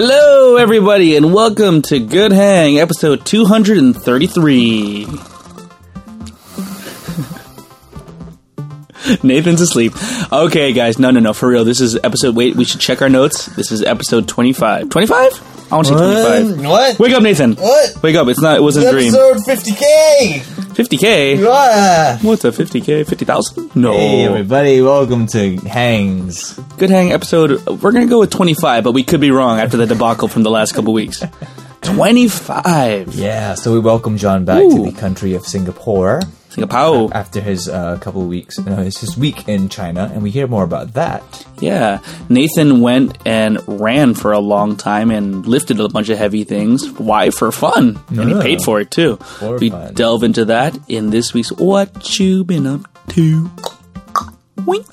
Hello, everybody, and welcome to Good Hang, episode 233. Nathan's asleep. Okay, guys, no, no, no, for real. This is episode. Wait, we should check our notes. This is episode 25. 25? I want to say 25. What? Wake up, Nathan. What? Wake up. It's not, it wasn't a dream. Episode 50k! 50K? Yeah. What's a 50K? 50,000? No. Hey everybody, welcome to Hangs. Good Hang episode. We're going to go with 25, but we could be wrong after the debacle from the last couple weeks. 25. Yeah, so we welcome John back Ooh. to the country of Singapore Singapore. after his uh, couple of weeks, no, it's his week in China, and we hear more about that. Yeah. Nathan went and ran for a long time and lifted a bunch of heavy things. Why? For fun. And he paid for it too. For we fun. delve into that in this week's What You Been Up To? Wink.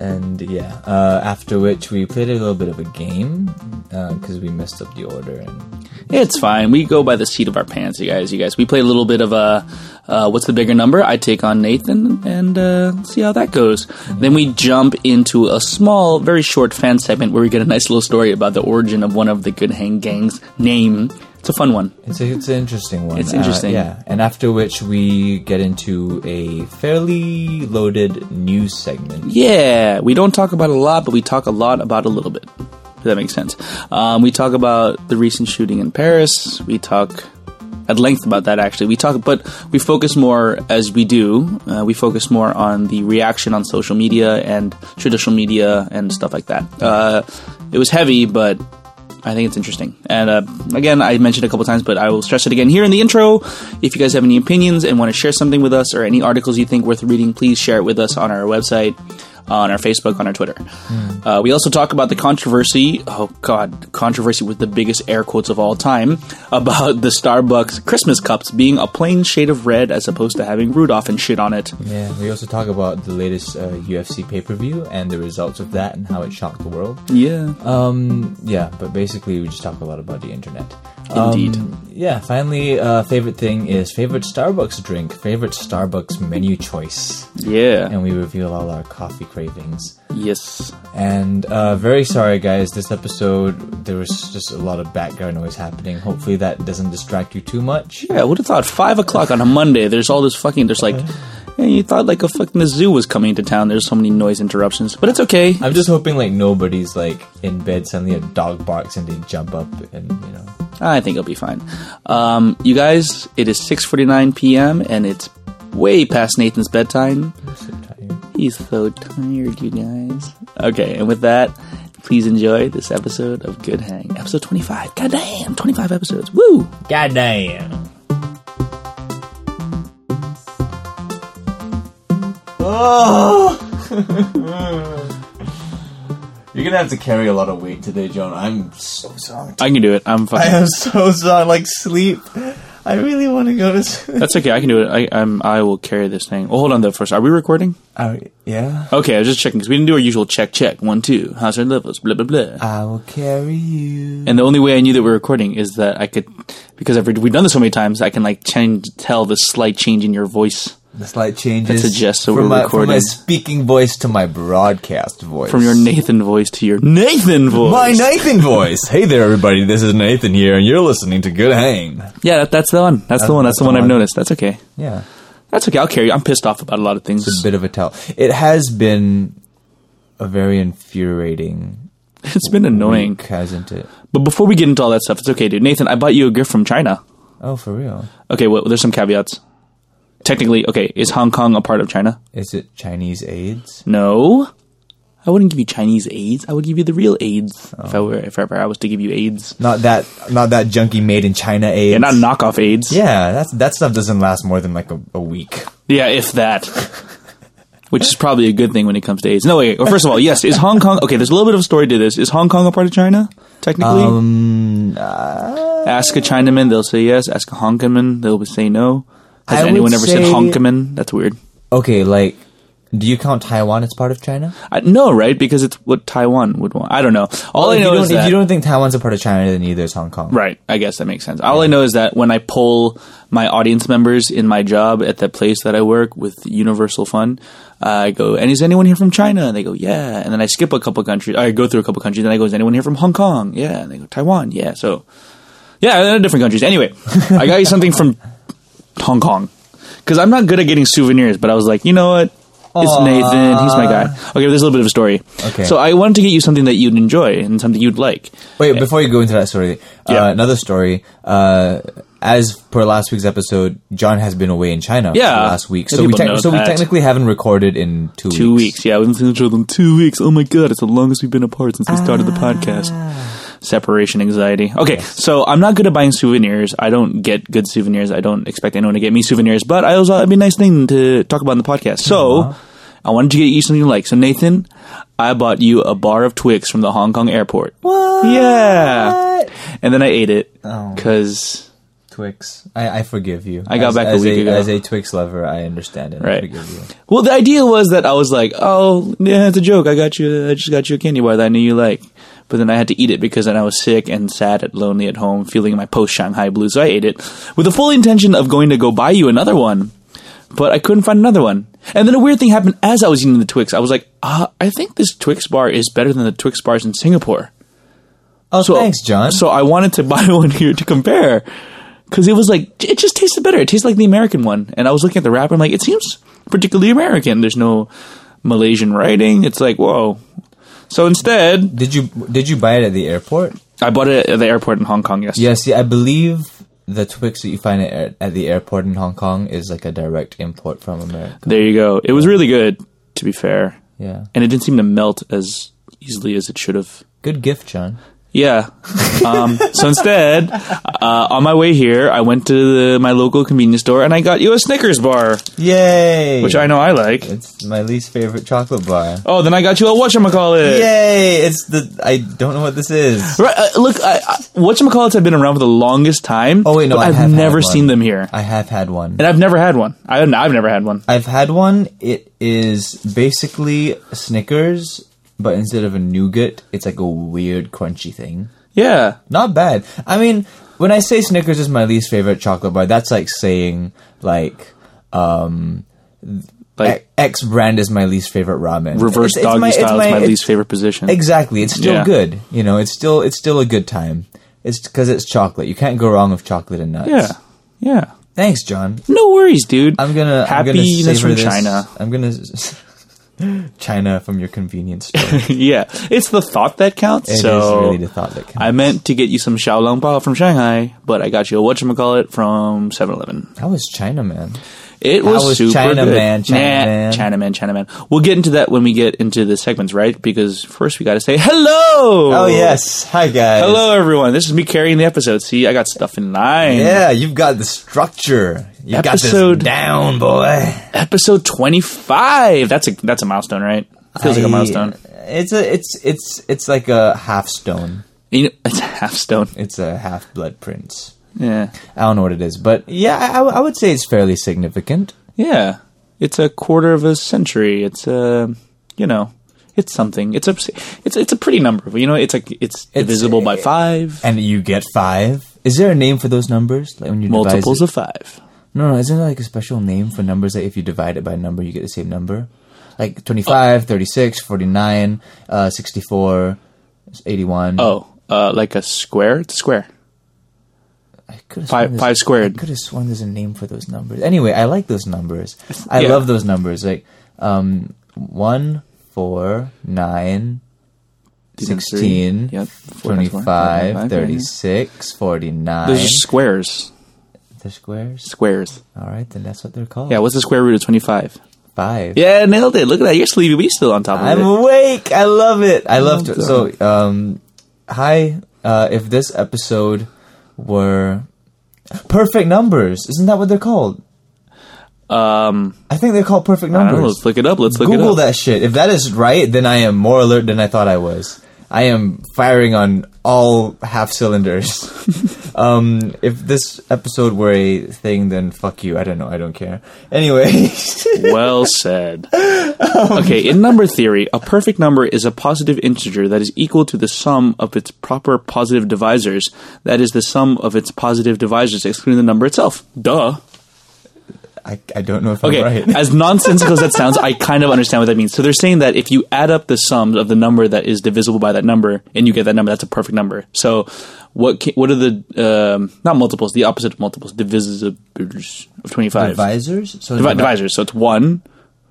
And yeah, uh, after which we played a little bit of a game because we messed up the order. And It's fine. We go by the seat of our pants, you guys. You guys. We play a little bit of a uh, what's the bigger number? I take on Nathan and uh, see how that goes. Then we jump into a small, very short fan segment where we get a nice little story about the origin of one of the Good Hang Gang's name. It's a fun one. it's a, it's an interesting one. It's Uh, interesting. yeah, and after which we get into a fairly loaded news segment. Yeah, we don't talk about a lot, but we talk a lot about a little bit. If that makes sense. Um, we talk about the recent shooting in Paris. We talk at length about that actually. We talk, but we focus more as we do. Uh, we focus more on the reaction on social media and traditional media and stuff like that. Uh, it was heavy, but I think it's interesting. And uh, again, I mentioned a couple times, but I will stress it again here in the intro. If you guys have any opinions and want to share something with us or any articles you think worth reading, please share it with us on our website, on our Facebook, on our Twitter. Uh, we also talk about the controversy. Oh God, controversy with the biggest air quotes of all time about the Starbucks Christmas cups being a plain shade of red as opposed to having Rudolph and shit on it. Yeah, we also talk about the latest uh, UFC pay per view and the results of that and how it shocked the world. Yeah, Um, yeah, but basically we just talk a lot about the internet. Indeed. Um, yeah, finally, uh, favorite thing is favorite Starbucks drink, favorite Starbucks menu choice, yeah, and we reveal all our coffee cravings. yes. And uh, very sorry, guys. This episode there was just a lot of background noise happening. Hopefully that doesn't distract you too much. Yeah, I would have thought five o'clock on a Monday. There's all this fucking. There's like, yeah, you thought like a fucking the zoo was coming to town. There's so many noise interruptions, but it's okay. I'm just hoping like nobody's like in bed suddenly a dog barks and they jump up and you know. I think it'll be fine. Um, you guys, it is 6:49 p.m. and it's way past Nathan's bedtime. I'm so tired. He's so tired, you guys. Okay, and with that, please enjoy this episode of Good Hang, episode 25. God damn, 25 episodes. Woo! God damn. Oh! You're gonna have to carry a lot of weight today, John. I'm so sorry. I can do it. I'm I am so sorry. Like sleep. I really want to go to. That's okay. I can do it. I, I'm. I will carry this thing. Well, hold on though. First, are we recording? Uh, yeah. Okay, I was just checking because we didn't do our usual check, check, one, two, how's our levels, blah, blah, blah. I will carry you. and the only way I knew that we were recording is that I could, because I've, we've done this so many times, I can like change, tell the slight change in your voice The slight changes. That suggests that from my, From my speaking voice to my broadcast voice. from your Nathan voice to your Nathan voice. My Nathan voice. Hey there, everybody. This is Nathan here, and you're listening to Good Hang. Yeah, that, that's the one. That's, the one. That's, the one I've noticed. That's okay. Yeah. That's okay. I'll carry. you. I'm pissed off about a lot of things. It's a bit of a tell. It has been a very infuriating It's been annoying. week, hasn't it? But before we get into all that stuff, it's okay, dude. Nathan, I bought you a gift from China. Oh, for real? Okay, well, there's some caveats. Technically, okay, is Hong Kong a part of China? Is it Chinese AIDS? No. I wouldn't give you Chinese AIDS. I would give you the real AIDS if I were if ever I was to give you AIDS. Not that, not that junky made in China AIDS. Yeah, not knockoff AIDS. Yeah, that's that stuff doesn't last more than like a, a week. Yeah, if that. Which is probably a good thing when it comes to AIDS. No, wait. Well, first of all, yes, is Hong Kong okay? There's a little bit of a story to this. Is Hong Kong a part of China? Technically, Um, uh, ask a Chinaman, they'll say yes. Ask a Hongkonman, they'll say no. Has I would anyone ever said say- Hongkonman? That's weird. okay, like Do you count Taiwan as part of China? I, no, right? Because it's what Taiwan would want. I don't know. All I know is if you don't think Taiwan's a part of China, then neither is Hong Kong. Right. I guess that makes sense. All I know is that when I poll my audience members in my job at the place that I work with Universal Fun, uh, I go, and is anyone here from China? And they go, yeah. And then I skip a couple countries. I go through a couple countries. Then I go, is anyone here from Hong Kong? Yeah. And they go, Taiwan. Yeah. So, yeah, different countries. Anyway, I got you something from Hong Kong. Because I'm not good at getting souvenirs, but I was like, you know what? It's Aw. Nathan. He's my guy. Okay, there's a little bit of a story. Okay. So I wanted to get you something that you'd enjoy and something you'd like. Wait, before you go into that story, Yeah. uh, another story. Uh, as per last week's episode, John has been away in China Yeah. last week, so we know so we technically haven't recorded in two, Two weeks. Yeah, we've been seeing each other in two weeks. Oh my god, it's the longest we've been apart since we started the podcast. Separation anxiety. Okay, so I'm not good at buying souvenirs. I don't get good souvenirs. I don't expect anyone to get me souvenirs, but I also it'd be a nice thing to talk about in the podcast. So uh-huh. I wanted to get you something you like. So Nathan, I bought you a bar of Twix from the Hong Kong airport. What? Yeah. And then I ate it Oh. because Twix. I, I forgive you. I got as, back a as week ago. As a Twix lover, I understand it. I Right. forgive you. Well, the idea was that I was like, oh, yeah, it's a joke. I got you, I just got you a candy bar that I knew you like. But then I had to eat it because then I was sick and sad and lonely at home, feeling my post Shanghai blues. So I ate it with the full intention of going to go buy you another one. But I couldn't find another one. And then a weird thing happened as I was eating the Twix. I was like, uh, I think this Twix bar is better than the Twix bars in Singapore. Oh, So, thanks, John. So I wanted to buy one here to compare because it was like it just tasted better. It tastes like the American one, and I was looking at the wrapper. I'm like, it seems particularly American. There's no Malaysian writing. It's like whoa. So instead, did you did you buy it at the airport? I bought it at the airport in Hong Kong yesterday. Yeah. See, I believe the Twix that you find at, at the airport in Hong Kong is like a direct import from America. There you go. It was really good, to be fair, Yeah. and it didn't seem to melt as easily as it should have. Good gift, John. Yeah. Um, so instead, uh, on my way here, I went to the, my local convenience store and I got you a Snickers bar, Yay! which I know I like. It's my least favorite chocolate bar. Oh, then I got you a whatchamacallit. Yay! It's the I don't know what this is. Right, uh, look, I, I, whatchamacallits have been around for the longest time. Oh wait, no, I I've have never seen them here, I have had one. and I've never had one. I, I've never had one. I've had one. It is basically Snickers, but instead of a nougat, it's like a weird crunchy thing. Yeah, Not bad. I mean, when I say Snickers is my least favorite chocolate bar, that's like saying like um like X brand is my least favorite ramen. reverse It's- it's doggy my- style is my least favorite position. Exactly. It's still Yeah. good. You know, it's still it's still a good time. It's because it's chocolate. You can't go wrong with chocolate and nuts. Yeah, yeah. Thanks, John. No worries, dude. I'm gonna I'm gonna from this. China. I'm gonna China from your convenience store. yeah, it's the thought that counts. It is so really the thought that counts. I meant to get you some Xiaolong Bao from Shanghai, but I got you a whatchamacallit from 7-Eleven. How was China, man? It was, was super China good. Man, China Nah, Man? China man, China man. We'll get into that when we get into the segments, right? Because first we got to say hello. Oh yes, hi guys. Hello, everyone. This is me carrying the episode. See, I got stuff in line. Yeah, you've got the structure. You got Episode- this down, boy. Episode twenty-five. That's a that's a milestone, right? Feels like a milestone. It's a it's it's it's like a half stone. You know, it's a half stone. It's a half blood prince. Yeah, I don't know what it is, but yeah, I, I would say it's fairly significant. yeah. It's a quarter of a century. It's a, you know, it's something. It's a it's it's a pretty number. You know, it's like it's, it's divisible by eh, five. And you get five. Is there a name for those numbers? Like when you multiples of five. No, no, isn't there like a special name for numbers that if you divide it by a number, you get the same number? Like 25, 36, 49, uh, 64, 81. Oh, uh, like a square. It's a square. I could've five- five squared. I could have sworn there's a name for those numbers. Anyway, I like those numbers. I Yeah. love those numbers. Like um, 1, 4, 9, Two times three. 16, Yep. Four times four. 25, 25, 36, 49. Those are squares. They're squares? Squares. All right, then that's what they're called. Yeah. What's the square root of twenty-five? Five. Yeah, nailed it. Look at that. You're sleepy, but you're still on top of it. I'm it. awake. I love it. I love. Well So, um, hi. Uh, if this episode were perfect numbers, isn't that what they're called? Um, I think they're called perfect I don't know. numbers. Let's look it up. Let's look Google it up. that shit. If that is right, then I am more alert than I thought I was. I am firing on all half cylinders. um, if this episode were a thing, then fuck you. I don't know. I don't care. Anyway, well said. okay, in number theory, a perfect number is a positive integer that is equal to the sum of its proper positive divisors. That is the sum of its positive divisors, excluding the number itself. Duh. I, I don't know if Okay, I'm right. as nonsensical as that sounds, I kind of understand what that means. So they're saying that if you add up the sums of the number that is divisible by that number, and you get that number, that's a perfect number. So, what ca- what are the um, not multiples? The opposite of multiples, divisors of twenty five. Divisors? So Divi- divi- divisors. So it's one,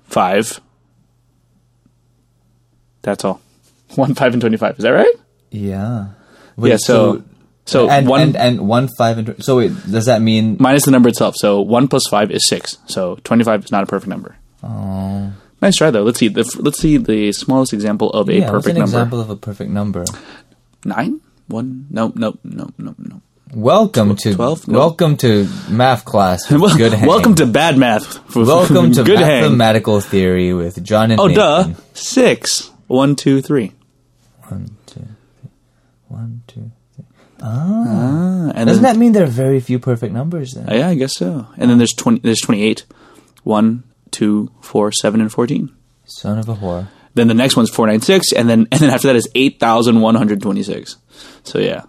five. That's all. One, five, and twenty-five. Is that right? Yeah. yeah. So, so, and, one and and one five and tw- so wait, does that mean minus the number itself. So one plus five is six. So twenty-five is not a perfect number. oh Nice try though. Let's see. The, let's see the smallest example of a yeah, what's perfect an number. example of a perfect number? Nine. One. No. No. No. No. No. Welcome to 12? No. welcome to math class. Well, good hang. welcome to bad math. welcome to good hang. mathematical theory with John and Oh, duh. Nathan. Six. One, two, three. One, two, three. One, two. Ah, and Doesn't then, that mean there are very few perfect numbers then? Yeah, I guess so. And then there's twenty. There's twenty-eight. One, two, four, seven, and fourteen. Son of a whore. Then the next one's four nine six, and then and then after that is eight thousand one hundred twenty-six. So yeah,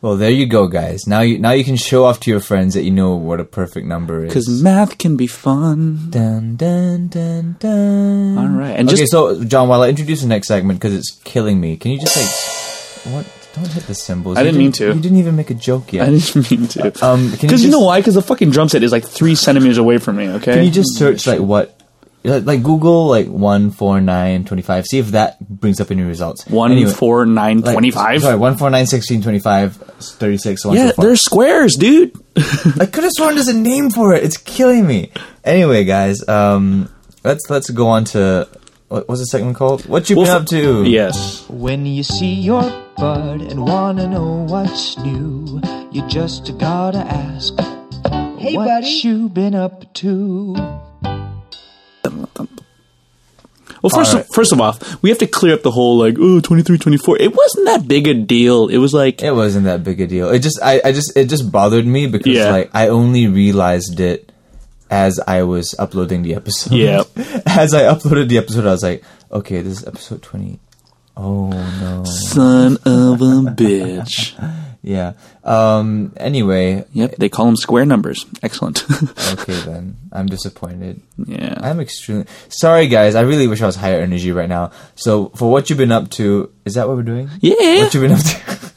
Well, there you go, guys. Now you now you can show off to your friends that you know what a perfect number is. because math can be fun. Dun, dun, dun, dun. All right, and okay, just so John, while I introduce the next segment because it's killing me, can you just like what? Don't hit the cymbals. I You didn't mean to. You didn't even make a joke yet. I didn't mean to. Um, can Because you, know why? Because the fucking drum set is like three centimeters away from me. Okay. Can you just search like what? Like like Google like one four nine twenty five. See if that brings up any results. one Anyway, four nine like, twenty-five? Sorry, one four nine sixteen twenty five thirty six. Yeah, they're squares, dude. I could have sworn there's a name for it. It's killing me. Anyway, guys, um, let's let's go on to what was the segment called? What you been Well, up to? Yes. When you see your bud and wanna know what's new, you just gotta ask. Hey, what buddy. you been up to? Well, first, Alright. of, first of all, we have to clear up the whole like, oh, 23, 24. It wasn't that big a deal. It was like, It wasn't that big a deal. It just I, I just it just bothered me because Yeah. like I only realized it as I was uploading the episode. Yeah. as I uploaded the episode, I was like, okay, this is episode twenty. Oh no. son of a bitch. Yeah. Um. Anyway. Yep, they call them square numbers. Excellent. Okay then. I'm disappointed. yeah. I'm extremely sorry, guys. I really wish I was higher energy right now. So for what you've been up to, is that what we're doing? Yeah. What you've been up to?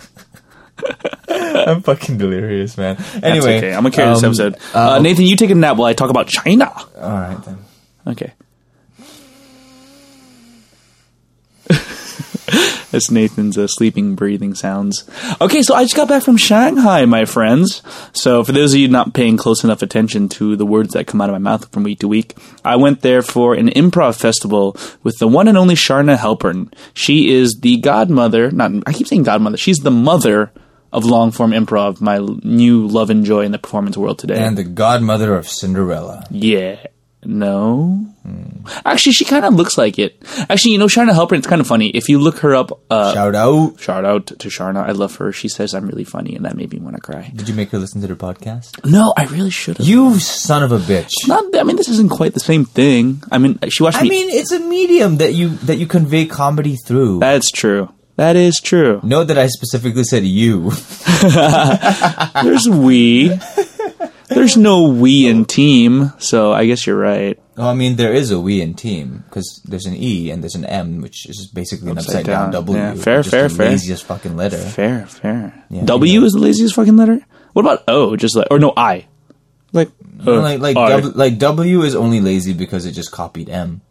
I'm fucking delirious, man. Anyway, okay. I'm gonna carry this um, episode. Uh, Nathan, you take a nap while I talk about China. All right then. Okay. That's Nathan's uh, sleeping, breathing sounds. Okay, so I just got back from Shanghai, my friends. So, for those of you not paying close enough attention to the words that come out of my mouth from week to week, I went there for an improv festival with the one and only Charna Halpern. She is the godmother, not, I keep saying godmother, she's the mother of long form improv, my new love and joy in the performance world today. And the godmother of Cinderella. Yeah. No. Actually, she kind of looks like it. Actually, you know, Charna Halpern, it's kind of funny. If you look her up, uh, Shout out. shout out to Charna. I love her. She says I'm really funny, and that made me want to cry. Did you make her listen to their podcast? No, I really should have. You son of a bitch. Not, I mean, this isn't quite the same thing. I mean, she watched I me. mean, it's a medium that you that you convey comedy through. That's true. That is true. Note that I specifically said you. There's we. There's no we in team, so I guess you're right. Oh, I mean, there is a we in team because there's an E and there's an M, which is basically an Upside upside down, down. W. Yeah, fair, just fair, the fair. Laziest fucking letter. Fair, fair. Yeah, w yeah. is the laziest fucking letter. What about O? Just like or no I? Like uh, like like R. w, like W is only lazy because it just copied M.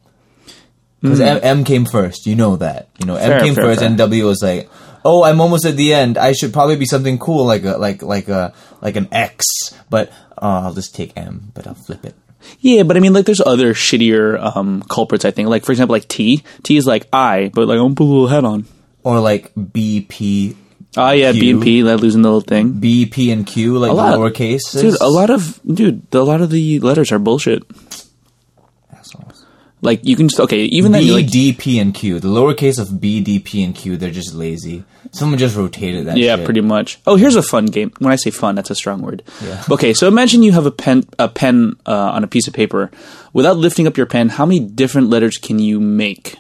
Because M, M came first, you know that. You know, M. Fair, came fair, first, fair. and W was like, "Oh, I'm almost at the end. I should probably be something cool, like a like like a like an X." But uh, I'll just take M, but I'll flip it. Yeah, but I mean, like, there's other shittier um, culprits. I think, like for example, like T. T is like I, but like I'm gonna put a little head on. Or like B P Ah, yeah. B and P, like losing the little thing. B P and Q, like A lot, lowercase. dude. A lot of dude, a lot of the letters are bullshit. Like you can just okay, even then B, like D, P, and Q. The lowercase of B, D, P, and Q, they're just lazy. Someone just rotated that. Yeah, shit. pretty much. Oh, here's a fun game. When I say fun, that's a strong word. Yeah. Okay, so imagine you have a pen, a pen uh, on a piece of paper. Without lifting up your pen, how many different letters can you make?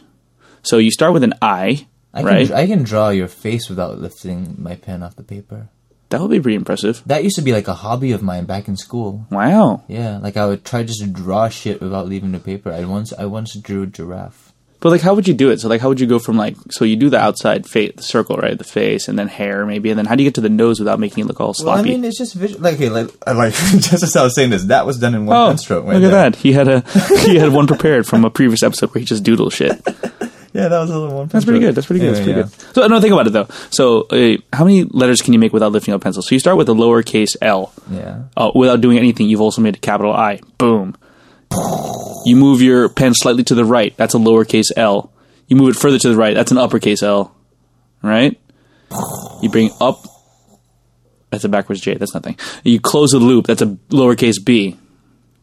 So you start with an I, I can, right? I can draw your face without lifting my pen off the paper. That would be pretty impressive. That used to be like a hobby of mine back in school. Wow. Yeah, like I would try just to draw shit without leaving the paper. I once I once drew a giraffe. But like, how would you do it? So like, how would you go from like, so you do the outside face, the circle, right? The face, and then hair, maybe, and then how do you get to the nose without making it look all sloppy? Well, I mean, it's just visual. Like, okay, like, like just as I was saying this, that was done in one oh, stroke. right look at there. that! He had a he had one prepared from a previous episode where he just doodled shit. Yeah, that was a little one. That's pretty good. That's pretty good. That's pretty good. So no, think about it though. So uh, how many letters can you make without lifting up a pencil? So you start with a lowercase L. Yeah. Uh, without doing anything, you've also made a capital I. Boom. You move your pen slightly to the right. That's a lowercase L. You move it further to the right. That's an uppercase L. Right? You bring up. That's a backwards J. That's nothing. You close the loop. That's a lowercase B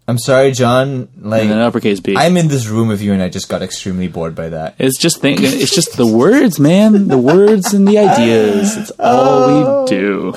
I'm sorry, John. Like, and an uppercase B. I'm in this room with you, and I just got extremely bored by that. It's just think, it's just the words, man. The words and the ideas. It's all we oh. do.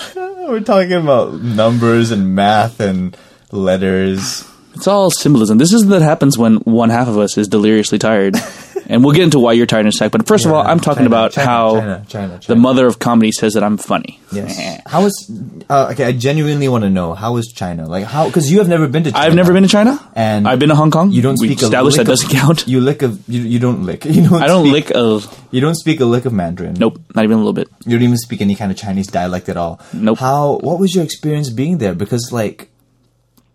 We're talking about numbers and math and letters. It's all symbolism. This is what happens when one half of us is deliriously tired. and we'll get into why you're tired in a sec. But first of all, I'm talking China, about China, how China, the mother of comedy says that I'm funny. Yes. How is? Uh, okay, I genuinely want to know how is China? Like how? Because you have never been to. China. I've never been to China, And I've been to Hong Kong. You don't We speak. a established that doesn't count. You lick of. You, you don't lick. You don't. I don't speak, lick a. You don't speak a lick of Mandarin. Nope, not even a little bit. You don't even speak any kind of Chinese dialect at all. Nope. How? What was your experience being there? Because like,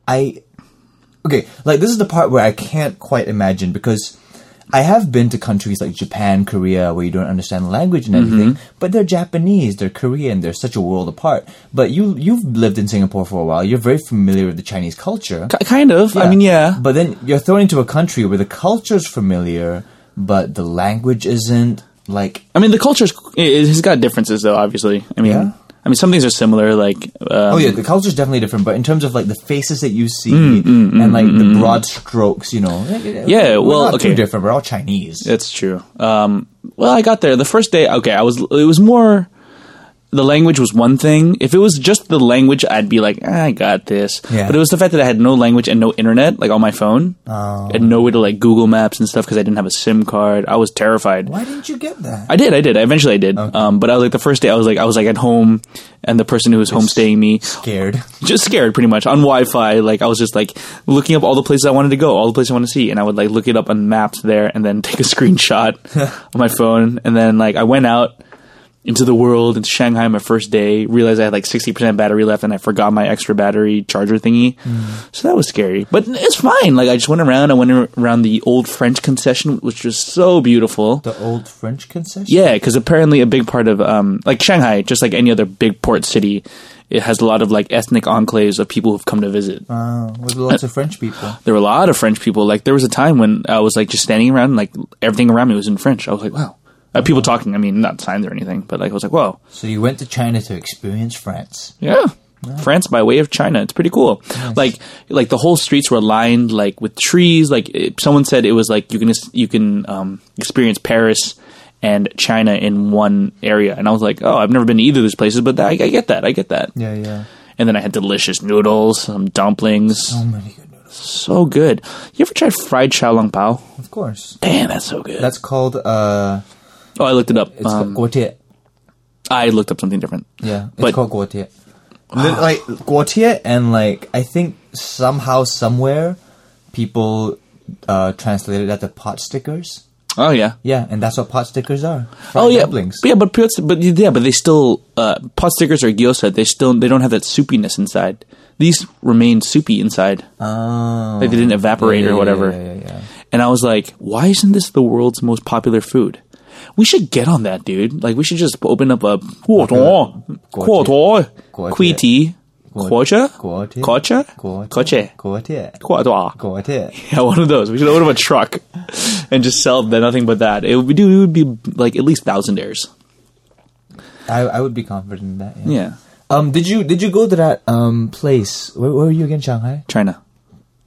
I. Okay, like this is the part where I can't quite imagine because. I have been to countries like Japan, Korea, where you don't understand the language and everything, Mm-hmm. but they're Japanese, they're Korean, they're such a world apart. But you you've lived in Singapore for a while, you're very familiar with the Chinese culture. K- kind of. I mean, yeah. But then you're thrown into a country where the culture's familiar, but the language isn't. Like, I mean, the culture's it has got differences though. Obviously, I mean, Yeah? I mean, some things are similar. Like, um, oh yeah, the culture's definitely different. But in terms of like the faces that you see Mm, mm, mm and like the mm, broad strokes, you know, eh, eh, eh, Yeah, we're well, not okay. too different. We're all Chinese. It's true. Um, well, I got there the first day. Okay, I was. It was more. The language was one thing. If it was just the language, I'd be like, "Ah, I got this. Yeah. But it was the fact that I had no language and no internet, like on my phone, Oh. and no way to like Google Maps and stuff because I didn't have a SIM card. I was terrified. Why didn't you get that? I did, I did. Eventually, I did. Um, but I was like the first day. I was like, I was like at home, and the person who was homestaying me Scared. just scared pretty much on Wi-Fi. Like I was just like looking up all the places I wanted to go, all the places I want to see, and I would like look it up on maps there, and then take a screenshot on my phone, and then like I went out into the world into Shanghai my first day, realized I had like sixty percent battery left, and I forgot my extra battery charger thingy, so that was scary. But it's fine. Like I just went around. I went around the old French concession, which was so beautiful. The old French concession. Yeah, because apparently a big part of um, like Shanghai, just like any other big port city, it has a lot of like ethnic enclaves of people who've come to visit. Wow, with lots of French people. There were a lot of French people. Like there was a time when I was like just standing around, and, like everything around me was in French. I was like, wow. Uh, people talking. I mean, not signs or anything, but like I was like, whoa, So you went to China to experience France. yeah. France by way of China. It's pretty cool. Like, like the whole streets were lined like with trees. Like it, someone said, it was like you can you can um, experience Paris and China in one area. And I was like, oh, I've never been to either of those places, but I, I get that. I get that. Yeah, yeah. And then I had delicious noodles, some dumplings, So many good noodles. so good. You ever tried fried xiaolong bao? Of course. Damn, that's so good. That's called uh oh, I looked it up. it's Um, called guotie. I looked up something different. Yeah, it's But- called guotie. Li- like guotie and like I think somehow somewhere people uh translated that to pot stickers. Oh yeah. Yeah, and that's what pot stickers are. Fried Oh yeah, dumplings. But yeah, but pot- but yeah, but they still uh, pot stickers or gyoza. They still they don't have that soupiness inside. These remain soupy inside, Oh, like they didn't evaporate yeah, or whatever. Yeah, yeah, yeah. And I was like, why isn't this the world's most popular food? We should get on that, dude. Like we should just open up a quarto, quiti, quocha, Guotie. kocha, Guotie. koche, Guotie. quarto. Yeah, one of those. We should open up a truck and just sell the nothing but that. It would be, dude, it would be like at least thousandaires. I I would be confident in that. Yeah. Yeah, Um. Did you did you go to that um place? Where, where were you again? Shanghai. China.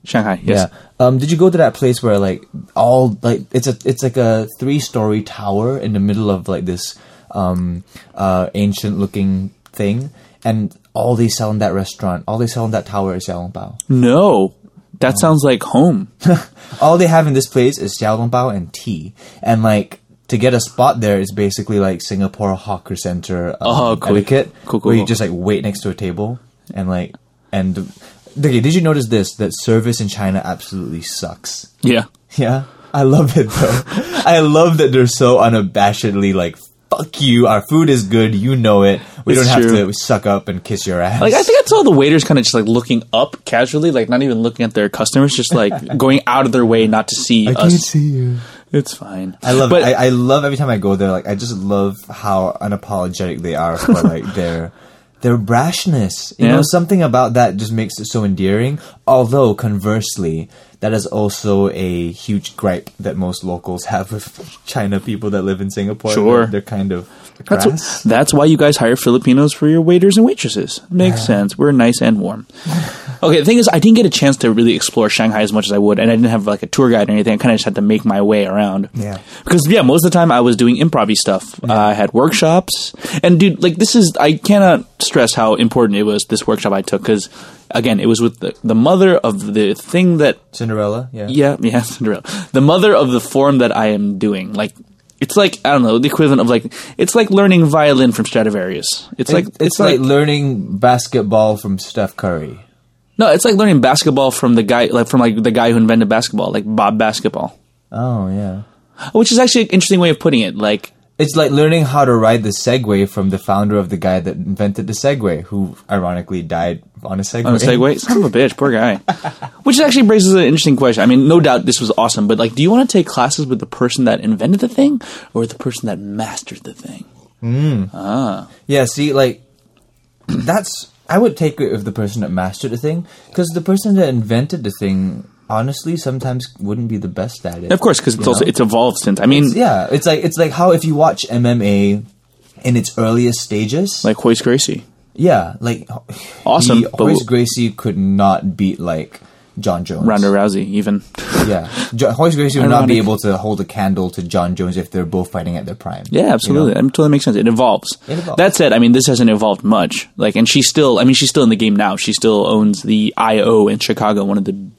Shanghai. Yes. Yeah. Um, did you go to that place where like all like it's a it's like a three story tower in the middle of like this um uh ancient looking thing and all they sell in that restaurant, all they sell in that tower is xiaolongbao. No, that sounds like home. All they have in this place is xiaolongbao and tea. And like to get a spot there is basically like Singapore hawker center um, Oh, cool. etiquette, Cool, cool, where you just like wait next to a table and like and okay. Did you notice this? That service in China absolutely sucks. yeah. Yeah, I love it though. I love that they're so unabashedly like, "Fuck you, our food is good, you know it. We It's don't have to suck up and kiss your ass." Like I think I saw the waiters kind of just like looking up casually, like not even looking at their customers, just like going out of their way not to see I us. can't see you. It's fine. I love but it. I, I love every time I go there. Like I just love how unapologetic they are for like their their brashness. You Yeah. know, something about that just makes it so endearing. Although conversely, that is also a huge gripe that most locals have with China people that live in Singapore. Sure. they're, they're kind of that's crass. wh- that's why you guys hire Filipinos for your waiters and waitresses. Makes sense. We're nice and warm. Okay, the thing is, I didn't get a chance to really explore Shanghai as much as I would, and I didn't have like a tour guide or anything. I kind of just had to make my way around. Yeah. Because yeah, most of the time I was doing improv stuff. Uh, I had workshops, and dude, like this is I cannot stress how important it was this workshop I took because again, it was with the, the mother of the thing that Cinderella. Yeah. yeah yeah Cinderella, the mother of the form that I am doing. Like it's like I don't know the equivalent of like it's like learning violin from Stradivarius. It's like It- it's, like, learning basketball from Steph Curry. no, it's like learning basketball from the guy like from like the guy who invented basketball, like Bob Basketball, Oh yeah. which is actually an interesting way of putting it. Like It's like learning how to ride the Segway from the founder of the guy that invented the Segway, who ironically died on a Segway. on a Segway. Son of a bitch, poor guy. Which actually raises an interesting question. I mean, no doubt this was awesome, but like, do you want to take classes with the person that invented the thing or the person that mastered the thing? Hmm. Yeah, see, like that's I would take it if the person that mastered the thing, because the person that invented the thing, honestly, sometimes wouldn't be the best at it. Of course, because it's You also know? it's evolved since. I mean, It's- yeah, it's like it's like how if you watch MMA in its earliest stages, like Royce Gracie. Yeah, like Awesome, he, Gracie could not beat like Jon Jones. Ronda Rousey, even. Yeah, jo- Gracie would not be able to hold a candle to Jon Jones if they're both fighting at their prime. Yeah, absolutely. That totally makes sense. It evolves. It evolves. That said, I mean, this hasn't evolved much. Like, and she's still, I mean, she's still in the game now. She still owns the iO in Chicago, one of the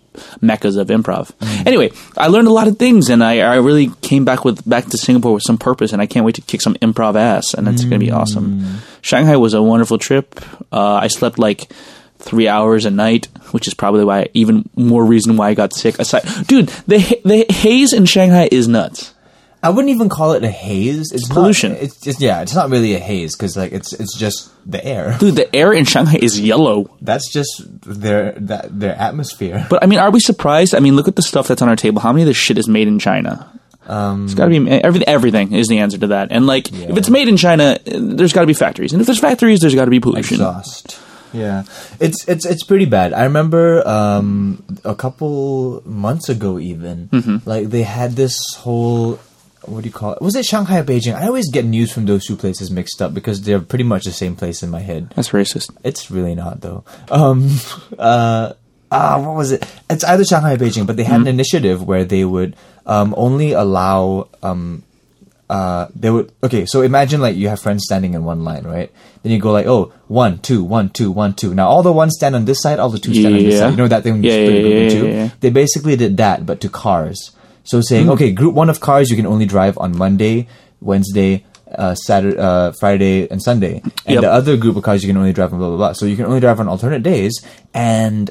meccas of improv. Mm. Anyway, I learned a lot of things, and I, I really came back with back to Singapore with some purpose, and I can't wait to kick some improv ass, and it's going to be awesome. Mm. Shanghai was a wonderful trip. Uh, I slept like three hours a night, which is probably why even more reason why I got sick. Aside, dude, the the haze in Shanghai is nuts. I wouldn't even call it a haze. It's, not- pollution. it's just yeah, it's not really a haze because like it's it's just the air. Dude, the air in Shanghai is yellow. That's just their that their atmosphere. But I mean, are we surprised? I mean, look at the stuff that's on our table. How many of this shit is made in China? Um, it's got to be everything. Everything is the answer to that. And like, if it's made in China, there's got to be factories. And if there's factories, there's got to be pollution. Exhaust. Yeah, it's it's it's pretty bad. I remember um, a couple months ago, even Mm-hmm. like they had this whole what do you call it? Was it Shanghai or Beijing? I always get news from those two places mixed up because they're pretty much the same place in my head. That's racist. It's really not though. Um, uh, ah, what was it? It's either Shanghai or Beijing, but they had an initiative where they would um, only allow um, uh, they would okay. So imagine like you have friends standing in one line, right? Then you go like, oh, one, two, one, two, one, two. Now all the ones stand on this side, all the two stand on this side. You know that thing Yeah, yeah, yeah, yeah, yeah. They basically did that, but to cars. So saying, okay, group one of cars you can only drive on Monday, Wednesday, uh, Saturday, uh, Friday, and Sunday, and Yep. the other group of cars you can only drive on blah blah blah. So you can only drive on alternate days, and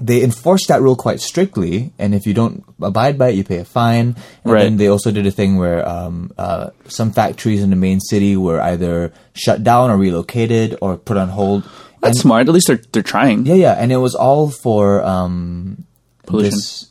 they enforced that rule quite strictly. And if you don't abide by it, you pay a fine. And Right. then they also did a thing where um, uh, some factories in the main city were either shut down or relocated or put on hold. That's And- smart. At least they're they're trying. yeah, yeah, and it was all for um, Pollution. this-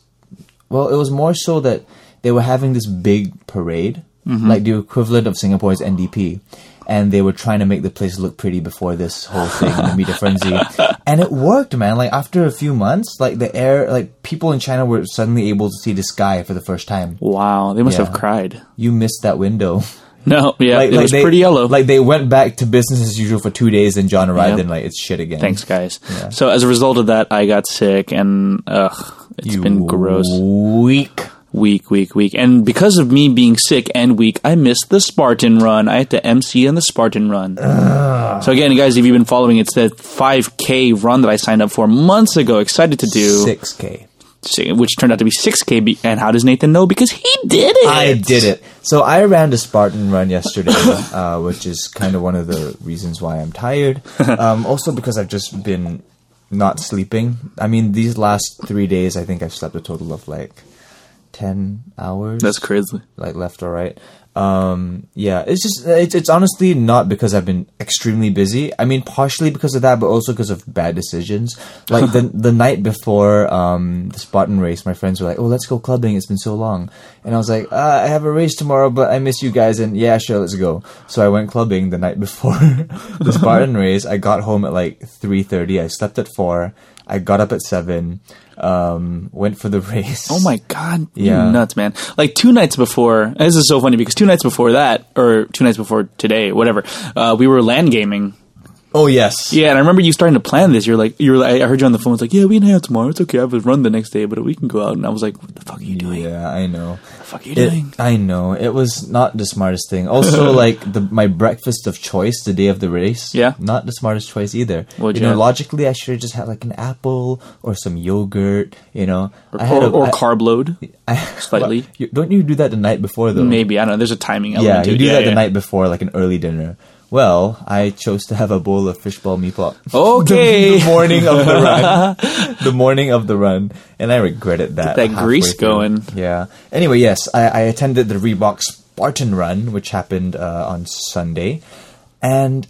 well, it was more so that they were having this big parade, Mm-hmm. like the equivalent of Singapore's NDP, and they were trying to make the place look pretty before this whole thing, the media frenzy, and it worked, man. Like after a few months, like the air, like people in China were suddenly able to see the sky for the first time. Wow, they must Yeah. have cried. You missed that window. No, yeah, it was they, pretty yellow. Like they went back to business as usual for two days, and John arrived Yep. and like it's shit again. Thanks, guys. So as a result of that, I got sick, and ugh, it's You been gross. Weak. Week, week, week. And because of me being sick and weak, I missed the Spartan run. I had to MC on the Spartan run. So again, guys, if you've been following, it's that 5K run that I signed up for months ago. Excited to do, Six k. which turned out to be 6K. And how does Nathan know? Because he did it. I did it. So I ran the Spartan run yesterday, uh, which is kind of one of the reasons why I'm tired. Um, also because I've just been not sleeping. I mean, these last three days, I think I've slept a total of like ten hours. That's crazy. like left or right. Um, yeah, it's just it's it's honestly not because I've been extremely busy. I mean, partially because of that, but also because of bad decisions. Like the the night before um, the Spartan race, my friends were like, "Oh, let's go clubbing. It's been so long," and I was like, uh, "I have a race tomorrow, but I miss you guys." And yeah, sure, let's go. So I went clubbing the night before the Spartan race. I got home at like three thirty. I slept at four. I got up at seven. Um, went for the race. Oh my god, Yeah. you nuts, man! Like two nights before, this is so funny because two nights before that, or two nights before today, whatever, uh, we were LAN gaming. Oh yes. Yeah, and I remember you starting to plan this. You're like, you were. Like, I heard you on the phone. It's like, yeah, we can hang out tomorrow. It's okay. I have a run the next day, but we can go out. And I was like, what the fuck are you doing? Yeah, I know. Fuck are you It- doing? I know it was not the smartest thing. Also, like the my breakfast of choice the day of the race. Yeah. not the smartest choice either. What'd you you know, have? logically, I should have just had like an apple or some yogurt. You know, Or, I had a- or I- carb load, I- slightly. You- don't you do that the night before though? maybe. I don't know. There's a timing Yeah, element to you do yeah, that yeah. the night before, like an early dinner. Well, I chose to have a bowl of fishball meatball. Okay. the, the morning of the run. the morning of the run, and I regretted that. that grease through. going. Yeah. Anyway, yes, I, I attended the Reebok Spartan Run, which happened uh, on Sunday, and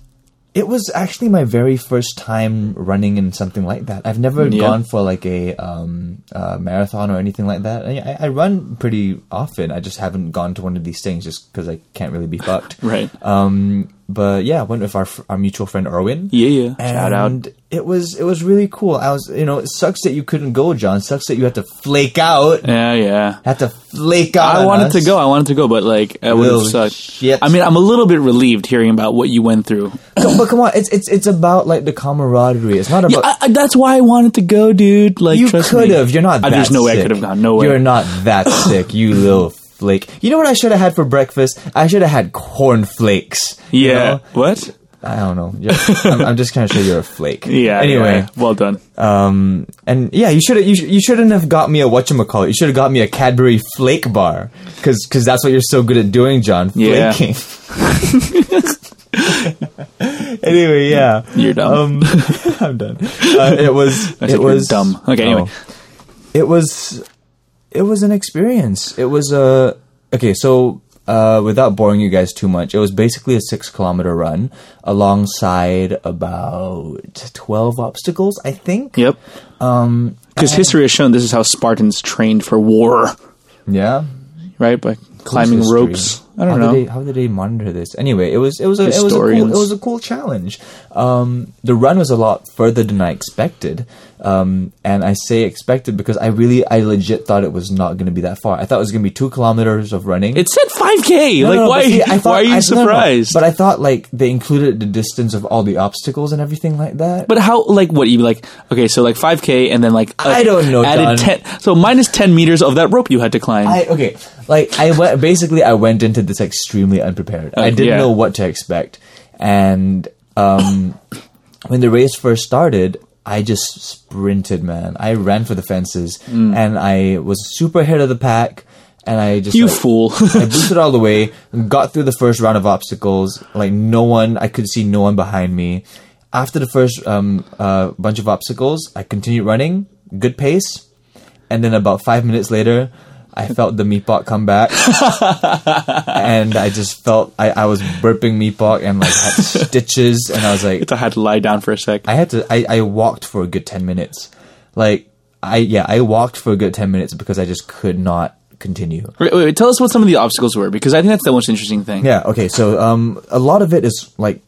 it was actually my very first time running in something like that. I've never Yeah. gone for like a um, uh, marathon or anything like that. I, I- I run pretty often. I just haven't gone to one of these things just because I can't really be fucked. Right. Um, but yeah, I went with our our mutual friend Erwin. Yeah, yeah. Shout out. And it was it was really cool. I was you know it sucks that you couldn't go, John. It sucks that you had to flake out. Yeah, yeah. Had to flake out. I wanted us. to go. I wanted to go, but like, it would have sucked. shit. I mean, I'm a little bit relieved hearing about what you went through. Come- but come on, it's it's it's about like the camaraderie. It's not about. I, I, that's why I wanted to go, dude. Like, you could have. You're not. That There's no way I could have gone. No way. You're not that sick. You little flake. You know what I should have had for breakfast? I should have had corn flakes. you Yeah. know? What? I don't know. I'm, I'm just kind of sure you're a flake. Yeah. Anyway, yeah. well done. Um, and yeah, you should have you, sh- you shouldn't have got me a whatchamacallit. You should have got me a Cadbury Flake bar because because that's what you're so good at doing, John. Yeah. Anyway, yeah, You're dumb. Um, I'm done. Uh, it was it was dumb. Okay, anyway. oh. it was it was an experience. It was a okay. So uh, without boring you guys too much, it was basically a six kilometer run alongside about twelve obstacles. I think. Yep. Um, because history has shown this is how Spartans trained for war, Yeah. right? By climbing history. ropes. I don't how know. Did they, how did they monitor this? Anyway, it was it was a, it was a cool, it was a cool challenge. Um, the run was a lot further than I expected, um, and I say expected because I really I legit thought it was not going to be that far. I thought it was going to be two kilometers of running. it said 5K. No, like, no, no, why? see, I thought- why are you I- surprised? But I thought like they included the distance of all the obstacles and everything like that. But how? Like what? You like? Okay, so like 5K, and then like I don't know, Added John. 10. So minus 10 meters of that rope you had to climb. I okay, like I went basically I went into this extremely unprepared. I didn't yeah. know what to expect, and um, when the race first started, I just sprinted, man. I ran for the fences, and I was super ahead of the pack, and I just Mm. you like, fool. I boosted all the way, got through the first round of obstacles. Like no one, I could see no one behind me. After the first um, uh, bunch of obstacles, I continued running, good pace, and then about five minutes later, I felt the meatball come back, and I just felt I, I was burping meatball and like had stitches, and I was like, I had to lie down for a sec. I had to, I, I walked for a good ten minutes, like I yeah, I walked for a good ten minutes because I just could not continue. Wait, wait, wait, tell us what some of the obstacles were, because I think that's the most interesting thing. Yeah. Okay. So, um, a lot of it is like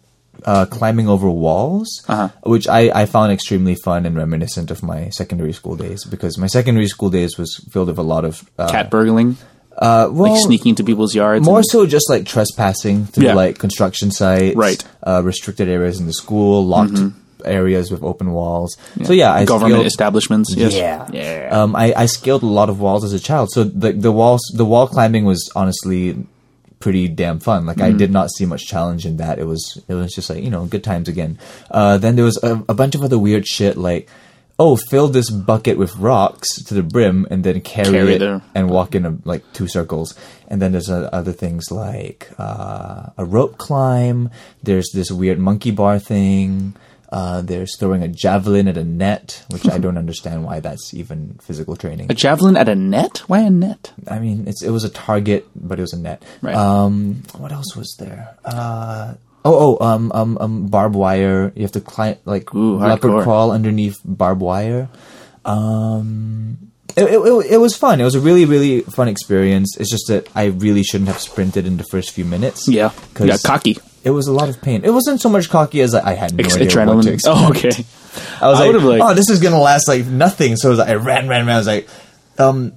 uh, climbing over walls, Uh-huh. which I, I found extremely fun and reminiscent of my secondary school days because my secondary school days was filled with a lot of uh, Cat burgling. Uh, well, like sneaking into people's yards. more and- so just like trespassing through Yeah. like construction sites, Right. Uh, restricted areas in the school, locked areas with open walls. So yeah, I government scaled- establishments. Yes. Yeah, Yeah. Um, I, I scaled a lot of walls as a child, so the the walls, the wall climbing was honestly pretty damn fun. Like I did not see much challenge in that. It was it was just like you know good times again. Uh, then there was a, a bunch of other weird shit like. Oh, fill this bucket with rocks to the brim and then carry, Carry it the- and walk in a, like two circles. And then there's uh, other things like uh, a rope climb. There's this weird monkey bar thing. Uh, there's throwing a javelin at a net, which I don't understand why that's even physical training. A javelin at a net? Why a net? I mean, it's it was a target, but it was a net. Right. Um, what else was there? Uh, oh, oh, um, um, um, barbed wire. You have to climb like Ooh, leopard hardcore. crawl underneath barbed wire. Um, it, it, it, it was fun. It was a really, really fun experience. It's just that I really shouldn't have sprinted in the first few minutes. Yeah. 'Cause Yeah, cocky. It was a lot of pain. It wasn't so much cocky as I, I had no Ex- idea what to adrenaline. expect. Oh, okay. I was I like, like- oh, this is gonna last like nothing. So I, was like, I ran, ran, ran. I was like, um,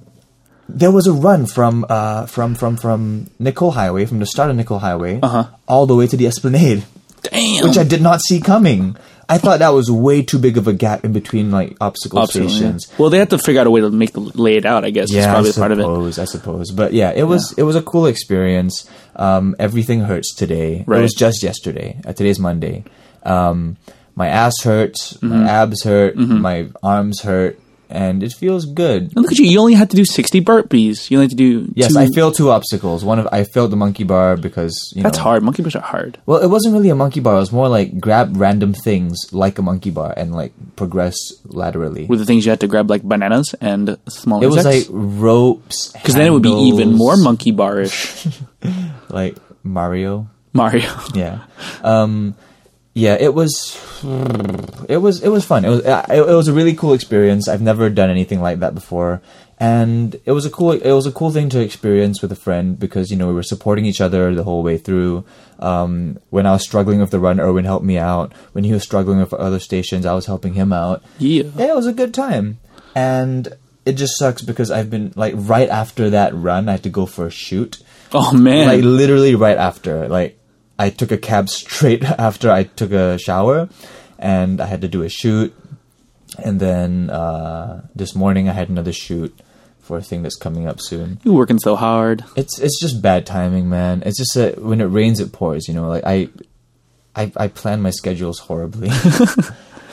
there was a run from uh from from from Nicoll Highway from the start of Nicoll Highway Uh-huh. all the way to the Esplanade, Damn. which I did not see coming. I thought that was way too big of a gap in between like obstacle yeah. stations. Well, they have to figure out a way to make the lay it out. I guess. Yeah, Yeah, probably I part of it. suppose. I suppose, but yeah, it was it was a cool experience. Um, everything hurts today. It Right. was just yesterday. Uh, today's Monday. Um, my ass hurts. Mm-hmm. My abs hurt. My arms hurt, and it feels good. And look at you. You only had to do sixty burpees. You only had to do. Yes, two- I failed two obstacles. One of I failed the monkey bar because you That's know, hard. Monkey bars are hard. Well, it wasn't really a monkey bar. It was more like grab random things like a monkey bar and like progress laterally. With the things you had to grab, like bananas and small it was like ropes. Because then it would be even more monkey barish. like Mario. Mario. Yeah. Um, yeah, it was, it was, it was fun. It was, it, it was a really cool experience. I've never done anything like that before, and it was a cool, it was a cool thing to experience with a friend because you know we were supporting each other the whole way through. Um, when I was struggling with the run, Erwin helped me out. When he was struggling with other stations, I was helping him out. Yeah. Yeah, it was a good time, and it just sucks because I've been like right after that run, I had to go for a shoot Oh man. like literally right after like i took a cab straight after i took a shower and i had to do a shoot. And then uh, this morning i had another shoot for a thing that's coming up soon. You're working so hard. it's it's just bad timing man. It's just that when it rains it pours you know like i i, I plan my schedules horribly.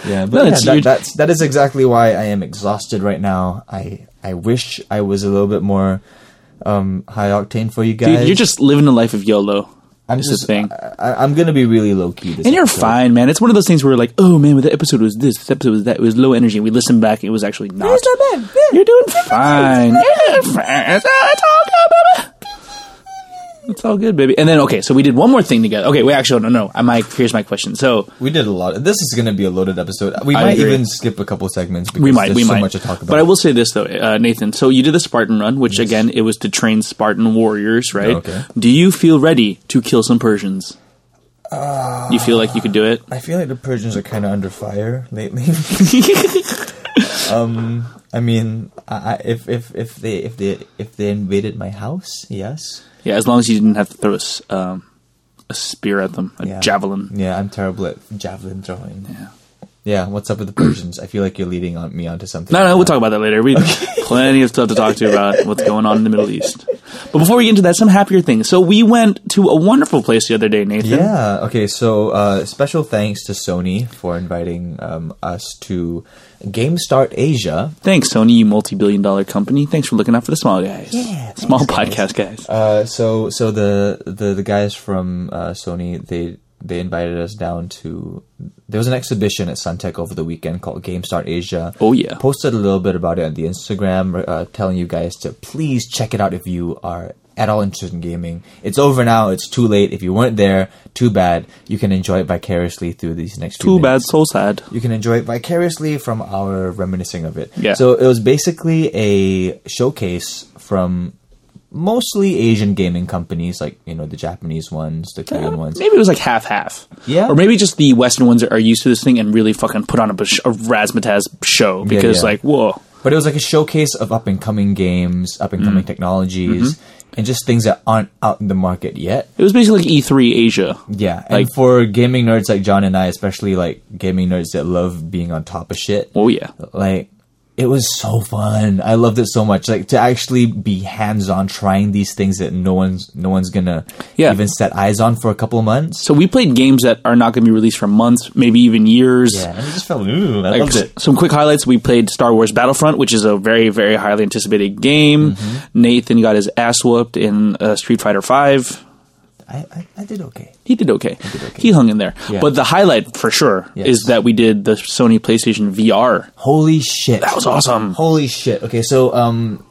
Yeah but No, yeah, that, that's that is exactly why i am exhausted right now. I i wish i was a little bit more um high octane for you guys Dude, you're just living the life of YOLO. I'm It's just the thing. I, I'm gonna be really low key. This And you're episode. fine, man. It's one of those things where we're like, oh man, the episode was this, this episode was that. It was low energy. We listened back, it was actually not. It's not bad. Yeah. You're doing fine. Fine. It's all, it's all good, baby. It's all good, baby. And then okay, so we did one more thing together. Okay, wait, actually, no, no. I might. Here's my question. So We did a lot. This is gonna be a loaded episode. We I might agree. even skip a couple segments because we might, there's we so might. much to talk about. But I will say this though, uh, Nathan. So you did the Spartan run, which again, it was to train Spartan warriors, right? Okay. Do you feel ready to kill some Persians? you feel like you could do it? I feel like the Persians are kind of under fire lately. um, I mean, I, I, if if if they if they if they invaded my house, yes. Yeah, as long as you didn't have to throw a, um, a spear at them, a Yeah. javelin. Yeah, I'm terrible at javelin throwing. Yeah. Yeah, what's up with the Persians? I feel like you're leading on me onto something. No, no, we'll talk about that later. We plenty of stuff to talk to you about what's going on in the Middle East. But before we get into that, some happier things. So we went to a wonderful place the other day, Nathan. Yeah. Okay. So, uh, special thanks to Sony for inviting um, us to GameStart Asia. Thanks, Sony, you multi-billion-dollar company. Thanks for looking out for the small guys. Yeah, small thanks, podcast guys. Uh, so, so the the the guys from uh, Sony they they invited us down to. There was an exhibition at Suntec over the weekend called GameStart Asia. Oh, yeah. Posted a little bit about it on the Instagram, uh, telling you guys to please check it out if you are at all interested in gaming. It's over now. It's too late. If you weren't there, too bad. You can enjoy it vicariously through these next Too bad, so sad. You can enjoy it vicariously from our reminiscing of it. Yeah. So it was basically a showcase from mostly Asian gaming companies, like you know the Japanese ones, the Korean ones. Maybe it was like half half. Yeah. Or maybe just the Western ones are used to this thing and really fucking put on a, a razzmatazz show because, yeah. like, whoa. But it was like a showcase of up and coming games, up and coming mm-hmm. technologies, mm-hmm. And just things that aren't out in the market yet. It was basically like E3 Asia. Yeah, and Like- for gaming nerds like John and I, especially like gaming nerds that love being on top of shit, Oh yeah. like it was so fun. I loved it so much. Like to actually be hands on trying these things that no one's no one's gonna Yeah. even set eyes on for a couple of months. So we played games that are not going to be released for months, maybe even years. Yeah, it just felt ooh, I Like, loved it. Some quick highlights: we played Star Wars Battlefront, which is a very, very highly anticipated game. Mm-hmm. Nathan got his ass whooped in uh, Street Fighter Five. I, I, I did okay. He did okay. okay. He hung in there. Yeah. But the highlight for sure Yes. is that we did the Sony PlayStation VR. Holy shit. That was awesome. Holy shit. Okay, so um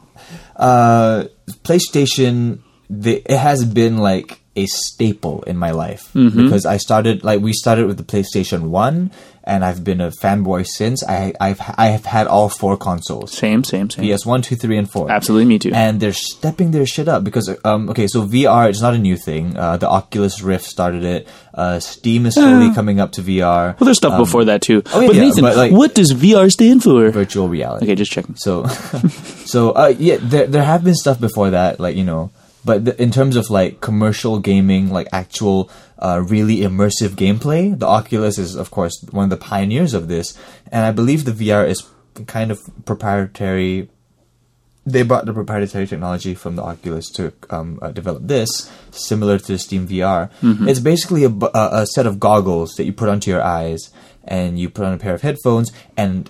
uh PlayStation the, it has been like a staple in my life Mm-hmm. because I started like we started with the PlayStation 1 and I've been a fanboy since. I I've I have had all four consoles. Same, same, same. PS 1, 2, 3 and 4. Absolutely, me too. And they're stepping their shit up because um okay, so VR is not a new thing. Uh the Oculus Rift started it. Uh Steam is slowly coming up to VR. well, there's stuff before that too. oh, yeah, but yeah, Nathan, but, like- what does VR stand for? virtual reality. Okay, just checking. So, so uh, yeah, there there have been stuff before that, like you know, but th- in terms of like commercial gaming, like actual uh, really immersive gameplay, the Oculus is of course one of the pioneers of this, and I believe the VR is kind of proprietary. They brought the proprietary technology from the Oculus to um, uh, develop this, similar to the Steam VR. It's basically a, a, a set of goggles that you put onto your eyes, and you put on a pair of headphones, and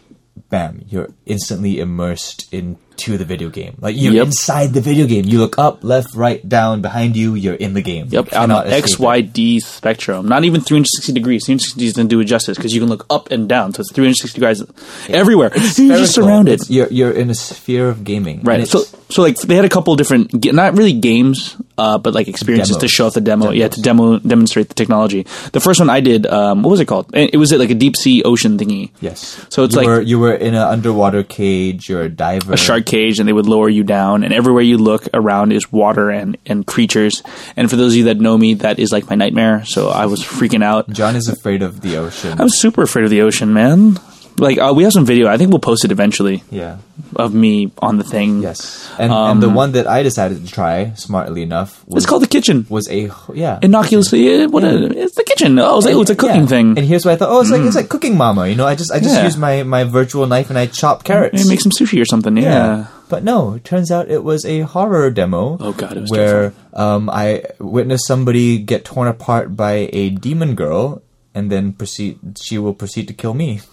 bam, you're instantly immersed into the video game. Like you're Yep. inside the video game. You look up, left, right, down, behind you. You're in the game. Yep, on escape X. Y, D spectrum. Not even 360 degrees. 360 doesn't do it justice because you can look up and down. So it's 360 degrees everywhere. You're just surrounded. It's- You're you're in a sphere of gaming. Right. So, so like they had a couple different, not really games, uh, but like experiences to show off the demo. Yeah, to demo demonstrate the technology. The first one I did, um, what was it called? It was it like a deep sea ocean thingy. yes. So it's you like were, you were in an underwater cage. You're a diver. a shark cage, and they would lower you down. And everywhere you look around is water and and creatures. And for those of you that know me, that is like my nightmare. So I was freaking out. John is afraid of the ocean. I'm super afraid of the ocean, man. Like uh, we have some video. I think we'll post it eventually yeah. of me on the thing. Yes. And and the one that I decided to try, smartly enough, was Um, It's called the kitchen. was a yeah Innocuously, eh, what? A, it's the kitchen. Oh, it's, like, oh, it's a cooking Yeah. thing. And here's what I thought. Oh, it's like it's like cooking mama. You know, I just I just Yeah. use my my virtual knife and I chop carrots. Maybe make some sushi or something. Yeah. But no, it turns out it was a horror demo. Oh, God, it was where um, I witnessed somebody get torn apart by a demon girl, and then proceed. She will proceed to kill me.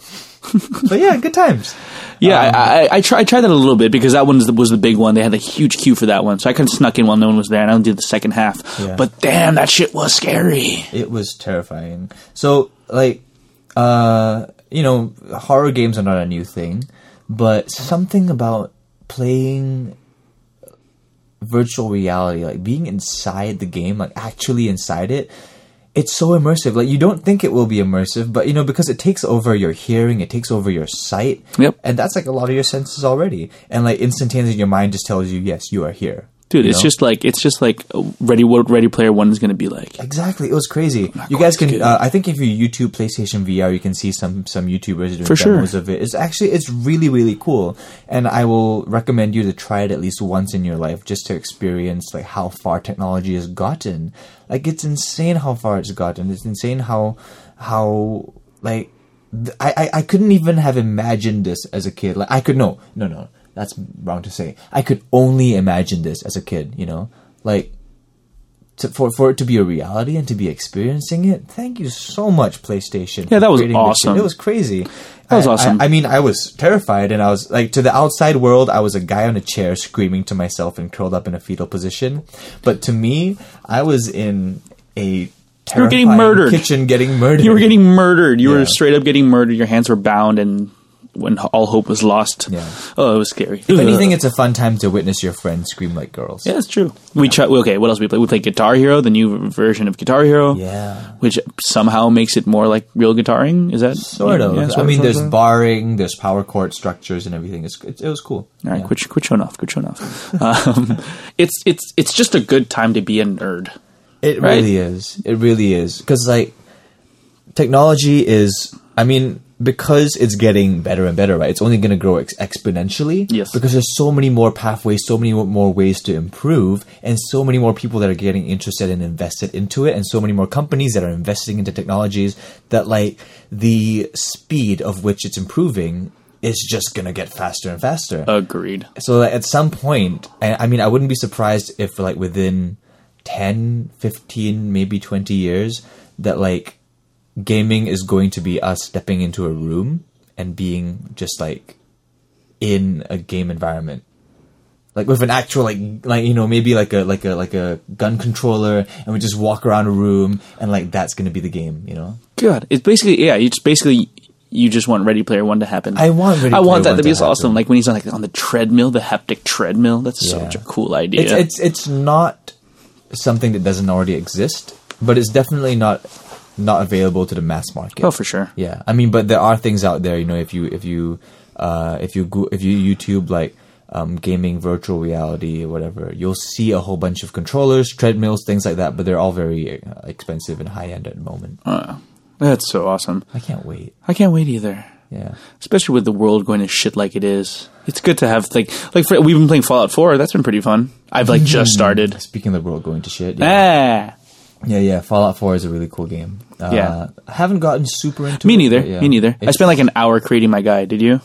but yeah, good times. Yeah, I, I, I, try, I tried that a little bit because that one was the, was the big one. They had a huge queue for that one, so I kind of snuck in while no one was there, and I only did the second half. Yeah. But damn, that shit was scary. It was terrifying. So like, uh, you know, horror games are not a new thing, but something about playing virtual reality, like being inside the game, like actually inside it, it's so immersive. Like you don't think it will be immersive, but you know, because it takes over your hearing, it takes over your sight. Yep. And that's like a lot of your senses already. And like instantaneously your mind just tells you, yes, you are here. Dude, it's know? just like it's just like uh, ready. What Ready Player One is going to be like? Exactly, it was crazy. You guys can, uh, I think, if you YouTube PlayStation VR, you can see some some YouTubers doing For sure. demos of it. It's actually it's really really cool, and I will recommend you to try it at least once in your life just to experience like how far technology has gotten. Like it's insane how far it's gotten. It's insane how how like th- I I, I couldn't even have imagined this as a kid. Like I could no no no that's wrong to say. I could only imagine this as a kid. You know like to, for for it to be a reality and to be experiencing it. Thank you so much, PlayStation. Yeah, that was creating this shit. awesome. It was crazy. That was I- awesome. I, I mean, I was terrified, and I was like, to the outside world, I was a guy on a chair screaming to myself and curled up in a fetal position. But to me, I was in a You were getting murdered. kitchen, getting murdered. You were getting murdered. You Yeah. were straight up getting murdered. Your hands were bound, and when all hope was lost. Yeah. Oh, it was scary. If anything, it's a fun time to witness your friends scream like girls. yeah, it's true. We try. Okay, what else we play? We play Guitar Hero, the new version of Guitar Hero. Yeah. which somehow makes it more like real guitaring. Is that Sort of. Yeah, I mean, sort there's of. barring, there's power chord structures and everything. It's, it, it was cool. All right, Yeah. quit, quit showing off. Quit showing off. um, it's it's it's just a good time to be a nerd. It Right? really is. It really is because like technology is. I mean, because it's getting better and better, right? It's only going to grow ex- exponentially. Yes. Because there's so many more pathways, so many more ways to improve, and so many more people that are getting interested and invested into it, and so many more companies that are investing into technologies that, like, the speed of which it's improving is just going to get faster and faster. Agreed. So like, at some point, I, I mean, I wouldn't be surprised if like within 10, 15, maybe 20 years that like gaming is going to be us stepping into a room and being just like in a game environment. Like with an actual like like you know maybe like a like a like a gun controller and we just walk around a room and like that's going to be the game, you know. God, it's basically yeah. It's basically you just want Ready Player One to happen. I want Ready I want that to be to awesome. happen. Like when he's on like on the treadmill, the haptic treadmill. That's Yeah. such a cool idea. It's it's it's not something that doesn't already exist, but it's definitely not not available to the mass market. oh, for sure. Yeah, I mean, but there are things out there. You know, if you if you uh, if you go, if you YouTube like um, gaming virtual reality or whatever, you'll see a whole bunch of controllers, treadmills, things like that. But they're all very uh, expensive and high end at the moment. Uh, that's so awesome. I can't wait. I can't wait either. Yeah, Especially with the world going to shit like it is. It's good to have like like for, we've been playing Fallout Four. That's been pretty fun. I've like just started. speaking of the world going to shit. Yeah, Ah, yeah, yeah. Fallout Four is a really cool game. Uh, Yeah. I haven't gotten super into me it, neither. yeah. Me neither. I spent like an hour creating my guy. Did you?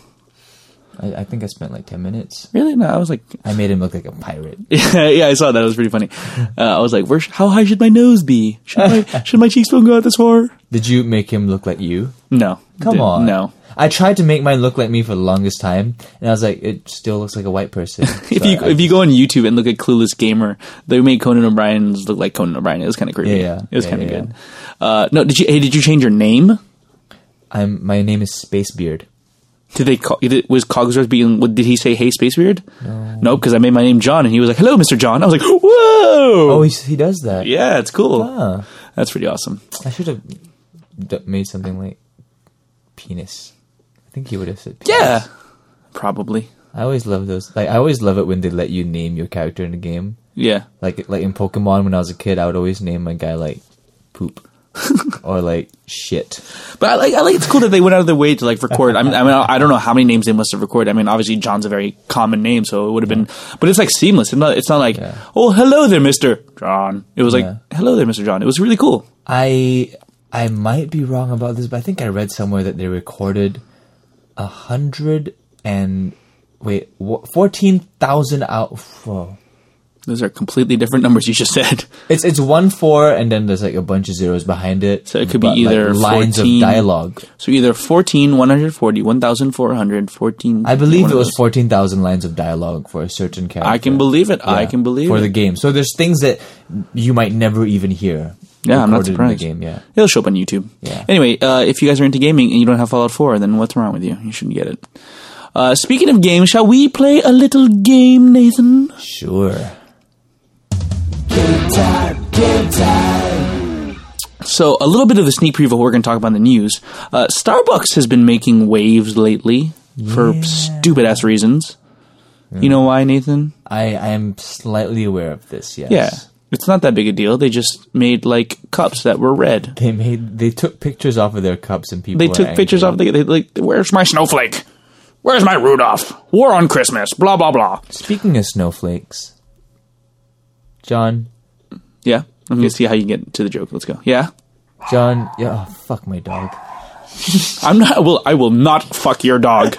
I, I think I spent like ten minutes. Really? No, I was like, I made him look like a pirate. yeah, yeah, I saw that. It was pretty funny. Uh, I was like, where? sh- How high should my nose be? Should my should my cheekbone go out this far? Did you make him look like you? No. Come Did- on. No. I tried to make mine look like me for the longest time, and I was like, it still looks like a white person. If So you I- if you go on YouTube and look at Clueless Gamer, they made Conan O'Brien's look like Conan O'Brien. It was kind of creepy. Yeah, yeah. It was Yeah, kind of yeah, good. Uh, no, did you? Hey, did you change your name? I'm my name is Spacebeard. Did they call? Was Codsworth being? what- Did he say, "Hey, Space Weird? No, because I made my name John, and he was like, "Hello, Mister John." I was like, "Whoa!" Oh, he's, he does that. yeah, it's cool. Ah, That's pretty awesome. I should have d- made something like penis. I think he would have said. Penis. Yeah, probably. I always love those. Like I always love it when they let you name your character in the game. Yeah, Like like in Pokemon when I was a kid, I would always name my guy like poop or like shit. but I like. I like. It's cool that they went out of their way to like record. I mean, I mean, I don't know how many names they must have recorded. I mean, obviously John's a very common name, so it would have been. But it's like seamless. It's not. It's not like, Yeah. oh, hello there, Mister John. It was like, Yeah. hello there, Mister John. It was really cool. I I might be wrong about this, but I think I read somewhere that they recorded a hundred and wait fourteen thousand out. Whoa. Those are completely different numbers you just said. It's it's one four and then there's like a bunch of zeros behind it. So it could be but, like, either lines 14 of dialogue. So either 14, 140, 1,400, 14. I believe it was fourteen thousand lines of dialogue for a certain character. I can believe it. I can believe it. for it. the game. So there's things that you might never even hear. Yeah, I'm not surprised. In the game, yeah. It'll show up on YouTube. Yeah. Anyway, uh, if you guys are into gaming and you don't have Fallout 4, then what's wrong with you? You shouldn't get it. Uh, speaking of games, shall we play a little game, Nathan? Sure. So, a little bit of the sneak preview of what we're going to talk about in the news. Uh, Starbucks has been making waves lately for stupid ass reasons. You know why, Nathan? I I am slightly aware of this. Yes. Yeah. It's not that big a deal. They just made like cups that were red. They made they took pictures off of their cups and people. They were took pictures angry. off. They, they like, where's my snowflake? Where's my Rudolph? War on Christmas. Blah blah blah. Speaking of snowflakes, John, Yeah, I'm gonna see how you get to the joke. Let's go. Yeah, John, yeah, oh, fuck my dog. I'm not. I will. I will not fuck your dog.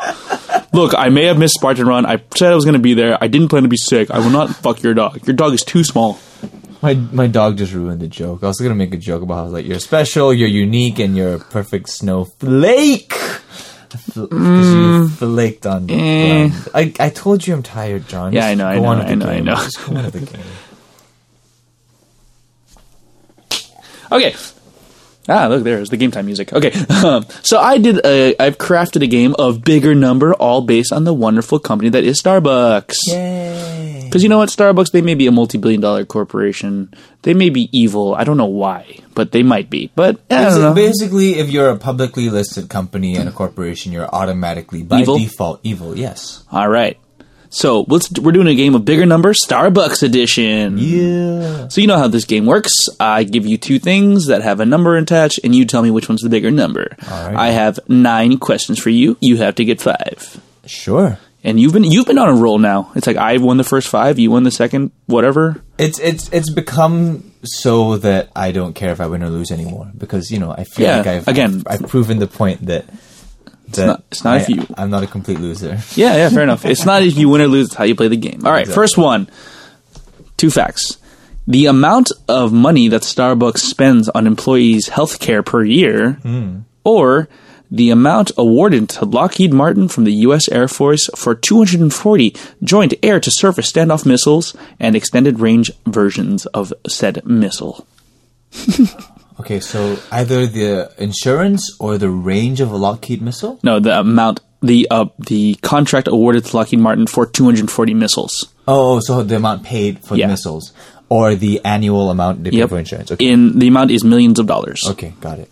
Look, I may have missed Spartan Run. I said I was gonna be there. I didn't plan to be sick. I will not fuck your dog. Your dog is too small. My my dog just ruined the joke. I was gonna make a joke about how like you're special, you're unique, and you're a perfect snowflake. Because you flaked on Mm. Eh. I I told you I'm tired, John. Yeah, I know, I know, I know, I know. Just go on with the game. Okay. Ah, look, there's the game time music. Okay, um, so I did. A, I've crafted a game of bigger number, all based on the wonderful company that is Starbucks. Yay! Because you know what, Starbucks, they may be a multi-billion dollar corporation. They may be evil. I don't know why, but they might be. But I don't Basi- know. Basically, if you're a publicly listed company and a corporation, you're automatically by Evil? default evil. Yes. All right. So let's we're doing a game of bigger number, Starbucks edition. Yeah. So you know how this game works. I give you two things that have a number attached, and you tell me which one's the bigger number. I have nine questions for you. You have to get five. Sure. And you've been you've been on a roll now. It's like I won the first five, you won the second, whatever. It's it's it's become so that I don't care if I win or lose anymore because you know I feel Yeah, like I've again- I've, I've proven the point that that not- it's not I, if you- I'm not a complete loser. Yeah, yeah, fair enough. It's not if you win or lose, it's how you play the game. All right, Exactly. first one. Two facts. The amount of money that Starbucks spends on employees' health care per year, hmm. or the amount awarded to Lockheed Martin from the U.S. Air Force for 240 joint air to surface standoff missiles and extended range versions of said missile. Okay, so either the insurance or the range of a Lockheed missile. No, the amount, the uh, the contract awarded to Lockheed Martin for 240 missiles. Oh, so the amount paid for Yeah. the missiles or the annual amount they pay Yep. for insurance. Okay. In the amount is millions of dollars. Okay, got it.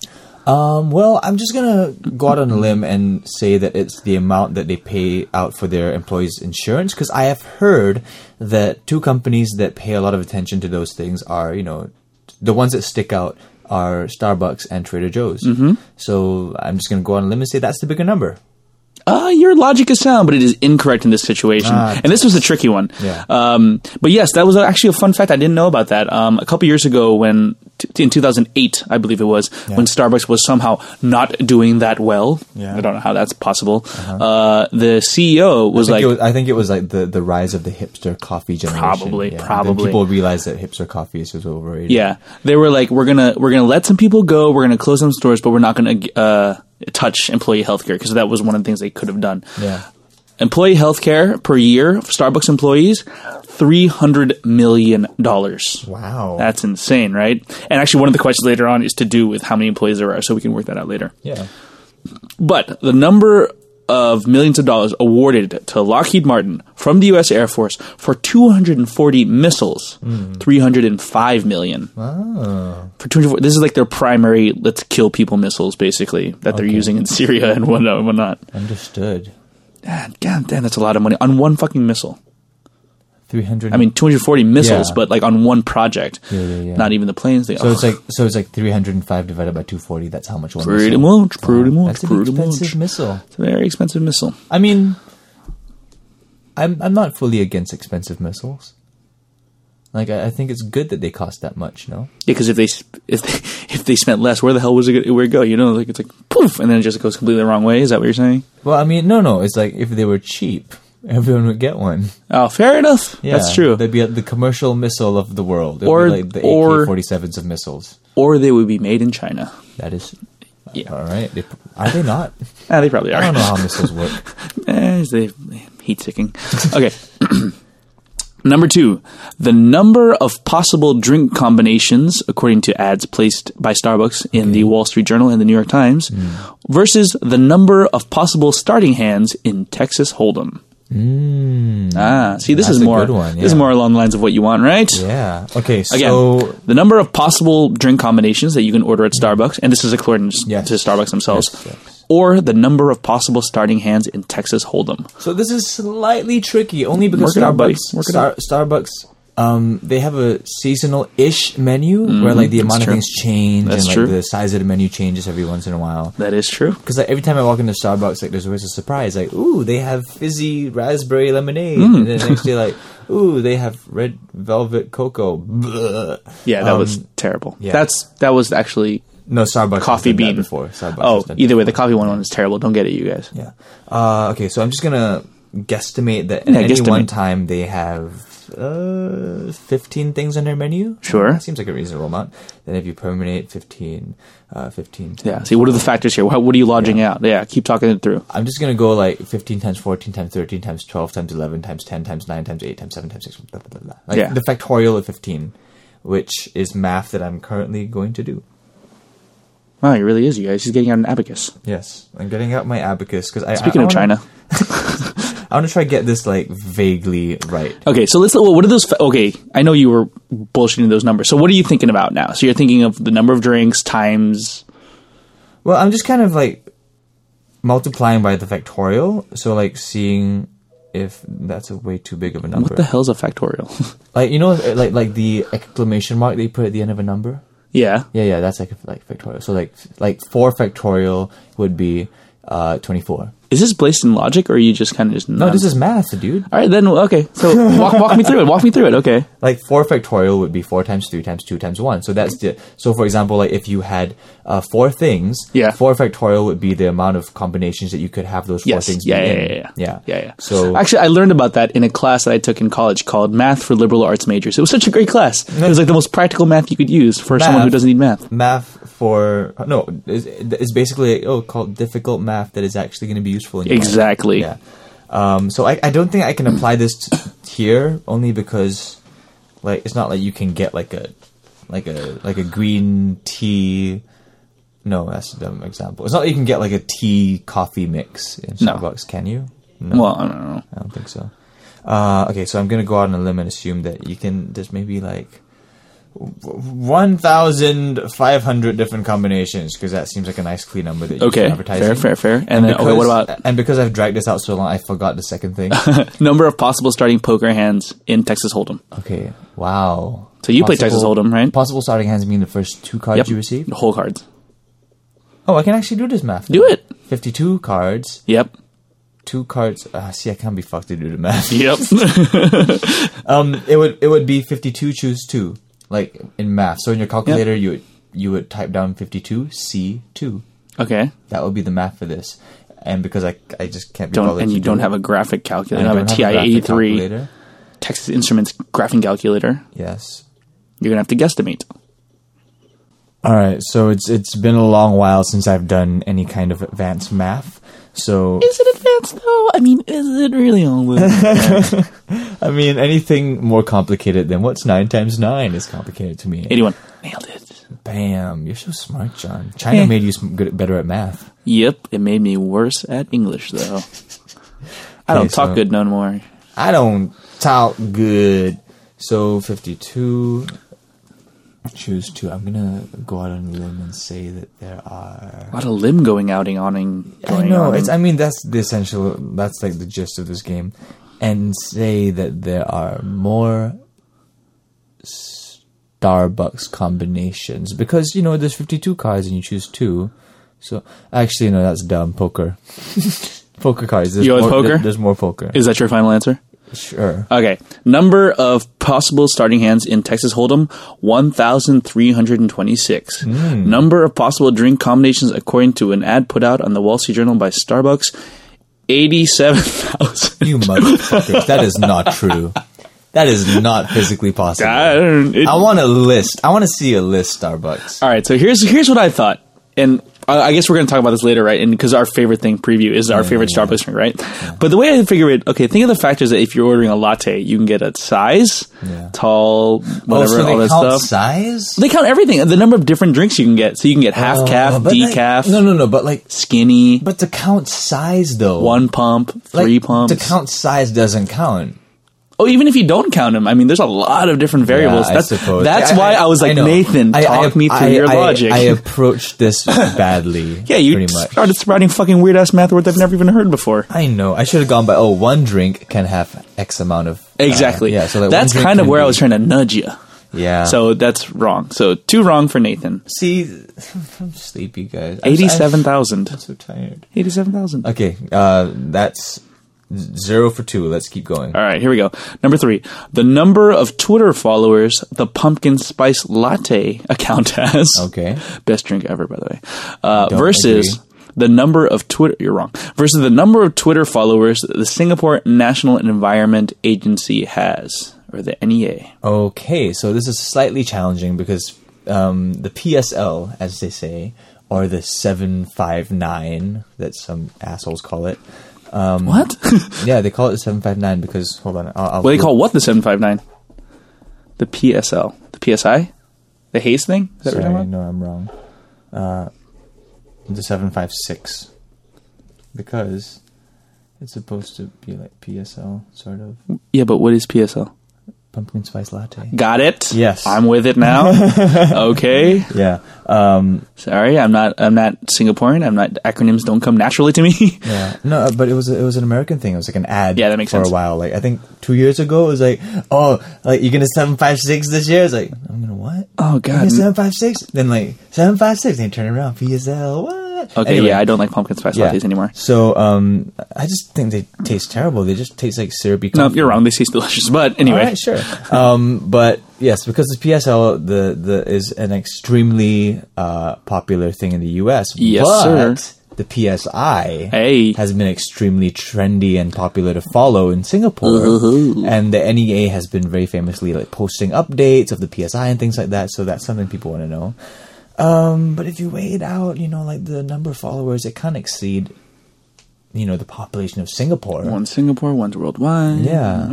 Um, well, I'm just gonna go out on a limb and say that it's the amount that they pay out for their employees' insurance because I have heard that two companies that pay a lot of attention to those things are, you know, the ones that stick out are Starbucks and Trader Joe's. Mm-hmm. So I'm just gonna go on a limb and say that's the bigger number. Uh, your logic is sound, but it is incorrect in this situation. Ah, and this was a tricky one. Yeah. Um, but yes, that was actually a fun fact. I didn't know about that. Um, a couple years ago, when in 2008, I believe it was, when Starbucks was somehow not doing that well. Yeah. Uh-huh. I don't know how that's possible. uh the CEO was I like, it was, I think it was like the, the rise of the hipster coffee generation. Probably, Yeah. Then probably. people realized that hipster coffee is just overrated. Yeah, they were like, we're gonna we're gonna let some people go. We're gonna close some stores, but we're not gonna uh, touch employee healthcare because that was one of the things they could have done. Yeah. Employee healthcare per year, for Starbucks employees, three hundred million dollars. Wow. That's insane, right? And actually, one of the questions later on is to do with how many employees there are, so we can work that out later. yeah. But the number of millions of dollars awarded to Lockheed Martin from the U.S. Air Force for 240 missiles, hmm. 305 million. Oh. For 240, this is like their primary "let's kill people" missiles, basically that they're using in Syria and whatnot. Understood. God, God damn, that's a lot of money on one fucking missile. 300. I mean, 240 missiles, Yeah. but like on one project. Yeah, yeah, yeah. Not even the planes. They, So it's like so it's like 305 divided by 240. That's how much one. pretty missile. much, pretty much, That's an pretty expensive much. missile. It's a very expensive missile. I mean, I'm I'm not fully against expensive missiles. Like I, I think it's good that they cost that much. No. Yeah, because if they if they, if they spent less, where the hell was it? Where it go? You know, like it's like poof, and then it just goes completely the wrong way. Is that what you're saying? Well, I mean, no, no. It's like if they were cheap, everyone would get one. Oh, fair enough. Yeah, That's true. They'd be the commercial missile of the world. It'd Or- be like the AK-47s of missiles. Or they would be made in China. That is. Yeah. All right. They, are they not? Ah, they probably are. I don't know how missiles work. Eh, they heat seeking. Okay. Number two, the number of possible drink combinations, according to ads placed by Starbucks in the Wall Street Journal and the New York Times, Hmm. versus the number of possible starting hands in Texas Hold'em. Ah, see, this. That's is more. one, This is more along the lines of what you want, right? Yeah. Okay. Again, the number of possible drink combinations that you can order at Starbucks, and this is according Yes. to Starbucks themselves, Yes, yes. Or the number of possible starting hands in Texas Hold'em. So this is slightly tricky, only because Work it out, buddy. Starbucks, Star-. Starbucks, um, they have a seasonal-ish menu where like the amount Mm-hmm. true. of things change That's and like true. the size of the menu changes every once in a while. That is true. Because like every time I walk into Starbucks, like there's always a surprise. Like, ooh, they have fizzy raspberry lemonade, Mm. and then the next day, like, ooh, they have red velvet cocoa. Bleh. Yeah, that Um, was terrible. yeah. That's that was actually no Starbucks coffee bean before. Starbucks oh, either way, the coffee one is terrible. Don't get it, you guys. Yeah. Uh, okay, so I'm just gonna guesstimate that Yeah, at any guesstimate. one time they have uh 15 things on their menu. Sure. That seems like a reasonable amount. Then if you permanate 15, uh, 15. Yeah. See, what are the factors here? What, what are you lodging out? Yeah, keep talking it through. I'm just gonna go like 15 times 14 times 13 times 12 times 11 times 10 times 9 times 8 times 7 times 6 blah, blah, blah, blah. like Yeah. the factorial of 15 which is math that I'm currently going to do. Wow, he really is, you guys. He's getting out an abacus. Yes, I'm getting out my abacus because I Speaking I, I of wanna- China. I want to try to get this like vaguely right. Okay, so let's. What are those? fa- Okay, I know you were bullshitting those numbers. So what are you thinking about now? So you're thinking of the number of drinks times. Well, I'm just kind of like multiplying by the factorial. So like seeing if that's a way too big of a number. What the hell's a factorial? Like you know, like like the exclamation mark they put at the end of a number. Yeah. Yeah, yeah, that's like like factorial. So like like four factorial would be uh twenty four. Is this based in logic, or are you just kind of just No, this is math, dude. All right, then okay. So walk walk me through it. Walk me through it. Okay. Like four factorial would be four times three times two times one. So that's the so for example, like if you had uh, four things, Yeah. four factorial would be the amount of combinations that you could have those four Yes. things. Yeah, be yeah, yeah, yeah, yeah, Yeah, yeah. So actually, I learned about that in a class that I took in college called Math for Liberal Arts Majors. It was such a great class. It was like the most practical math you could use for someone who doesn't need math. math for no, it's, it's basically oh called difficult math that is actually going to be useful in your life. Exactly. Yeah. Um, so I, I don't think I can apply this t- here only because like it's not like you can get like a like a like a green tea. No, that's a dumb example. It's not like you can get like a tea coffee mix in No. Starbucks, can you? No, Well, I don't know. I don't think so. Uh, okay, so I'm gonna go out on a limb and assume that you can. There's maybe like one thousand five hundred different combinations because that seems like a nice clean number that you Okay, can advertising. fair, fair, fair. And, then, okay, what because- about And because I've dragged this out so long, I forgot the second thing. number of possible starting poker hands in Texas Hold'em? okay, wow. So you play Texas Hold'em, right? Possible starting hands mean the first two cards Yep. you receive. The whole cards. Oh, I can actually do this math. Do it. Fifty-two cards, Yep. two cards. Uh, see, I can't be fucked to do the math. Yep. Um, it would it would be fifty-two. Choose two, like in math. So in your calculator, you would you would type down fifty-two, C two. okay. That would be the math for this. And because I, I just can't be Don't bothered and to you do don't it, have a graphic calculator. I You don't have a TI eighty graphic three calculator. Texas Instruments graphing calculator. Yes. You're gonna have to guesstimate. All right. So it's it's been a long while since I've done any kind of advanced math. So Is it advanced though? I mean, is it really all I mean, anything more complicated than what's nine times nine is complicated to me. eighty one? Nailed it. Bam! You're so smart, John. China made you good, better at math. Yep, it made me worse at English though. I don't Okay, talk so- good no more. I don't talk good. So fifty-two. Choose two. I'm gonna go out on a limb and say that there are. What a lot of limb going outing awning. I Going know. on. It's. I mean, that's the essential. That's like the gist of this game, and say that there are more Starbucks combinations because you know there's 52 cards and you choose two. So actually, no, that's dumb. Poker. poker cards. There's You more, poker? there- There's more poker. Is that your final answer? Sure. Okay. Number of possible starting hands in Texas Hold'em, 1,326. Hmm. Number of possible drink combinations according to an ad put out on the Wall Street Journal by Starbucks, 87,000. You motherfuckers. that is not true. That is not physically possible. I it- I want a list. I want to see a list, Starbucks. All right, so here's here's what I thought, and I I guess we're going to talk about this later, right? And because our favorite thing preview is our favorite Starbucks drink, right? But the way I figure it, okay, think of the factors that if you're ordering a latte, you can get a size, Yeah. tall, whatever, oh, so all that count stuff. size? They count everything, the number of different drinks you can get. So you can get half Oh, calf, but like- decaf, no, no, no. But like, skinny, but to count size though, one pump, like, three pumps. To count size doesn't count. Oh, even if you don't count them, I mean, there's a lot of different variables. Yeah, that's I that's I- why I, was like, know. Nathan, I- talk I- me through I- your I- logic. I approached this badly. yeah, you pretty much. started sprouting fucking weird ass math words I've never even heard before. I know. I should have gone by. Oh, one drink can have X amount of. uh, Exactly. yeah. So like that's kind of where I was trying to nudge you. Yeah. So that's wrong. So two wrong for Nathan. see, I'm sleepy, guys. I'm- I'm so tired. Eighty-seven thousand. Okay. Uh, that's zero for two. Let's keep going. All right, here we go. Number three, the number of Twitter followers the pumpkin spice latte account has. Okay. Best drink ever, by the way. Uh, versus agree. the number of Twitter. You're wrong. Versus the number of Twitter followers the Singapore National Environment Agency has, or the NEA. Okay, so this is slightly challenging because um, the PSL, as they say, or the 759 that some assholes call it. Um, What? Yeah, they call it the 759 because, hold on. I'll, I'll what do they call what the seven five nine? The PSL, the PSI, the haze thing. Is that Sorry, no, I'm wrong. Uh, the 756. Because it's supposed to be like PSL, sort of. Yeah, but what is PSL? Pumpkin spice latte. Got it. Yes. I'm with it now. okay. Yeah. Um, Sorry, I'm not. I'm not Singaporean. I'm not. Acronyms don't come naturally to me. yeah. No, uh, but it was it was an American thing. It was like an ad. Yeah, that makes for sense. a while. Like I think two years ago, it was like, oh, like you're gonna seven five six this year. It's like I'm gonna what? Oh, God. Seven five six. Then like seven five six. Then turn around. PSL. What? Okay. Anyway. Yeah, I don't like pumpkin spice Yeah. lattes anymore. So um, I just think they taste terrible. They just taste like syrupy. No, you're wrong. They taste delicious. But anyway, right, sure. um, but yes, because the PSL the the is an extremely uh, popular thing in the US. Yes, but sir. The PSI Hey. has been extremely trendy and popular to follow in Singapore, and the NEA has been very famously like posting updates of the PSI and things like that. So that's something people want to know. Um, but if you weigh it out, you know, like the number of followers, it can't exceed, you know, the population of Singapore. One Singapore, one's worldwide. Yeah.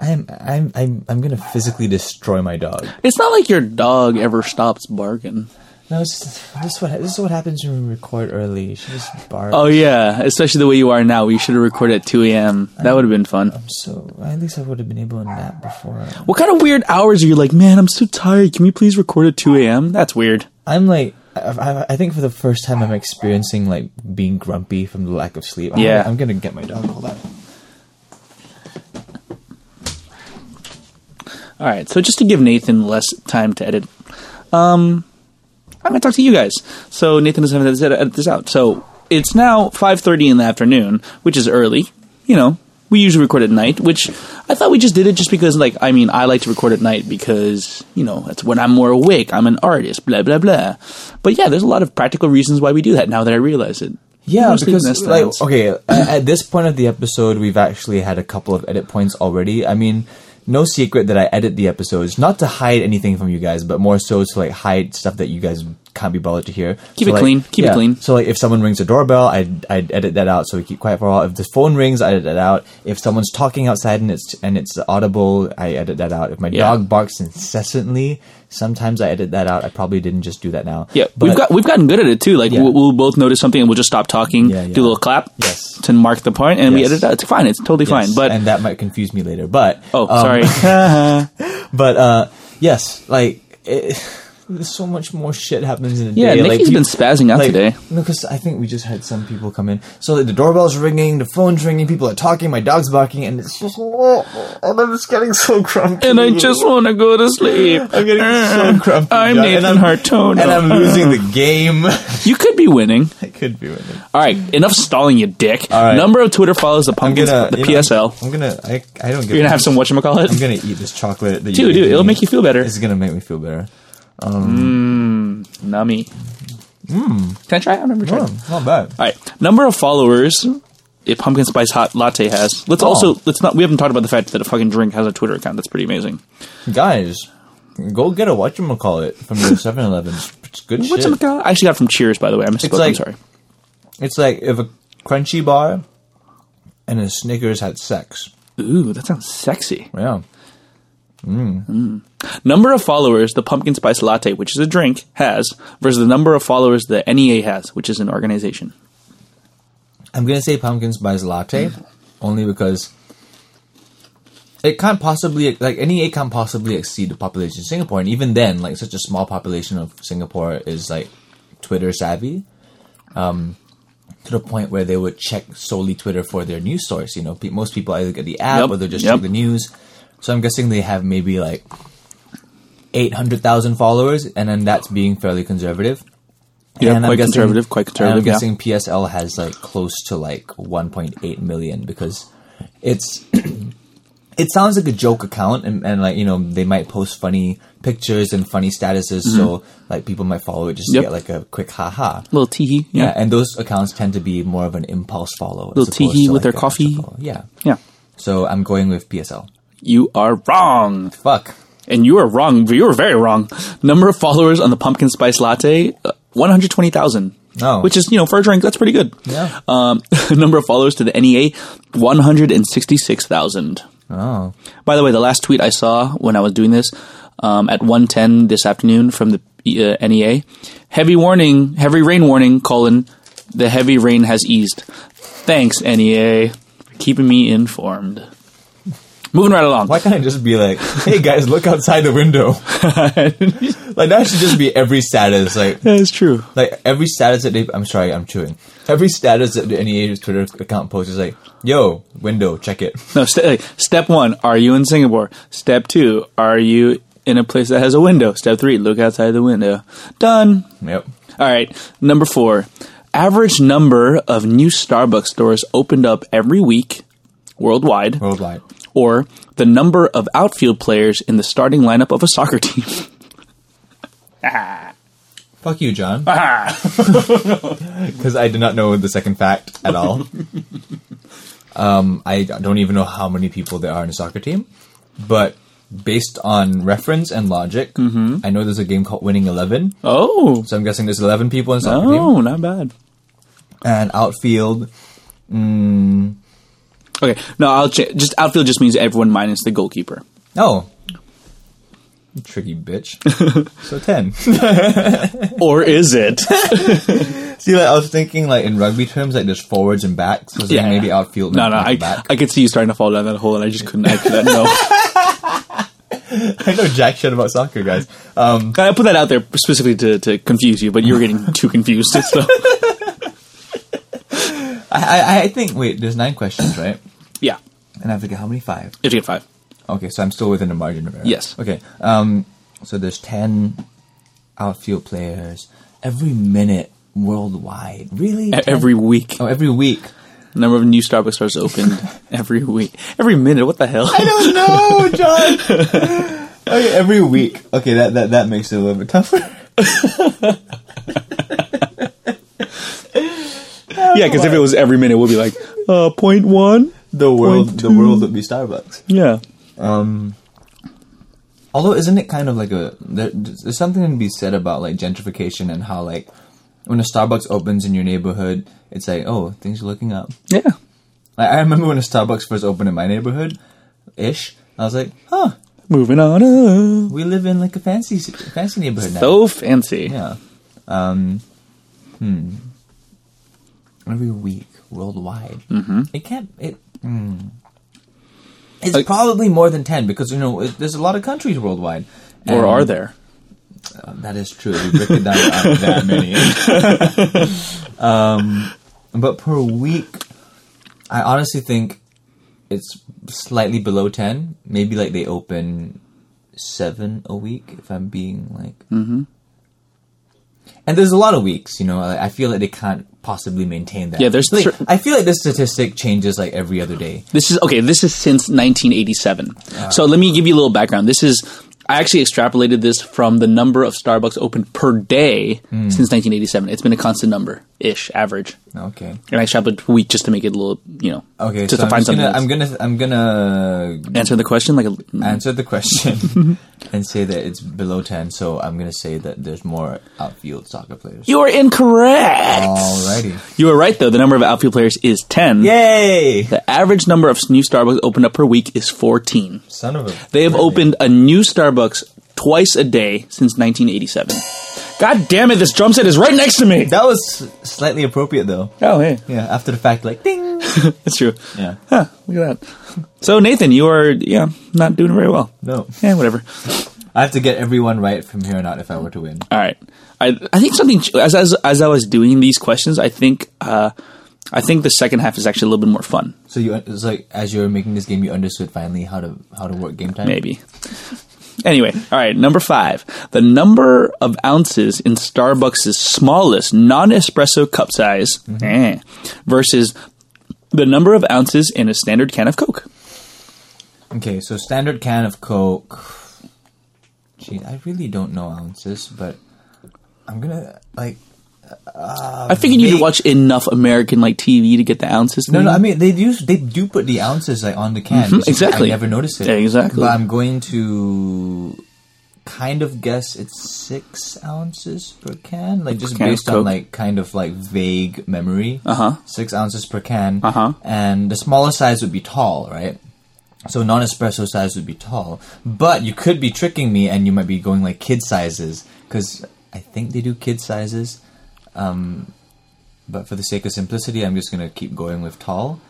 I'm I'm I'm I'm gonna physically destroy my dog. It's not like your dog ever stops barking. No, it's just, this is what this is what happens when we record early. She just barks. Oh yeah, especially the way you are now. We should have recorded at 2 a.m. That would have been fun. So at least I would have been able to nap before. What kind of weird hours are you like, man? I'm so tired. Can we please record at 2 a.m.? That's weird. I'm like I, I, I think for the first time I'm experiencing like being grumpy from the lack of sleep. I'm Yeah. gonna, I'm gonna get my dog. Hold on. All right, so just to give Nathan less time to edit, um, I'm gonna talk to you guys. So Nathan doesn't have to edit this out. So it's now 5:30 in the afternoon, which is early. You know, we usually record at night, which I thought we just did it just because, like, I mean, I like to record at night because you know that's when I'm more awake. I'm an artist, blah blah blah. But yeah, there's a lot of practical reasons why we do that. Now that I realize it. Yeah, Mostly because like okay, at this point of the episode, we've actually had a couple of edit points already. I mean, no secret that I edit the episodes not to hide anything from you guys, but more so to like hide stuff that you guys can't be bothered to hear. Keep So, it like, clean. Keep it clean. So like, if someone rings a doorbell, I'd I'd edit that out so we keep quiet for a while. If the phone rings, I edit that out. If someone's talking outside and it's and it's audible, I edit that out. If my Yeah. dog barks incessantly, sometimes I edit that out. I probably didn't just do that now. Yeah, but we've got we've gotten good at it too. Like Yeah. we'll, we'll both notice something and we'll just stop talking, Yeah, yeah. do a little clap, Yes. to mark the point, and we edit that. out. It's fine. It's totally Yes, fine. But and that might confuse me later. But oh, um, sorry. But uh, yes, like it, so much more shit happens in a Yeah, day. Nikki's like, been spazzing out like, today. Because I think we just had some people come in. So like, the doorbell's ringing, the phone's ringing, people are talking, my dog's barking, and it's just oh, and I'm just getting so grumpy. and I just want to go to sleep. I'm getting so uh, grumpy. I'm Nathan and I'm, Hartono. and I'm losing the game. You could be winning. I could be winning. All right, enough stalling, you dick. All right. Number of Twitter follows the pumpkins, gonna the you know, PSL. I'm, gonna. I, I don't get. You're gonna have some I'm gonna eat this chocolate. That Dude, you dude, it'll me. make you feel better. It's gonna make me feel better. Nummy. Mm. Can I try? I've never tried. Oh, not bad. All right, number of followers a pumpkin spice hot latte has. Let's Oh. also let's not. We haven't talked about the fact that a fucking drink has a Twitter account. That's pretty amazing. Guys, go get a whatchamacallit from your 7-Eleven. It's good What's shit. it called? I actually got it from Cheers, by the way. I misspoke. like- I'm sorry. It's like if a crunchy bar and a Snickers had sex. Ooh, that sounds sexy. Yeah. Number of followers the pumpkin spice latte, which is a drink, has versus the number of followers the NEA has, which is an organization. I'm gonna say pumpkin spice latte only because it can't possibly like any it can't possibly exceed the population of Singapore, and even then, like such a small population of Singapore is like Twitter savvy, um, to the point where they would check solely Twitter for their news source. You know, pe- most people either get the app Yep, or they just yep. check the news. So I'm guessing they have maybe like eight hundred thousand followers, and then that's being fairly conservative. Yeah, And quite guessing- conservative, quite conservative. I'm guessing PSL has like close to like 1.8 million because it's it sounds like a joke account and, and like you know they might post funny pictures and funny statuses so like people might follow it just Mm-hmm. Yep. to get like a quick haha. little teehee. Yeah. Yeah. and those accounts tend to be more of an impulse follow. Little teehee with their coffee. Yeah. yeah. So I'm going with PSL. You are wrong. Fuck. And you are wrong. You were very wrong. Number of followers on the pumpkin spice latte, uh, 120,000. Oh. Which is, you know, for a drink, that's pretty good. Yeah. Um, number of followers to the NEA, 166,000. Oh. By the way, the last tweet I saw when I was doing this um, at 110 this afternoon from the uh, NEA, heavy warning, heavy rain warning, colon, the heavy rain has eased. Thanks, NEA. for keeping me informed. Moving right along. Why can't I just be like, hey guys, look outside the window? like that should just be every status. Like That is true. like every status that they I'm sorry, I'm chewing. Every status that NEA's Twitter account posts is like, yo, window, check it. No, st- like, step one, are you in Singapore? Step two, are you in a place that has a window? Step three, look outside the window. Done. Yep. All right, number four. Average number of new Starbucks stores opened up every week worldwide, Worldwide. Or the number of outfield players in the starting lineup of a soccer team. Fuck you, John. Because I did not know the second fact at all. um, I don't even know how many people there are in a soccer team, but based on reference and logic, I know there's a game called Winning Eleven. oh, So I'm guessing there's 11 people in soccer team. oh, not bad. And outfield, Okay, no, I'll cha- just outfield just means everyone minus the goalkeeper. oh, you tricky bitch. so 10. Or is it? See, like I was thinking, like in rugby terms, like there's forwards and backs. So Yeah. maybe outfield. no, no, I, back. I could see you starting to fall down that hole, and I just couldn't. I couldn't know. I know jack shit about soccer, guys. Um, I put that out there specifically to, to confuse you, but you were getting too confused. So I, I, I think. Wait, there's nine questions, right? yeah, And I have to get how many. Five. if you get five, Okay, so I'm still within the margin of error. Yes. Okay. Um, so there's ten outfield players every minute worldwide. Really? E- 10? every week, Oh, every week. number of new Starbucks stores opened every week, every minute. What the hell? I don't know, John. okay, every week. Okay, that, that that makes it a little bit tougher. yeah, because if it was every minute, we'll be like, uh, point one. The world, Point the two. world would be Starbucks. Yeah, Um, although, isn't it kind of like a there, there's something to be said about like gentrification and how like when a Starbucks opens in your neighborhood, it's like oh things are looking up. yeah. Like, I remember when a Starbucks first opened in my neighborhood, ish. I was like, huh, Moving on. uh, we live in like a fancy fancy neighborhood now. So fancy. yeah. Um, hmm. Every week worldwide. Mm-hmm. It can't. It. Hmm. It's Like- probably more than ten because you know it, there's a lot of countries worldwide. Or are there? Uh, that is true. We break it down to that many. um, but per week, I honestly think it's slightly below ten. Maybe like they open seven a week. If I'm being like, mm-hmm. And there's a lot of weeks. You know, I I feel like they can't possibly maintain that. Yeah, there's Like, cer- I feel like this statistic changes like every other day. This is okay. This is since 1987. Ah. So let me give you a little background. This is I actually extrapolated this from the number of Starbucks opened per day Hmm. since 1987. It's been a constant number ish average, Okay. and I extrapolated week just to make it a little, you know, Okay. just so to I'm, just something. gonna, I'm gonna. I'm gonna answer the question like a, answer the question and say that it's below 10 so i'm going to say that there's more outfield soccer players you are incorrect. alrighty You were right though. The number of outfield players is 10. yay The average number of new Starbucks opened up per week is 14. son of a They have Really? opened a new Starbucks twice a day since 1987. God damn it, this drum set is right next to me. that was slightly appropriate though Oh, hey. yeah after the fact like ding That's true. yeah Huh, look at that. So, Nathan, you are, yeah, not doing very well. no Yeah, whatever. i have to get everyone right from here on out if i were to win All right. I, I think something, as, as, as I was doing these questions, I think, uh, I think the second half is actually a little bit more fun. so you it's like as you were making this game you understood finally how to how to work game time Maybe. Anyway, all right, number five. The number of ounces in Starbucks' smallest non espresso cup size eh, versus the number of ounces in a standard can of Coke. okay so standard can of coke gee i really don't know ounces but i'm gonna like I figured you watch enough American like TV to get the ounces. No, no. I mean, they do. They do put the ounces like on the can. Mhm, exactly. I never noticed it. Yeah, exactly. But I'm going to kind of guess it's six ounces per can, like just Can based on like kind of like vague memory. Uh-huh. Six ounces per can. Uh-huh. And the smaller size would be tall, right? So non-espresso size would be tall, but you could be tricking me, and you might be going like kid sizes because I think they do kid sizes. Um, but for the sake of simplicity, I'm just gonna keep going with tall.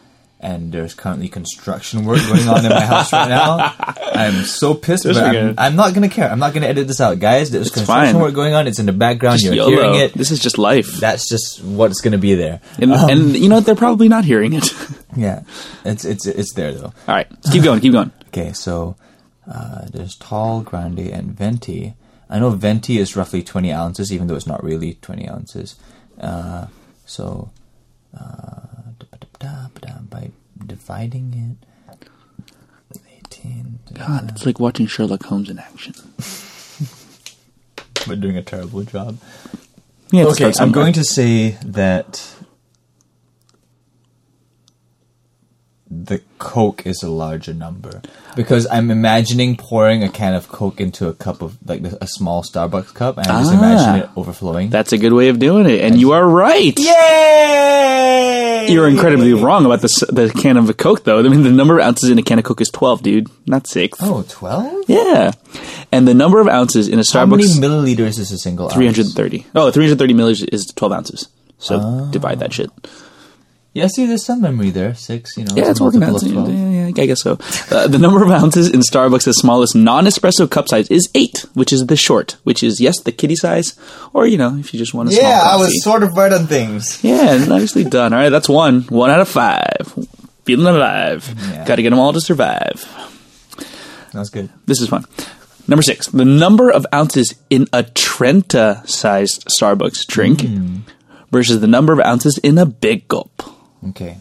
and there's currently construction work going on in my house right now. I'm so pissed, but. I'm, I'm not gonna care. I'm not gonna edit this out, guys. There's construction fine. work going on. It's in the background. Just You're YOLO. hearing it. This is just life. That's just what's gonna be there. and, Um, and you know what? They're probably not hearing it. yeah, it's it's it's there though. All right, keep going. Keep going. Okay, so uh, there's tall, grande, and venti. I know venti is roughly 20 ounces, even though it's not really 20 ounces. Uh, so uh, by dividing it, 18. God, it's like watching Sherlock Holmes in action. We're doing a terrible job. Yeah, Okay, I'm going to say that the Coke is a larger number because I'm imagining pouring a can of Coke into a cup of like a small Starbucks cup, and I just Ah. imagine it overflowing. That's a good way of doing it, and you are right. Yay! You're incredibly wrong about the the can of Coke, though. I mean, the number of ounces in a can of Coke is twelve, dude, not six. Oh, 12? Yeah, and the number of ounces in a Starbucks. How many milliliters is a single 330. Oh, 330 milliliters is 12 ounces. So Ah. divide that shit. Yeah, see, there's some memory there. Six, you know. Yeah, it's working out. multiple of 12. Yeah, yeah, I guess so. Uh, the number of ounces in Starbucks' smallest non-espresso cup size is eight, which is the short, which is yes, the kitty size, or you know, if you just want a small Yeah, I was sort of right on things. Yeah, nicely done. All right, that's one. One out of five. Feeling alive. Yeah. Got to get them all to survive. That's good. This is fun. Number six, the number of ounces in a Trenta-sized Starbucks drink Hmm. versus the number of ounces in a Big Gulp. Okay.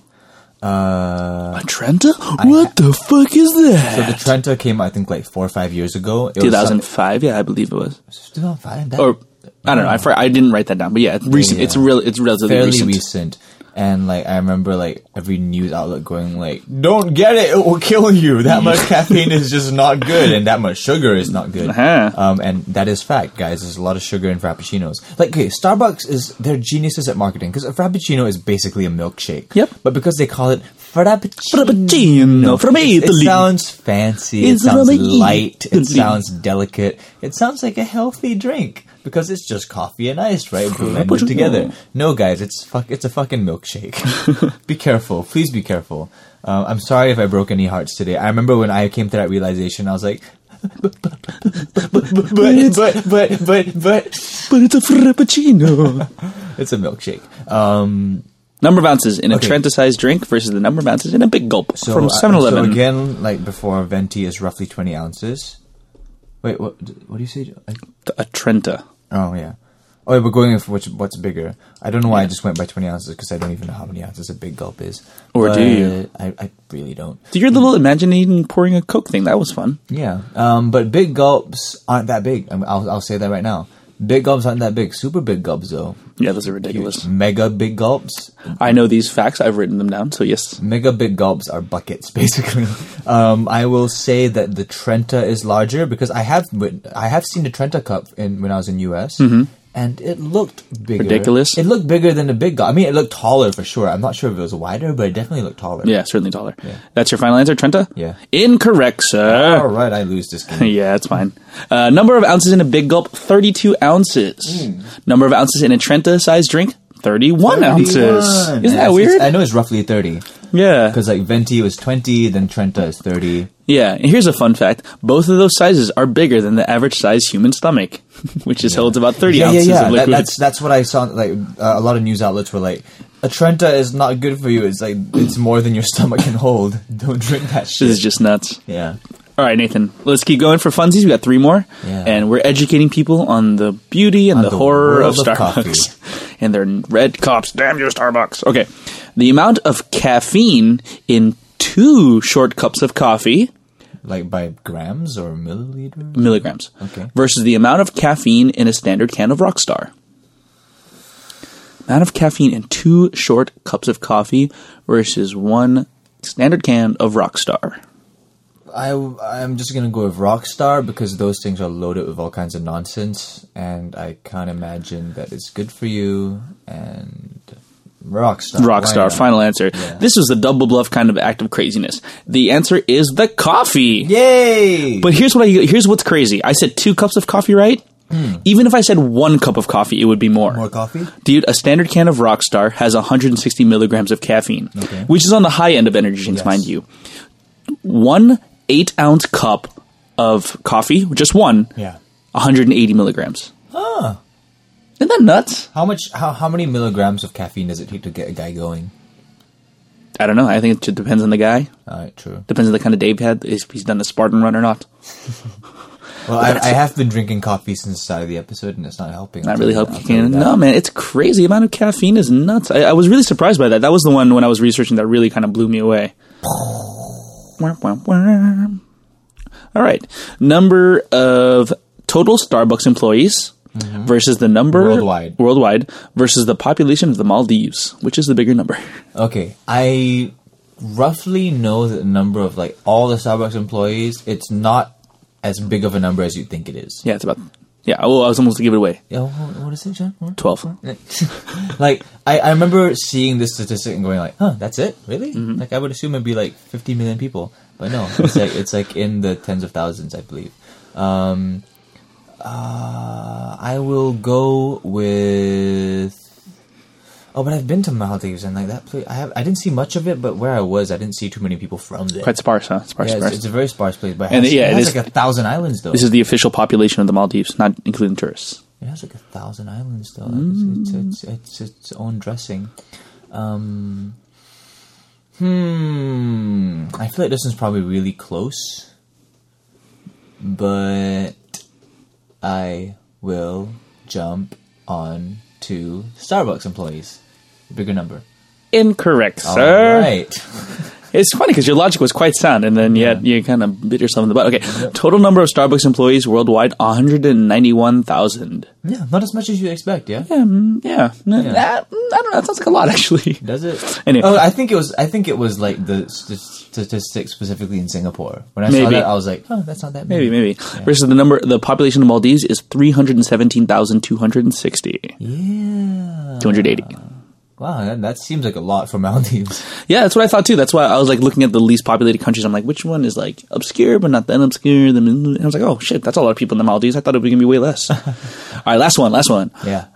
Uh, A Trenta? What the fuck is that? so the Trenta came, I think, like four or five years ago. It 2005, yeah, I believe it was. 2005. Or I don't know. I, I didn't write that down, but yeah, it's recent. Yeah. It's real. It's relatively fairly recent. recent. And like I remember like every news outlet going like, "Don't get it; it will kill you. That much caffeine is just not good, and that much sugar is not good." Uh-huh. Um, and that is fact, guys. There's a lot of sugar in frappuccinos. Like, okay, Starbucks is they're geniuses at marketing because a frappuccino is basically a milkshake. Yep. But because they call it frappuccino, Frappuccino from it, it sounds fancy. It's it sounds from light. It sounds delicate. It sounds like a healthy drink because it's just coffee and ice, right? Blended together. No, guys, it's fuck. It's a fucking milkshake. be careful, please be careful. Uh, I'm sorry if I broke any hearts today. I remember when I came to that realization, I was like, but but but but but but but But it's a Frappuccino. it's a milkshake. Um, number of ounces in a Okay. Trenta-sized drink versus the number of ounces in a Big Gulp so from uh, 7-Eleven. So again, like before, venti is roughly 20 ounces. Wait, what? What do you say? I, a Trenta. Oh yeah. Oh, we're going for which what's bigger. I don't know why I just went by twenty ounces because I don't even know how many ounces a big gulp is. Or do you? I, I really don't. Did your little imagining pouring a Coke thing? That was fun. Yeah. Um, but big gulps aren't that big. I mean, I'll I'll say that right now. Big gulps aren't that big. Super big gulps though. Yeah, those are ridiculous. Mega big gulps. I know these facts. I've written them down. So yes, Mega big gulps are buckets, basically. Um, I will say that the Trenta is larger because I have I have seen the Trenta cup in when I was in US, and it looked bigger. Ridiculous. It looked bigger than the big gulp. I mean, it looked taller for sure. I'm not sure if it was wider, but it definitely looked taller. yeah, certainly taller. That's your final answer, Trenta. Yeah. incorrect, sir. All right, I lose this game. Yeah, it's fine. Uh, number of ounces in a big gulp, 32 ounces. Number of ounces in a Trenta sized drink, 31, ounces. Isn't that weird? I know it's roughly 30 yeah. because like venti was 20, then Trenta is 30. Yeah, and here's a fun fact. Both of those sizes are bigger than the average size human stomach, which is holds about 30 Yeah, yeah, ounces yeah. of That, that's that's what I saw. Like uh, a lot of news outlets were like, "A Trenta is not good for you. It's like it's more than your stomach can hold. Don't drink that shit." this is just nuts. yeah. All right, Nathan, let's keep going for funsies. We got three more, Yeah. and we're educating people on the beauty and the, the horror of world of Starbucks and their red cups. Damn you, Starbucks! Okay, the amount of caffeine in two short cups of coffee, Like by grams or milliliters. milligrams, Okay. versus the amount of caffeine in a standard can of Rockstar. Amount of caffeine in two short cups of coffee versus one standard can of Rockstar. I I'm just gonna go with Rockstar because those things are loaded with all kinds of nonsense, and I can't imagine that it's good for you. And Rockstar. Rockstar, not? final answer. This was the double bluff kind of act of craziness. The answer is the coffee. Yay! But here's what I here's what's crazy. I said two cups of coffee, right? Even if I said one cup of coffee, it would be more. More coffee? Dude, a standard can of Rockstar has 160 milligrams of caffeine, Okay. which is on the high end of energy drinks, Yes. mind you. One eight ounce cup of coffee, just one, Yeah. 180 milligrams. Ah. Isn't that nuts? How much? How how many milligrams of caffeine does it take to get a guy going? I don't know. I think it just depends on the guy. All right, true. Depends on the kind of day you've had, if he's done a Spartan run or not. Well, I, I have been drinking coffee since the start of the episode, and it's not helping. Not I'll really tell you helping. that. I'll tell you that. No, man, it's crazy. The amount of caffeine is nuts. I, I was really surprised by that. That was the one when I was researching that really kind of blew me away. All right. Number of total Starbucks employees versus the number Worldwide. worldwide versus the population of the Maldives. Which is the bigger number? Okay, I roughly know the number of like all the Starbucks employees. It's not as big of a number as you think it is. Yeah, it's about. Yeah, oh, I was almost to give it away. Yeah, what, is it, John? What? 12. like I, I remember seeing this statistic and going like, "Huh, that's it? Really?" Mm-hmm. Like I would assume it'd be like 50 million people, but no, it's like it's like in the tens of thousands, I believe. Um, uh, I will go with. Oh, but I've been to Maldives and like that place. I have. I didn't see much of it, but where I was, I didn't see too many people from there. Quite sparse, huh? Sparse, yeah, sparse. it's, it's a very sparse place, but it And has, yeah, it it has is- like a thousand islands though. This is the official population of the Maldives, not including tourists. It has like a thousand islands though. Like, It's, it's, it's, it's its own dressing. Um, hmm. I feel like this one's probably really close, but I will jump on to Starbucks employees. Bigger number. Incorrect, sir. All right. It's funny because your logic was quite sound, and then yet you kind of bit yourself in the butt. Okay, total number of Starbucks employees worldwide: one hundred and ninety-one thousand. Yeah, not as much as you expect. Yeah. Yeah, mm, yeah. That- I don't know. That sounds like a lot, actually. Does it? Anyway. Oh, I think it was. I think it was like the st- statistics specifically in Singapore. When I saw that, I was like, "Oh, that's not that Maybe, many." maybe. Versus the number, the population of Maldives is three hundred and seventeen thousand two hundred and sixty. Yeah. Two hundred eighty. Wow, that, that seems like a lot for Maldives. Yeah, that's what I thought too. That's why I was like looking at the least populated countries. I'm like, which one is like obscure but not that obscure? And I was like, oh shit, that's a lot of people in the Maldives. I thought it was gonna be way less. All right, last one, last one. Yeah.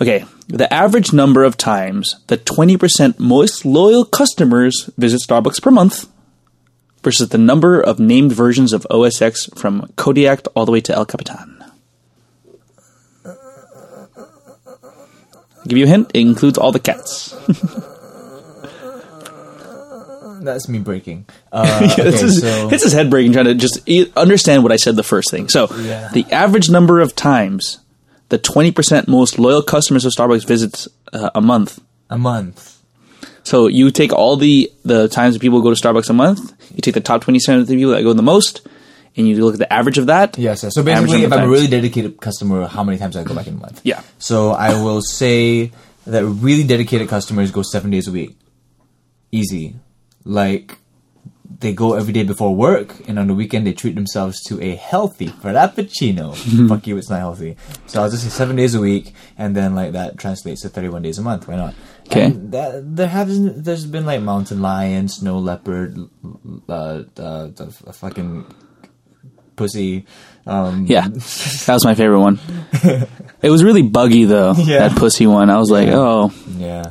Okay, the average number of times that 20% most loyal customers visit Starbucks per month versus the number of named versions of OSX from Kodiak all the way to El Capitan. I'll give you a hint, it includes all the cats. That's me breaking. Uh, okay, it's, his, so it's his head breaking trying to just e- understand what I said the first thing. So, Yeah. the average number of times the 20% most loyal customers of Starbucks visits uh, a month a month. So you take all the the times that people go to Starbucks a month, you take the top twenty percent of the people that go the most, and you look at the average of that. Yes. yes. So basically, if I'm a really dedicated customer, how many times I go back in a month? Yeah. So I will say that really dedicated customers go seven days a week. Easy. Like they go every day before work, and on the weekend they treat themselves to a healthy frappuccino. Fuck you, it's not healthy. So I'll just say seven days a week, and then like that translates to thirty-one days a month. Why not? Okay. That, there have there's been like mountain lion, snow leopard, uh, uh, the fucking pussy. Um, Yeah, that was my favorite one. It was really buggy though. Yeah. That pussy one. I was like, oh, yeah.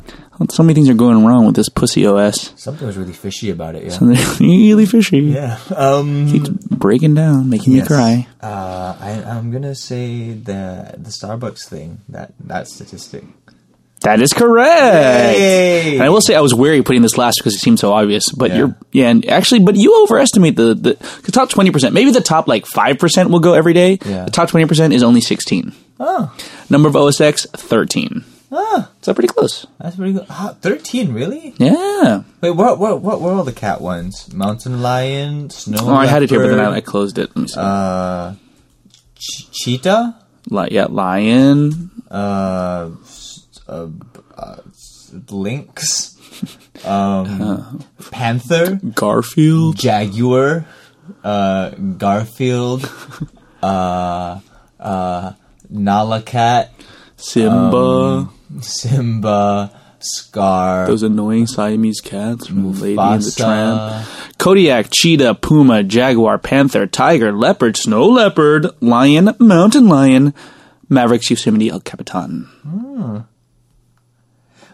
so many things are going wrong with this pussy OS. Something was really fishy about it. Yeah. They're really fishy. Yeah. Um, Breaking down, making yes. me cry. Uh, I, I'm gonna say the the Starbucks thing that that statistic. That is correct. Yay! And I will say I was wary putting this last because it seemed so obvious. But Yeah. you're yeah, and actually, but you overestimate the the, the top twenty percent. Maybe the top like five percent will go every day. Yeah. The top twenty percent is only sixteen. Oh, Number of OSX thirteen. ah, So pretty close. that's pretty good. Ah, Thirteen, really? Yeah. Wait, what? What? What were all the cat ones? Mountain lion, snow. Oh, I had it here, but then I, I closed it. Let me see. uh, ch- cheetah. Li- yeah, lion. Uh, uh, uh, lynx. Um, panther. Garfield. Jaguar, uh, Garfield, uh, uh, Nala Cat, Simba. Um, Simba, Scar, those annoying Siamese cats from Lady and the Mufasa. Tramp. Kodiak, cheetah, puma, jaguar, panther, tiger, leopard, snow leopard, lion, mountain lion, Mavericks Yosemite El Capitan.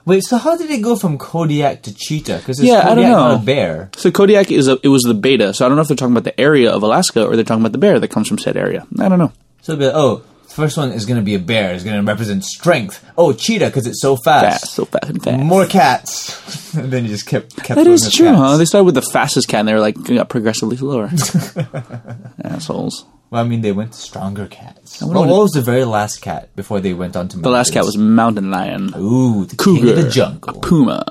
Wait, so how did it go from Kodiak to cheetah? Because Yeah, I don't know. not a bear. So Kodiak is a, it was the beta. So I don't know if they're talking about the area of Alaska or they're talking about the bear that comes from said area. I don't know. So like, oh, first one is going to be a bear. It's going to represent strength. Oh, cheetah because it's so fast. Fast, so fast and fast. More cats. and then you just kept kept. That is true, cats. huh? They started with the fastest cat and they were like got progressively slower. Assholes. Well, I mean, they went to stronger cats. Well, what- was the very last cat before they went on to The last cat was mountain lion. Ooh, the Cougar. king of the jungle. Puma.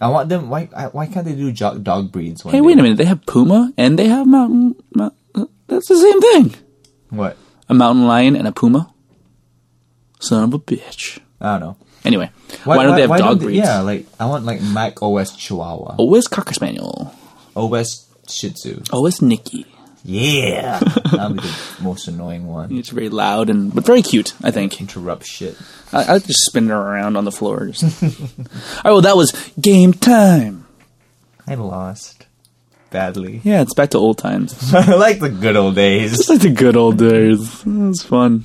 I want them. Why? Why can't they do jo- dog breeds? Hey, wait a minute. They have puma and they have mountain. mou- That's the same thing. What? A mountain lion and a puma. Son of a bitch. I don't know. Anyway, why, don't they have dog don't breeds? Yeah, like I want like Mac OS Chihuahua, where's Cocker Spaniel? OS Shih Tzu. It's Nikki. Yeah, that'll be the most annoying one. It's very loud and but very cute. I think. Interrupt shit. I, I like to spin her around on the floor. Just. All right, well, that was game time. I lost badly. Yeah, it's back to old times. I like the good old days. It's like the good old days. It was fun.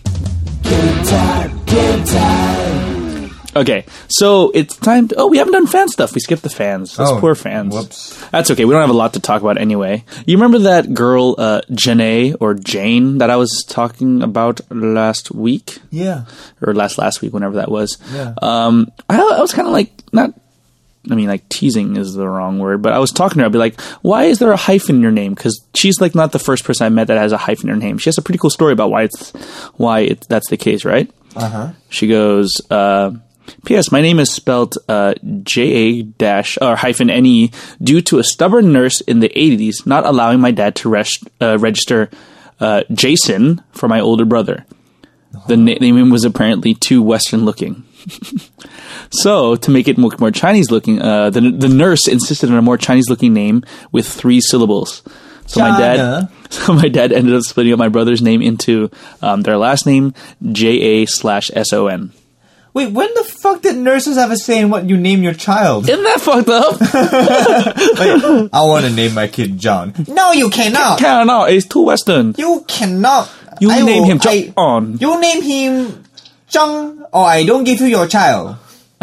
Okay, so it's time to. Oh, we haven't done fan stuff. We skipped the fans. Those Oh, poor fans. whoops. That's okay. We don't have a lot to talk about anyway. You remember that girl, uh, Janae or Jane, that I was talking about last week? Yeah. Or last last week, whenever that was. Yeah. Um, I, I was kind of like, not. I mean, like teasing is the wrong word, but I was talking to her. I'd be like, "Why is there a hyphen in your name?" Because she's like not the first person I met that has a hyphen in her name. She has a pretty cool story about why it's why it, that's the case, right? Uh huh. She goes, uh, P.S. My name is spelled uh, J A dash or hyphen N E due to a stubborn nurse in the 80s not allowing my dad to uh, register uh, Jason for my older brother. The na- name was apparently too Western looking. so, to make it look more Chinese looking, uh, the, the nurse insisted on a more Chinese looking name with three syllables. So my dad, so my dad ended up splitting up my brother's name into um, their last name J A slash S O N. Wait, when the fuck did nurses have a say in what you name your child? Isn't that fucked up? Like, I want to name my kid John. No, you cannot. no, it's too Western. You cannot. You I name will- him I- John. You name him Zhang, or I don't give you your child.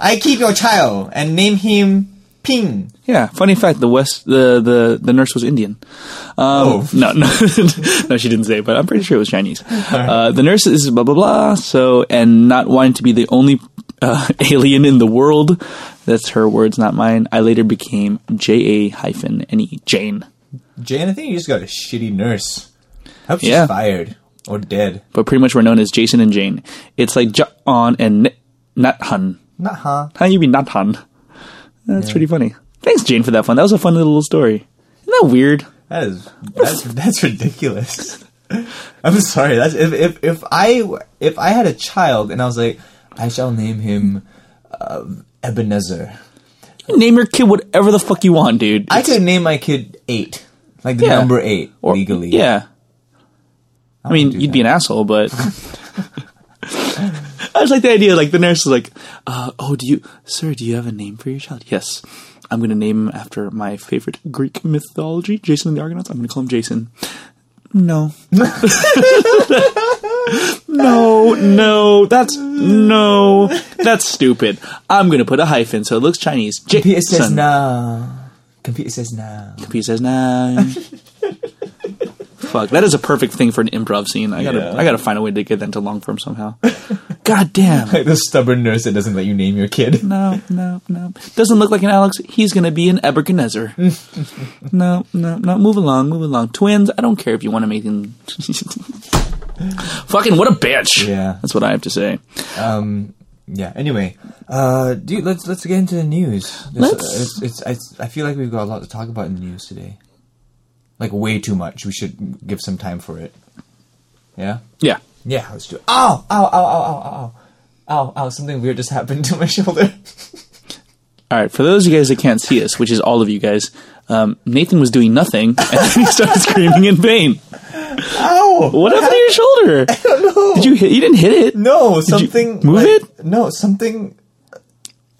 I keep your child and name him Ping. Yeah, funny fact: the West, the the, the nurse was Indian. Um, Oh. No, no, no, she didn't say, it, but I'm pretty sure it was Chinese. Uh, the nurse is blah blah blah. So, and not wanting to be the only uh, alien in the world. That's her words, not mine. I later became J A hyphen N E Jane, Jane, I think you just got a shitty nurse. I hope she's Yeah. fired or dead. but pretty much we're known as Jason and Jane. It's like John and N- Nathan. Nah, huh? How you be Nathan? That's pretty funny. Thanks, Jane, for that fun. That was a fun little story. Isn't that weird? That is that's that's ridiculous. I'm sorry. That's if, if if I if I had a child and I was like, I shall name him uh, Ebenezer. Name your kid whatever the fuck you want, dude. I could name my kid eight, like the Yeah. number eight Or- legally. Yeah. I mean, you'd be an asshole, but I just like the idea. Like the nurse is like, uh, "Oh, do you, sir? Do you have a name for your child?" Yes, I'm going to name him after my favorite Greek mythology, Jason and the Argonauts. I'm going to call him Jason. No, no, no. That's no. That's stupid. I'm going to put a hyphen so it looks Chinese. Computer says no. Computer says no. Computer says no. Fuck, that is a perfect thing for an improv scene. I gotta, Yeah. I gotta find a way to get that into long form somehow. God damn. Like the stubborn nurse that doesn't let you name your kid. No, no, no. Doesn't look like an Alex. He's gonna be an Eberganezer. no, no, no. Move along, move along. Twins. I don't care if you want to make them. Fucking what a bitch. Yeah. that's what I have to say. Um. Yeah. Anyway, uh, dude, let's let's get into the news. Let's. It's, it's, I, I feel like we've got a lot to talk about in the news today. Like way too much. We should give some time for it. Yeah. Yeah. Yeah. Let's do it. Ow! Ow! Ow! Ow! Ow! Ow! Ow! Ow! Something weird just happened to my shoulder. All right. For those of you guys that can't see us, which is all of you guys, um, Nathan was doing nothing, and then he started screaming in pain. Ow! What happened to your shoulder? I don't know. Did you hit? You didn't hit it. No, you something. move like- it? No, something.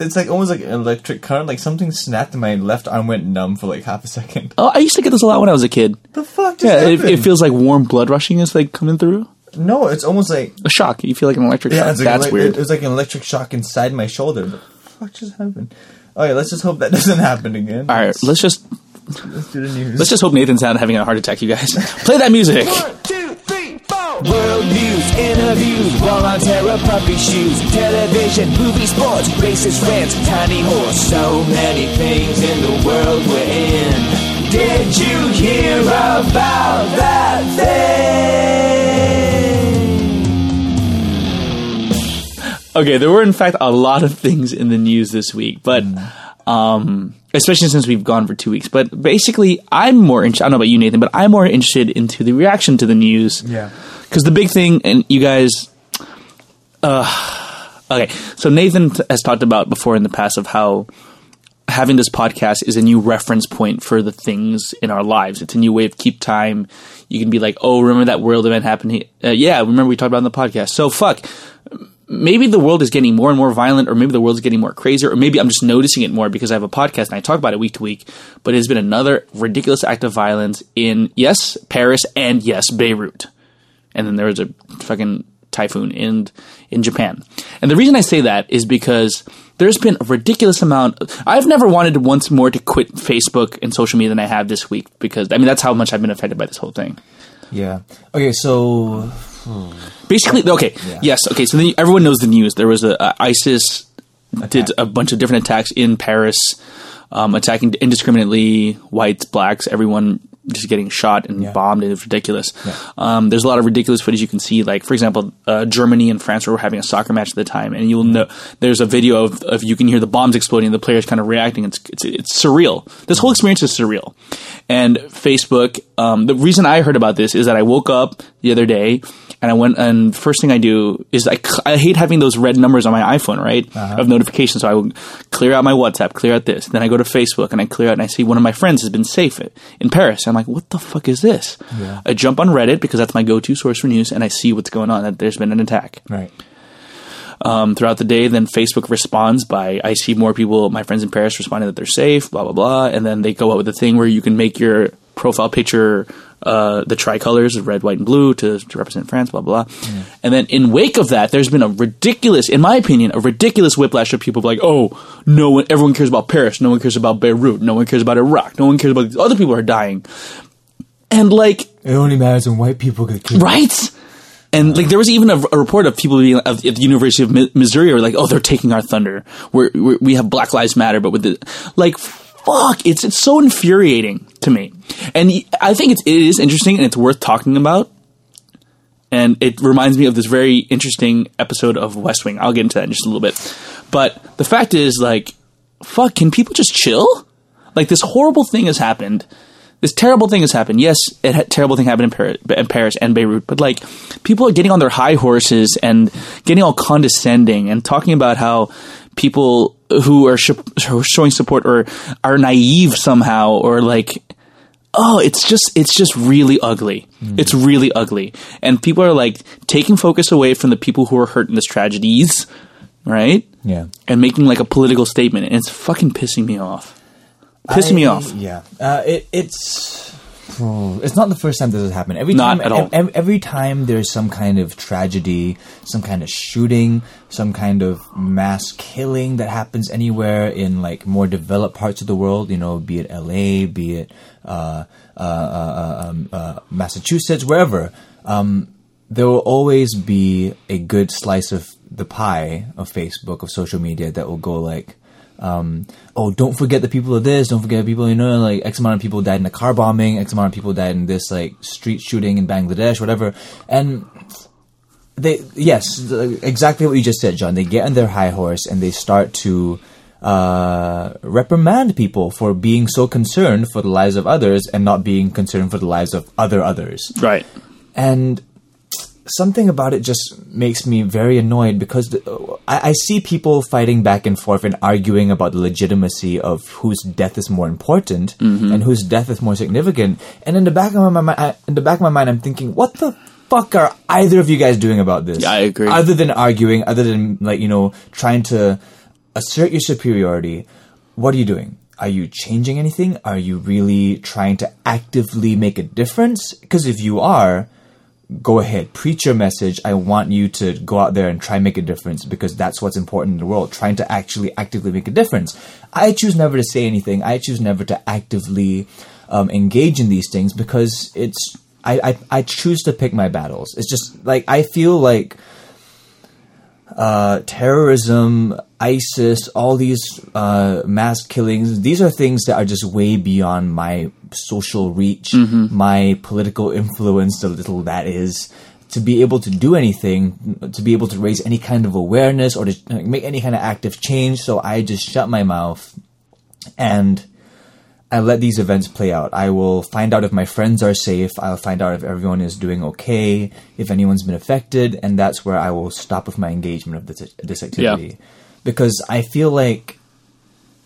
It's like almost like an electric current. Like something snapped and my left arm went numb for like half a second. Oh, I used to get this a lot when I was a kid. The fuck? Just Yeah, it, it feels like warm blood rushing is like coming through. No, it's almost like A shock. You feel like an electric yeah, shock. like That's like- weird. It was like an electric shock inside my shoulder. The fuck just happened? Oh yeah, let's just hope that doesn't happen again. All right, let's just let's do the news. let's just hope Nathan's not having a heart attack. You guys, play that music. World news, interviews, while on terror puppy shoes, television, movie, sports, racist rants, tiny horse, so many things in the world we're in. Did you hear about that thing? Okay, there were in fact a lot of things in the news this week, but mm. Um, especially since we've gone for two weeks. But basically, I'm more. In- I don't know about you, Nathan, but I'm more interested into the reaction to the news. Yeah. because the big thing, and you guys. Uh, okay, so Nathan t- has talked about before in the past of how having this podcast is a new reference point for the things in our lives. It's a new way of keep time. You can be like, oh, remember that world event happened? Here? Uh, yeah, remember we talked about it on the podcast. So fuck. Maybe the world is getting more and more violent, or maybe the world is getting more crazier, or maybe I'm just noticing it more because I have a podcast and I talk about it week to week. But it has been another ridiculous act of violence in yes, Paris and yes, Beirut and then there was a fucking typhoon in in Japan. And the reason I say that is because there's been a ridiculous amount. I've never wanted once more to quit Facebook and social media than I have this week because I mean that's how much I've been affected by this whole thing. Yeah. Okay, so Basically, okay, yes, okay. So then everyone knows the news. There was a, uh, ISIS did a bunch of different attacks in Paris, um, attacking indiscriminately whites, blacks, everyone just getting shot and Yeah. bombed. It was ridiculous. Um, there's a lot of ridiculous footage you can see. Like, for example, uh, Germany and France were having a soccer match at the time, and you'll know there's a video of, of you can hear the bombs exploding, the players kind of reacting. It's, it's it's surreal. This whole experience is surreal. And Facebook. Um, the reason I heard about this is that I woke up the other day and I went and first thing I do is I, I hate having those red numbers on my iPhone, right? Of notifications. So I would clear out my WhatsApp, clear out this. Then I go to Facebook and I clear out and I see one of my friends has been safe in Paris. I'm like, what the fuck is this? I jump on Reddit because that's my go-to source for news and I see what's going on. That there's been an attack right. um, throughout the day. Then Facebook responds by I see more people, my friends in Paris, responding that they're safe, blah blah blah, and then they go out with a thing where you can make your profile picture uh, the tricolors of red, white, and blue to, to represent France, blah blah. blah. And then in wake of that, there's been a ridiculous, in my opinion, a ridiculous whiplash of people like, oh, no one, everyone cares about Paris, no one cares about Beirut, no one cares about Iraq, no one cares about these other people are dying, and like It only matters when white people get killed. Right. And like there was even a, a report of people being of, at the University of Mi- Missouri were like, "Oh, they're taking our thunder. We're, we're we have Black Lives Matter, but with the like, fuck, it's it's so infuriating to me." And I think it's it is interesting and it's worth talking about. And it reminds me of this very interesting episode of West Wing. I'll get into that in just a little bit. But the fact is, like, fuck, can people just chill? Like this horrible thing has happened. This terrible thing has happened. Yes, had terrible thing happened in in Paris and Beirut, but like people are getting on their high horses and getting all condescending and talking about how people who are sh- showing support or are naive somehow or like oh it's just it's just really ugly. It's really ugly. And people are like taking focus away from the people who are hurt in this tragedies right? Yeah. and making like a political statement. And it's fucking pissing me off. Pissing me off. Yeah, uh, it, it's it's not the first time this has happened. Every Not time, at all. ev- every time there's some kind of tragedy, some kind of shooting, some kind of mass killing that happens anywhere in like more developed parts of the world, you know, be it L.A., be it uh, uh, uh, um, uh, Massachusetts, wherever. Um, there will always be a good slice of the pie of Facebook of social media that will go like um, oh, don't forget the people of this, don't forget the people, you know, like X amount of people died in a car bombing, X amount of people died in this, like, street shooting in Bangladesh, whatever. And they, yes, exactly what you just said, John. They get on their high horse and they start to, uh, reprimand people for being so concerned for the lives of others and not being concerned for the lives of other others right and something about it just makes me very annoyed because I, I see people fighting back and forth and arguing about the legitimacy of whose death is more important mm-hmm. and whose death is more significant. And in the back of my mind, in the back of my mind, I'm thinking, what the fuck are either of you guys doing about this? Yeah, I agree. Other than arguing, other than like you know trying to assert your superiority, what are you doing? Are you changing anything? Are you really trying to actively make a difference? Because if you are, go ahead, preach your message. I want you to go out there and try and make a difference because that's what's important in the world, trying to actually actively make a difference. I choose never to say anything. I choose never to actively um, engage in these things because it's, I, I, I choose to pick my battles. It's just like, I feel like, uh, terrorism, ISIS, all these uh, mass killings, these are things that are just way beyond my social reach, my political influence, the little that is. To be able to do anything, to be able to raise any kind of awareness or to make any kind of active change, so I just shut my mouth and I let these events play out. I will find out if my friends are safe. I'll find out if everyone is doing okay, if anyone's been affected, and that's where I will stop with my engagement of this, this activity. Because I feel like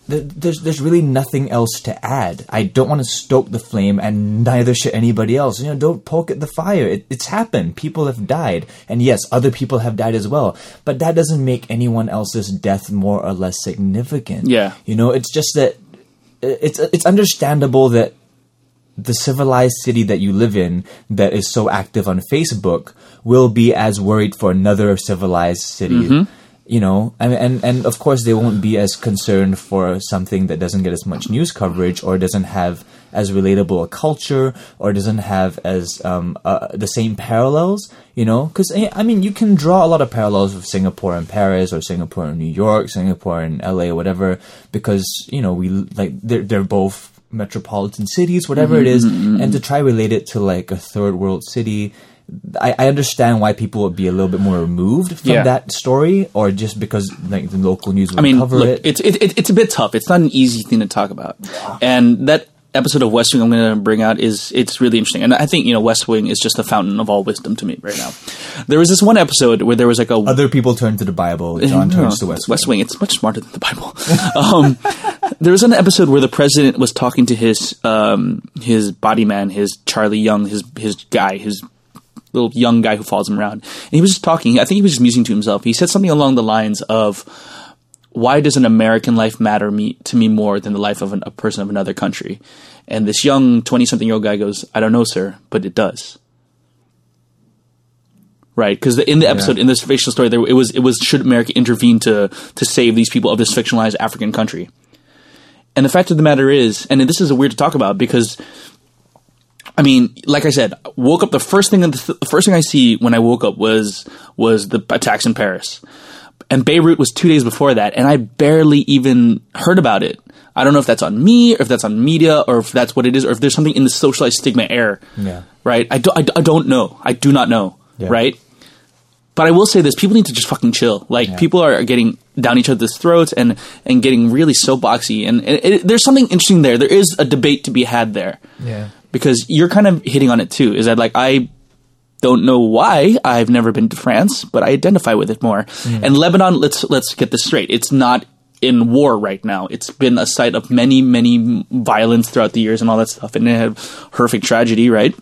th- there's there's really nothing else to add. I don't want to stoke the flame, and neither should anybody else. You know, don't poke at the fire. It, it's happened. People have died, and yes, other people have died as well. But that doesn't make anyone else's death more or less significant. Yeah. you know, it's just that it's it's understandable that the civilized city that you live in that is so active on Facebook will be as worried for another civilized city. Mm-hmm. You know, and, and and of course they won't be as concerned for something that doesn't get as much news coverage or doesn't have as relatable a culture or doesn't have as um, uh, the same parallels. You know, because I mean, you can draw a lot of parallels with Singapore and Paris or Singapore and New York, Singapore and LA, or whatever, because you know we like they're they're both metropolitan cities, whatever it is, and to try relate it to like a third world city. I, I understand why people would be a little bit more removed from Yeah. that story, or just because like the local news would I mean, cover look, it. it's it, it, it's a bit tough. It's not an easy thing to talk about. And that episode of West Wing I'm going to bring out is it's really interesting. And I think you know West Wing is just the fountain of all wisdom to me right now. There was this one episode where there was like a Other people turn to the Bible. John no, turns to West. West Wing. It's much smarter than the Bible. um, there was an episode where the president was talking to his um, his body man, his Charlie Young, his his guy, his little young guy who follows him around, and he was just talking. I think he was just musing to himself. He said something along the lines of, "Why does an American life matter me to me more than the life of an, a person of another country?" And this young twenty-something year old guy goes, "I don't know, sir, but it does." Right, because in the episode, in this fictional story, there it was it was should America intervene to to save these people of this fictionalized African country? And the fact of the matter is, and this is weird to talk about because, I mean, like I said, woke up the first thing the first thing I see when I woke up was was the attacks in Paris, and Beirut was two days before that, and I barely even heard about it. I don't know if that's on me, or if that's on media, or if that's what it is, or if there's something in the socialized stigma air. Yeah. Right. I don't. I, I don't know. I do not know. Yeah. Right. But I will say this: people need to just fucking chill. Like people are getting down each other's throats and and getting really soapboxy. And, and it, there's something interesting there. There is a debate to be had there. Yeah. Because you're kind of hitting on it too. Is that like I don't know why I've never been to France, but I identify with it more. Mm. And Lebanon, let's let's get this straight. It's not in war right now. It's been a site of many, many violence throughout the years and all that stuff, and it had horrific tragedy, right?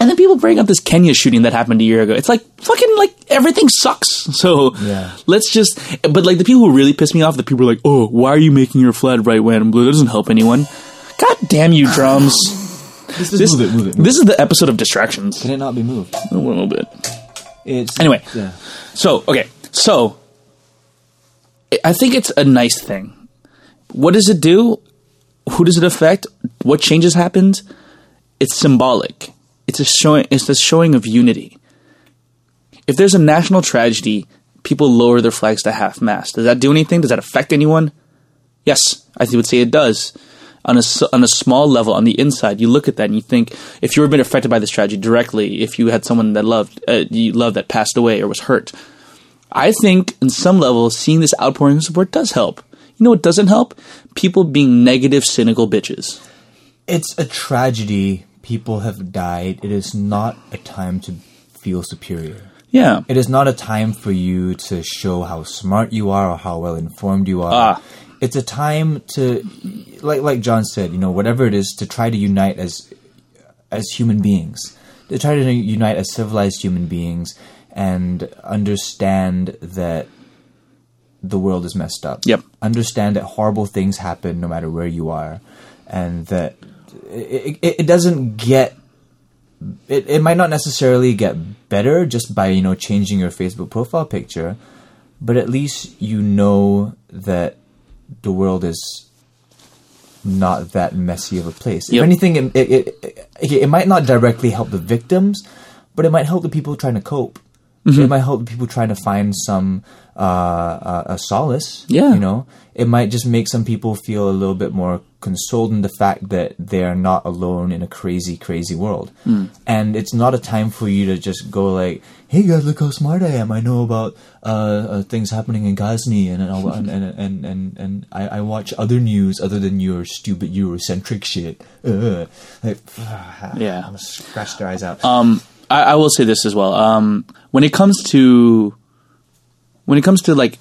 And then people bring up this Kenya shooting that happened a year ago. It's like fucking like everything sucks. So Yeah. let's just. But like the people who really piss me off, the people are like, "Oh, why are you making your flag right, white, and blue? That doesn't help anyone." God damn you, drums! This, This, move it, move it. this is the episode of distractions. Can it not be moved? A little bit. It's Anyway. Yeah. So, okay. So, I- I think it's a nice thing. What does it do? Who does it affect? What changes happened? It's symbolic. It's a showing. It's a showing of unity. If there's a national tragedy, people lower their flags to half mast. Does that do anything? Does that affect anyone? Yes, I would say it does. On a on a small level, on the inside, you look at that and you think, if you were been affected by this tragedy directly, if you had someone that loved uh, you loved that passed away or was hurt, I think in some level, seeing this outpouring of support does help. You know what doesn't help? People being negative, cynical bitches. It's a tragedy. People have died. It is not a time to feel superior. Yeah, It is not a time for you to show how smart you are or how well informed you are. Ah. It's a time to, like like John said, you know, whatever it is, to try to unite as as human beings, to try to unite as civilized human beings, and understand that the world is messed up. Yep. Understand that horrible things happen no matter where you are, and that it, it, it doesn't get it, it might not necessarily get better just by you know changing your Facebook profile picture, but at least you know that the world is not that messy of a place. Yep. If anything, it, it, it, it, it might not directly help the victims, but it might help the people trying to cope. Mm-hmm. It might help people trying to find some uh, uh, a solace. Yeah. you know, it might just make some people feel a little bit more consoled in the fact that they are not alone in a crazy, crazy world. Hmm. And it's not a time for you to just go like, "Hey guys, look how smart I am! I know about uh, uh, things happening in Ghazni, and and and and and, and, I, I watch other news other than your stupid Eurocentric shit." Like, Yeah. I'm gonna scratch their eyes out. Um, I, I will say this as well. Um, when it comes to when it comes to like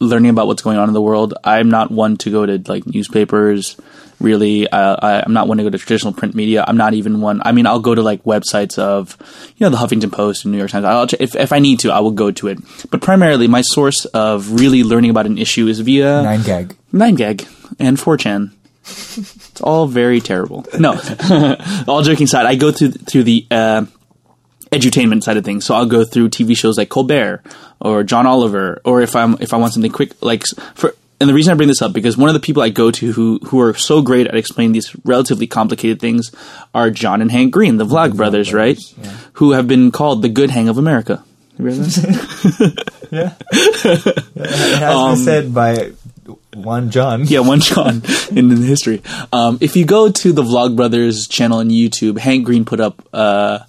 learning about what's going on in the world, I'm not one to go to like newspapers. Really, uh, I, I'm not one to go to traditional print media. I'm not even one. I mean, I'll go to like websites of, you know, the Huffington Post and New York Times. I'll, ch- if if I need to, I will go to it. But primarily, my source of really learning about an issue is via Nine gag. 9gag and 4chan. it's all very terrible. No, all joking aside, I go through through the uh, edutainment side of things. So I'll go through TV shows like Colbert or John Oliver, or if I'm if I want something quick, like for. And the reason I bring this up because one of the people I go to who who are so great at explaining these relatively complicated things are John and Hank Green, the Vlog brothers, right? Who have been called the good hang of America. Yeah. it has been said by one John. Yeah, one John in, in history. Um, if you go to the Vlog Brothers channel on YouTube, Hank Green put up uh,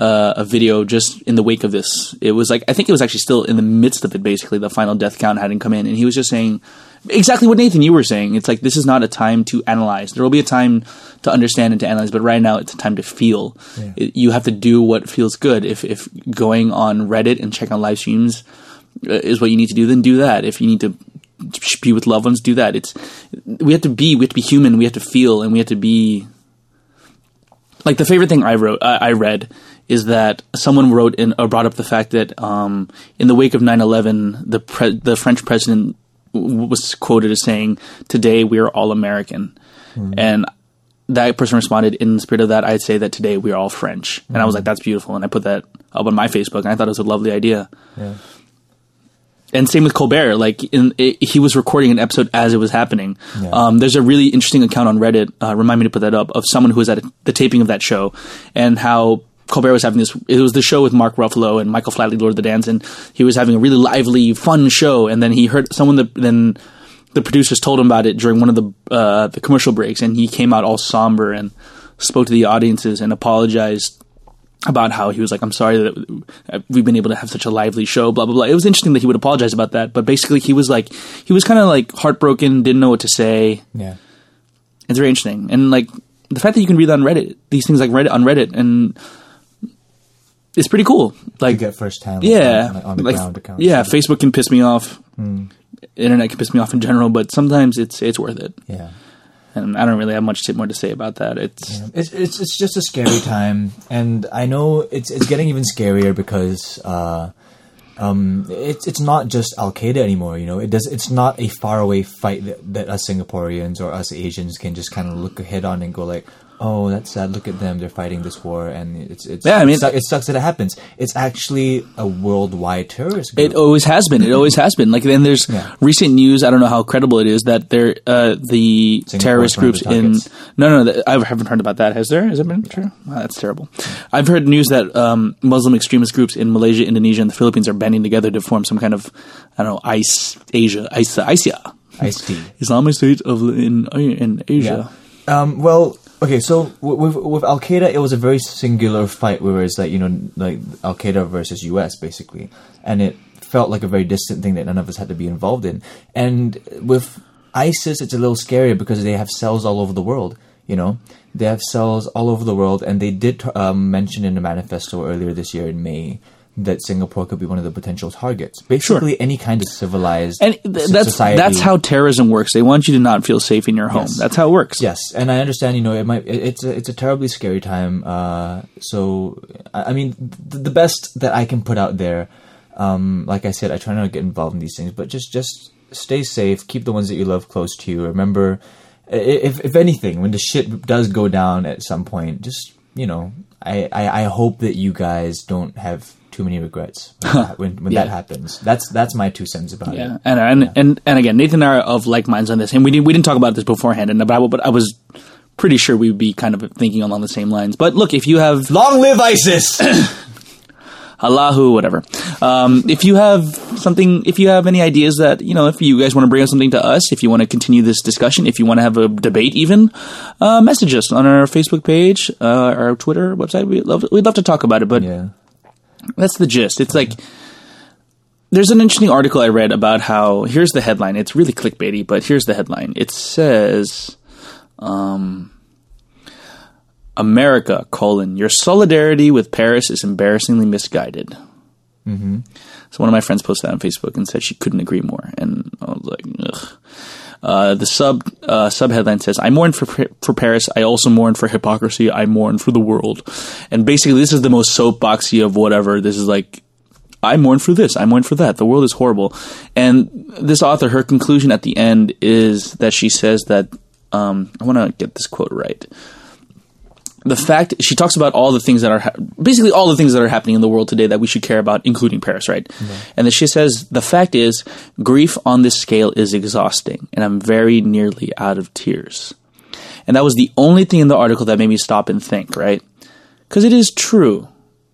uh, a video just in the wake of this. It was like I think it was actually still in the midst of it. Basically, the final death count hadn't come in, and he was just saying exactly what Nathan you were saying. It's like this is not a time to analyze. There will be a time to understand and to analyze, but right now it's a time to feel. It- you have to do what feels good. If if going on Reddit and check on live streams uh, is what you need to do, then do that. If you need to be with loved ones, do that. It's we have to be, we have to be human, we have to feel, and we have to be. Like the favorite thing I wrote, I, I read is that someone wrote in or brought up the fact that um, in the wake of 9-11, the pre- the French president w- was quoted as saying, "Today we are all American," and that person responded in the spirit of that. I'd say that today we are all French, and I was like, "That's beautiful," and I put that up on my Facebook, and I thought it was a lovely idea Yeah. and same with Colbert. Like in, it, he was recording an episode as it was happening. Yeah. Um, there's a really interesting account on Reddit. Uh, remind me to put that up of someone who was at a, the taping of that show and how Colbert was having this. It was the show with Mark Ruffalo and Michael Flatley, Lord of the Dance, and he was having a really lively, fun show. And then he heard someone that then the producers told him about it during one of the uh, the commercial breaks, and he came out all somber and spoke to the audiences and apologized about how he was like, I'm sorry that we've been able to have such a lively show, blah, blah, blah. It was interesting that he would apologize about that, but basically he was like, he was kind of like heartbroken, didn't know what to say. Yeah. It's very interesting. And like, the fact that you can read on Reddit, these things like Reddit on Reddit, and it's pretty cool. You Like, get first hand. yeah, On, on the like, ground account. yeah, Facebook can piss me off. Internet can piss me off in general, but sometimes it's it's worth it. Yeah. And I don't really have much more to say about that. It's It's, it's it's just a scary time, and I know it's it's getting even scarier because uh, um, it's it's not just Al Qaeda anymore. You know, it does. It's not a faraway fight that, that us Singaporeans or us Asians can just kind of look ahead on and go like, "Oh, that's sad. Look at them. They're fighting this war." And it's it's Yeah, I mean- it, su- it sucks that it happens. It's actually a worldwide terrorist group. It always has been. It always has been. Like then there's Yeah. recent news. I don't know how credible it is that there uh, the Singapore's terrorist groups in. No, no. I haven't heard about that. Has there? Has it been true? Wow, that's terrible. I've heard news that um, Muslim extremist groups in Malaysia, Indonesia, and the Philippines are banding together to form some kind of I don't know ICE Asia ICE Ice tea. Islamic State of in in Asia. Um, well, okay, so with with Al Qaeda, it was a very singular fight, whereas like you know, like Al Qaeda versus U.S. basically, and it felt like a very distant thing that none of us had to be involved in. And with ISIS, it's a little scarier because they have cells all over the world. You know, they have cells all over the world, and they did um, mention in the manifesto earlier this year in May that Singapore could be one of the potential targets. Basically, any kind of civilized And th- that's society. that's how terrorism works. They want you to not feel safe in your home. Yes. That's how it works. Yes, and I understand. You know, it might. It, it's a, it's a terribly scary time. Uh, so, I, I mean, th- the best that I can put out there, um, like I said, I try not to get involved in these things, but just just stay safe. Keep the ones that you love close to you. Remember, if if anything, when the shit does go down at some point, just you know, I, I, I hope that you guys don't have too many regrets when, that, when, when that happens. That's that's my two cents about Yeah, it. and and, and and again, Nathan and I are of like minds on this, and we didn't we didn't talk about this beforehand in the Bible, but I was pretty sure we'd be kind of thinking along the same lines. But look, if you have Long live ISIS! Allahu, whatever. Um, if you have something, if you have any ideas that, you know, if you guys want to bring up something to us, if you want to continue this discussion, if you want to have a debate even, uh, message us on our Facebook page, uh, our Twitter website. We'd love, we'd love to talk about it, but yeah. that's the gist. It's like, there's an interesting article I read about how, here's the headline. It's really clickbaity, but here's the headline. It says, um, America, colon, your solidarity with Paris is embarrassingly misguided. Mm-hmm. So one of my friends posted that on Facebook and said she couldn't agree more. And I was like, ugh. Uh, the sub uh, sub headline says, "I mourn for for Paris. I also mourn for hypocrisy. I mourn for the world." And basically, this is the most soapboxy of whatever. This is like, I mourn for this. I mourn for that. The world is horrible. And this author, her conclusion at the end is that she says that um, I want to get this quote right the fact she talks about all the things that are ha- basically all the things that are happening in the world today that we should care about, including Paris, right? Mm-hmm. And then she says the fact is grief on this scale is exhausting, and I'm very nearly out of tears. And that was the only thing in the article that made me stop and think, right? Because it is true.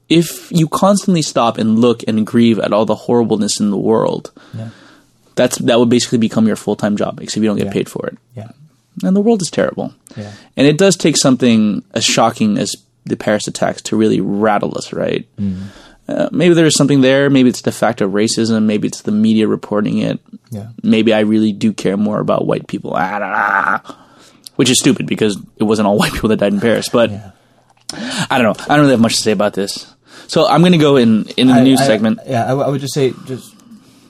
If you constantly stop and look and grieve at all the horribleness in the world, that's that would basically become your full time job, except you don't get Yeah. paid for it Yeah. And the world is terrible. Yeah. And it does take something as shocking as the Paris attacks to really rattle us, right? Uh, maybe there is something there. Maybe it's the fact of racism. Maybe it's the media reporting it. Yeah. Maybe I really do care more about white people. I don't know. Which is stupid because it wasn't all white people that died in Paris. But Yeah. I don't know. I don't really have much to say about this. So I'm going to go in in the I- news I- segment. Yeah, I, w- I would just say just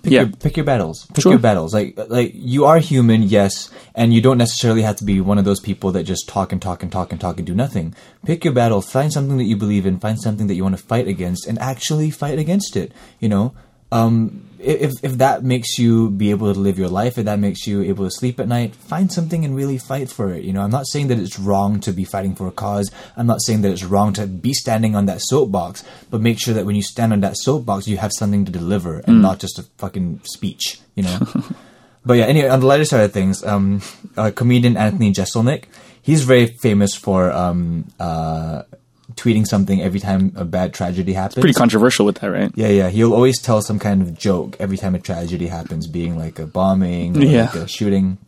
pick Yeah. your pick your battles. Pick Sure. your battles. Like like you are human, yes, and you don't necessarily have to be one of those people that just talk and talk and talk and talk and do nothing. Pick your battle. Find something that you believe in. Find something that you want to fight against, and actually fight against it. You know. Um, if if that makes you be able to live your life, if that makes you able to sleep at night, find something and really fight for it. You know, I'm not saying that it's wrong to be fighting for a cause. I'm not saying that it's wrong to be standing on that soapbox, but make sure that when you stand on that soapbox, you have something to deliver and not just a fucking speech. You know. but yeah, anyway, on the lighter side of things, um, uh, comedian Anthony Jeselnik, he's very famous for um, uh, tweeting something every time a bad tragedy happens. Pretty controversial with that, right? Yeah, yeah. He'll always tell some kind of joke every time a tragedy happens, being like a bombing or Yeah. like a shooting.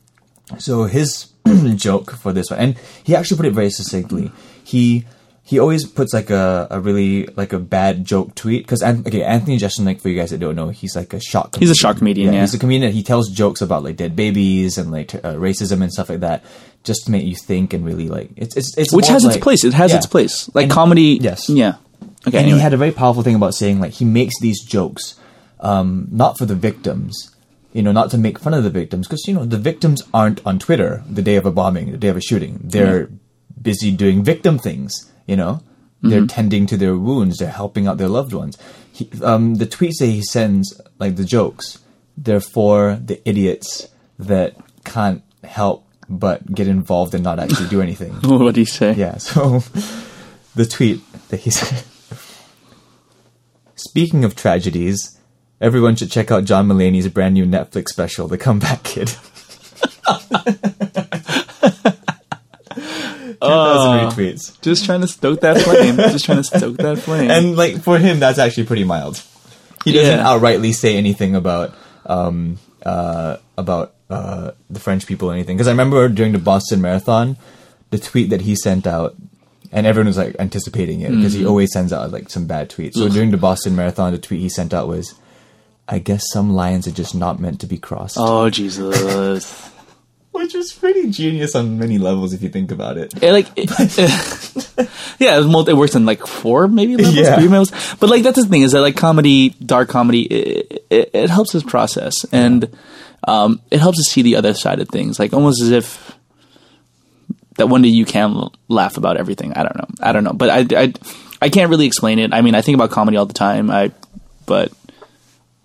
So his joke for this one, and he actually put it very succinctly. He he always puts like a, a really like a bad joke tweet because okay, Anthony Jeselnik, for you guys that don't know, he's like a shock. He's a shock comedian, yeah. he's a comedian. He tells jokes about like dead babies and like uh, racism and stuff like that, just to make you think and really like it's it's, it's Which has its place. It has Yeah. its place. Like And- comedy. yes. Yeah. Okay. and anyway. he had a very powerful thing about saying like he makes these jokes um, not for the victims you know not to make fun of the victims because you know the victims aren't on twitter the day of a bombing the day of a shooting they're busy doing victim things you know they're tending to their wounds they're helping out their loved ones he, um, the tweets that he sends like the jokes they're for the idiots that can't help but get involved and not actually do anything what do you say? yeah, so the tweet that he said. Speaking of tragedies, everyone should check out John Mulaney's brand new Netflix special, The Comeback Kid. 2,000 retweets. Just trying to stoke that flame. Just trying to stoke that flame. And like for him, that's actually pretty mild. He doesn't Yeah. outrightly say anything about um, uh, about uh, the French people or anything. Because I remember during the Boston Marathon, the tweet that he sent out, and everyone was like anticipating it because he always sends out like some bad tweets. So during the Boston Marathon, the tweet he sent out was, "I guess some lines are just not meant to be crossed," oh Jesus! Which is pretty genius on many levels if you think about it. It, like, it, yeah, it, was multi- it works in like four maybe levels, Yeah. three levels. But like that's the thing is that like comedy, dark comedy, it, it, it helps us process and um, it helps us see the other side of things. Like almost as if that one day you can laugh about everything. I don't know. I don't know, but I, I I can't really explain it. I mean, I think about comedy all the time. I but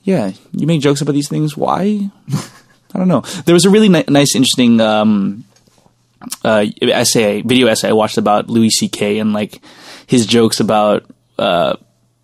yeah, you make jokes about these things. Why? I don't know. There was a really ni- nice, interesting um, uh, essay, video essay I watched about Louis C.K. and like his jokes about uh,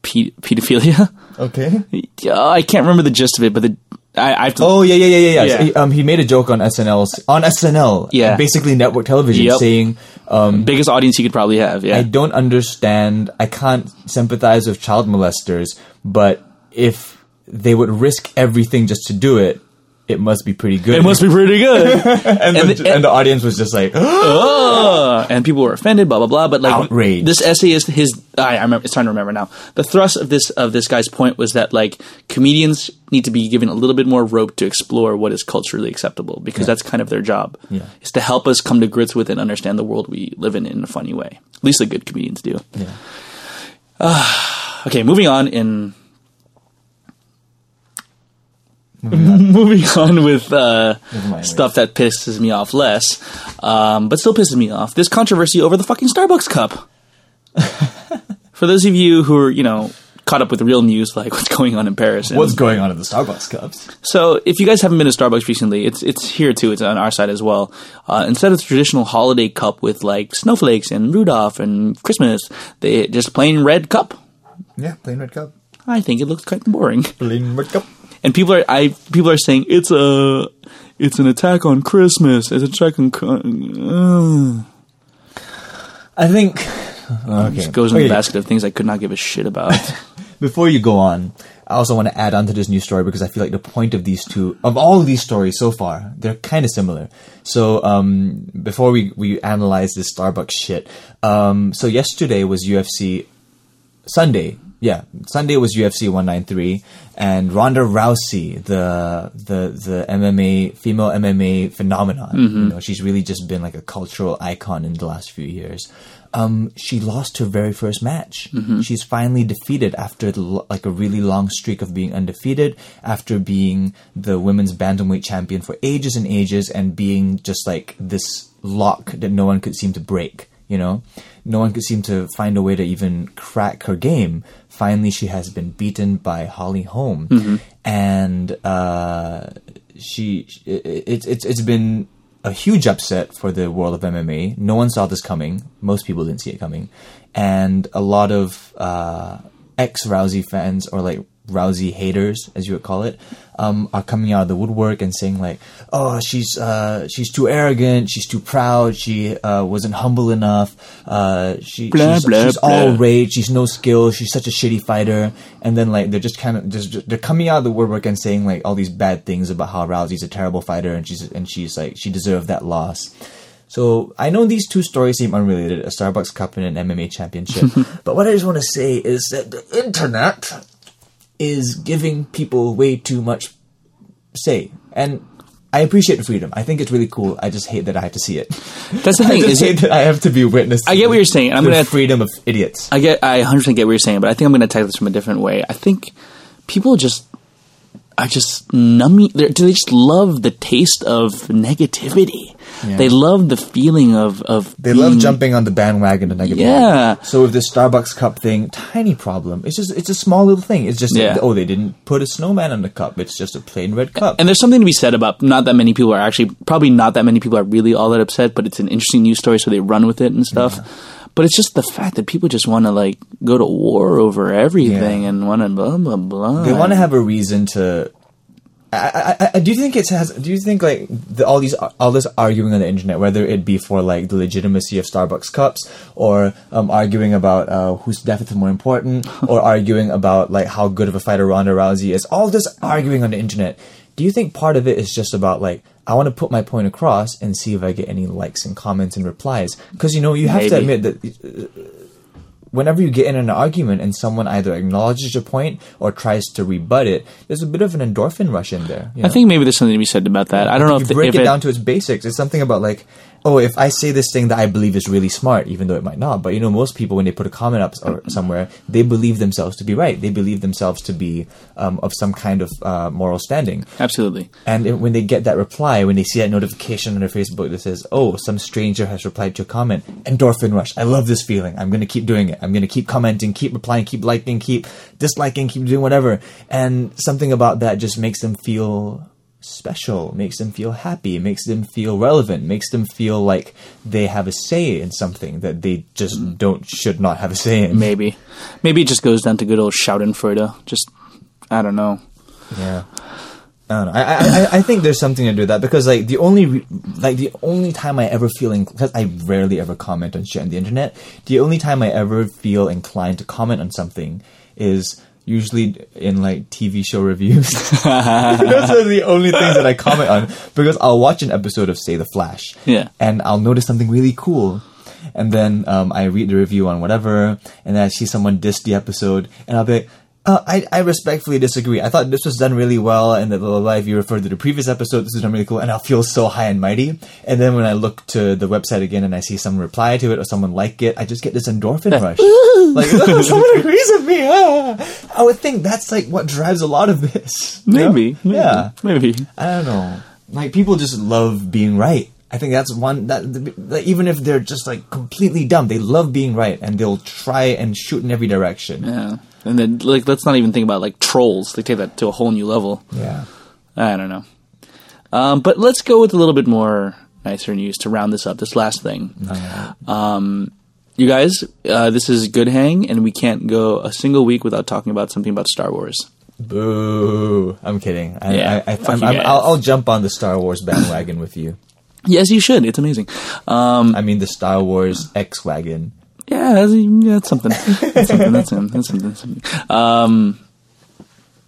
pe- pedophilia. Okay. Uh, I can't remember the gist of it, but the I, I have to. Oh yeah, yeah, yeah, yeah. yeah. So he, um, he made a joke on SNL on SNL. Yeah. Basically, network television, Yep. saying, um, biggest audience you could probably have. Yeah, "I don't understand. I can't sympathize with child molesters, but if they would risk everything just to do it, it must be pretty good." it must be pretty good. and, and the, the- and the audience was just like, uh, and people were offended, blah blah blah. But like Outraged. this essay is his. I, I remember. It's trying to remember now. The thrust of this of this guy's point was that like comedians need to be given a little bit more rope to explore what is culturally acceptable because that's kind of their job. Yeah. is to help us come to grips with and understand the world we live in in a funny way. At least the good comedians do. yeah. Okay, moving on in. Moving on with uh, stuff that pisses me off less, um, but still pisses me off. This controversy over the fucking Starbucks cup. For those of you who are, you know, caught up with real news, like what's going on in Paris. and- What's going on in the Starbucks cups? so, if you guys haven't been to Starbucks recently, it's it's here too. It's on our side as well. Uh, instead of the traditional holiday cup with like snowflakes and Rudolph and Christmas, they just plain red cup. Yeah, plain red cup. I think it looks kind of boring. Plain red cup. And people are I people are saying it's a it's an attack on Christmas. It's an attack on. Uh, I think. Okay. just goes in Okay. the basket of things I could not give a shit about. Before you go on, I also want to add on to this new story because I feel like the point of these two, of all of these stories so far, they're kind of similar. So, um, before we, we analyze this Starbucks shit, um, so yesterday was UFC Sunday. Yeah, Sunday was UFC 193, and Ronda Rousey, the the the MMA female MMA phenomenon. You know, she's really just been like a cultural icon in the last few years. Um, she lost her very first match. She's finally defeated after the, like a really long streak of being undefeated, after being the women's bantamweight champion for ages and ages, and being just like this lock that no one could seem to break you know? No one could seem to find a way to even crack her game. Finally she has been beaten by holly holm. And uh, she it, it, it's it's been a huge upset for the world of mma no one saw this coming. Most people didn't see it coming. And a lot of uh, ex rousey fans or like Rousey haters, as you would call it, um, are coming out of the woodwork and saying like, "Oh, she's uh, she's too arrogant, she's too proud, she uh, wasn't humble enough, uh, she, Blah, she's, blah, she's all rage, she's no skill, she's such a shitty fighter." And then like they're just kind of just they're coming out of the woodwork and saying like all these bad things about how Rousey's a terrible fighter and she's and she's like she deserved that loss. So I know these two stories seem unrelated, a Starbucks cup and an MMA championship. but what I just want to say is that the internet is giving people way too much say. And I appreciate the freedom. I think it's really cool. I just hate that I have to see it. That's the I thing. just Is hate it, that I have to be witness. I get what you're saying. I'm the gonna freedom of idiots. I get I 100% get what you're saying, but I think I'm going to attack this from a different way. I think people just are just Do they just love the taste of negativity? Yeah. They love the feeling of of They love jumping on the bandwagon of negative. Yeah. So with this Starbucks cup thing, tiny problem. It's just it's a small little thing. It's just Yeah. oh they didn't put a snowman on the cup. It's just a plain red cup. And there's something to be said about not that many people are actually probably not that many people are really all that upset, but it's an interesting news story, so they run with it and stuff. But it's just the fact that people just want to like go to war over everything Yeah. and want to blah blah blah. they want to have a reason to. I, I, I, do you think it has? Do you think like the, all these all this arguing on the internet, whether it be for like the legitimacy of Starbucks cups, or um, arguing about uh, whose death is more important, or arguing about like how good of a fighter Ronda Rousey is, all this arguing on the internet. Do you think part of it is just about like I want to put my point across and see if I get any likes and comments and replies? Because you know you have to admit that uh, whenever you get in an argument and someone either acknowledges your point or tries to rebut it, there's a bit of an endorphin rush in there. you I think maybe there's something to be said about that. I don't know you if, the, break if it, it, down to its basics. It's something about like, oh, if I say this thing that I believe is really smart, even though it might not. But you know, most people when they put a comment up or somewhere, they believe themselves to be right. They believe themselves to be um, of some kind of uh, moral standing. absolutely. And it- when they get that reply, when they see that notification on their Facebook that says, "Oh, some stranger has replied to a comment," endorphin rush. I love this feeling. I'm going to keep doing it. I'm going to keep commenting, keep replying, keep liking, keep disliking, keep doing whatever. And something about that just makes them feel special, makes them feel happy, makes them feel relevant, makes them feel like they have a say in something that they just mm. don't should not have a say in. Maybe, maybe it just goes down to good old Schadenfreude. Just, I don't know. Yeah. I don't know. I, I, I- think there's something to do with that because like the only re- like the only time I ever feel because I rarely ever comment on shit on the internet. The only time I ever feel inclined to comment on something is usually in like TV show reviews. Those are the only things that I comment on because I'll watch an episode of say The Flash. Yeah. And I'll notice something really cool. And then um, I read the review on whatever, and then I see someone diss the episode, and I'll be like, uh, I, I respectfully disagree. I thought this was done really well, and that blah, blah, blah. If you refer to the previous episode, this is done really cool, and I'll feel so high and mighty. And then when I look to the website again and I see someone reply to it or someone like it, I just get this endorphin rush. like, oh, someone agrees with me. Ah. I would think that's like what drives a lot of this. Maybe, maybe, Yeah. maybe. I don't know. Like people just love being right. I think that's one that even if they're just like completely dumb, they love being right and they'll try and shoot in every direction. Yeah, and then like let's not even think about like trolls. They take that to a whole new level. Yeah. I don't know. Um, but let's go with a little bit more nicer news to round this up. This last thing. Um, you guys, uh, this is Good Hang, and we can't go a single week without talking about something about Star Wars. Boo! I'm kidding. I, yeah, I, I, I, I'm, I'm, I'll, I'll jump on the Star Wars bandwagon with you. Yes, you should. It's amazing. Um, I mean the Star Wars X wagon. Yeah, that's, that's something. That's something. That's, something. that's something. That's something. Um,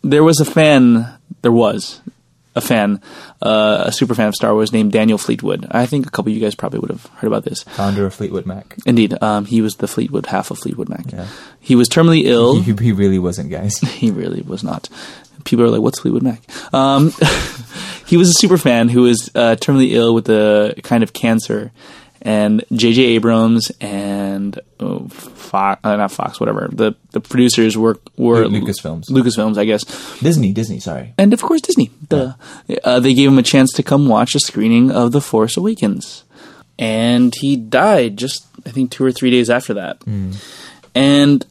there was a fan. There was a fan, uh, a super fan of Star Wars named Daniel Fleetwood. I think a couple of you guys probably would have heard about this. Founder of Fleetwood Mac. Indeed, um, he was the Fleetwood half of Fleetwood Mac. Yeah. He was terminally ill. He, he really wasn't, guys. he really was not. People are like, "What's Fleetwood Mac?" Um, he was a super fan who was uh, terminally ill with a kind of cancer, and J.J. Abrams and oh, Fox, uh, not Fox, whatever the the producers were were Lu- Lucasfilms. Lucasfilms, I guess, Disney, Disney. Sorry. and of course Disney. Duh. Uh, they gave him a chance to come watch a screening of The Force Awakens, and he died just I think two or three days after that. And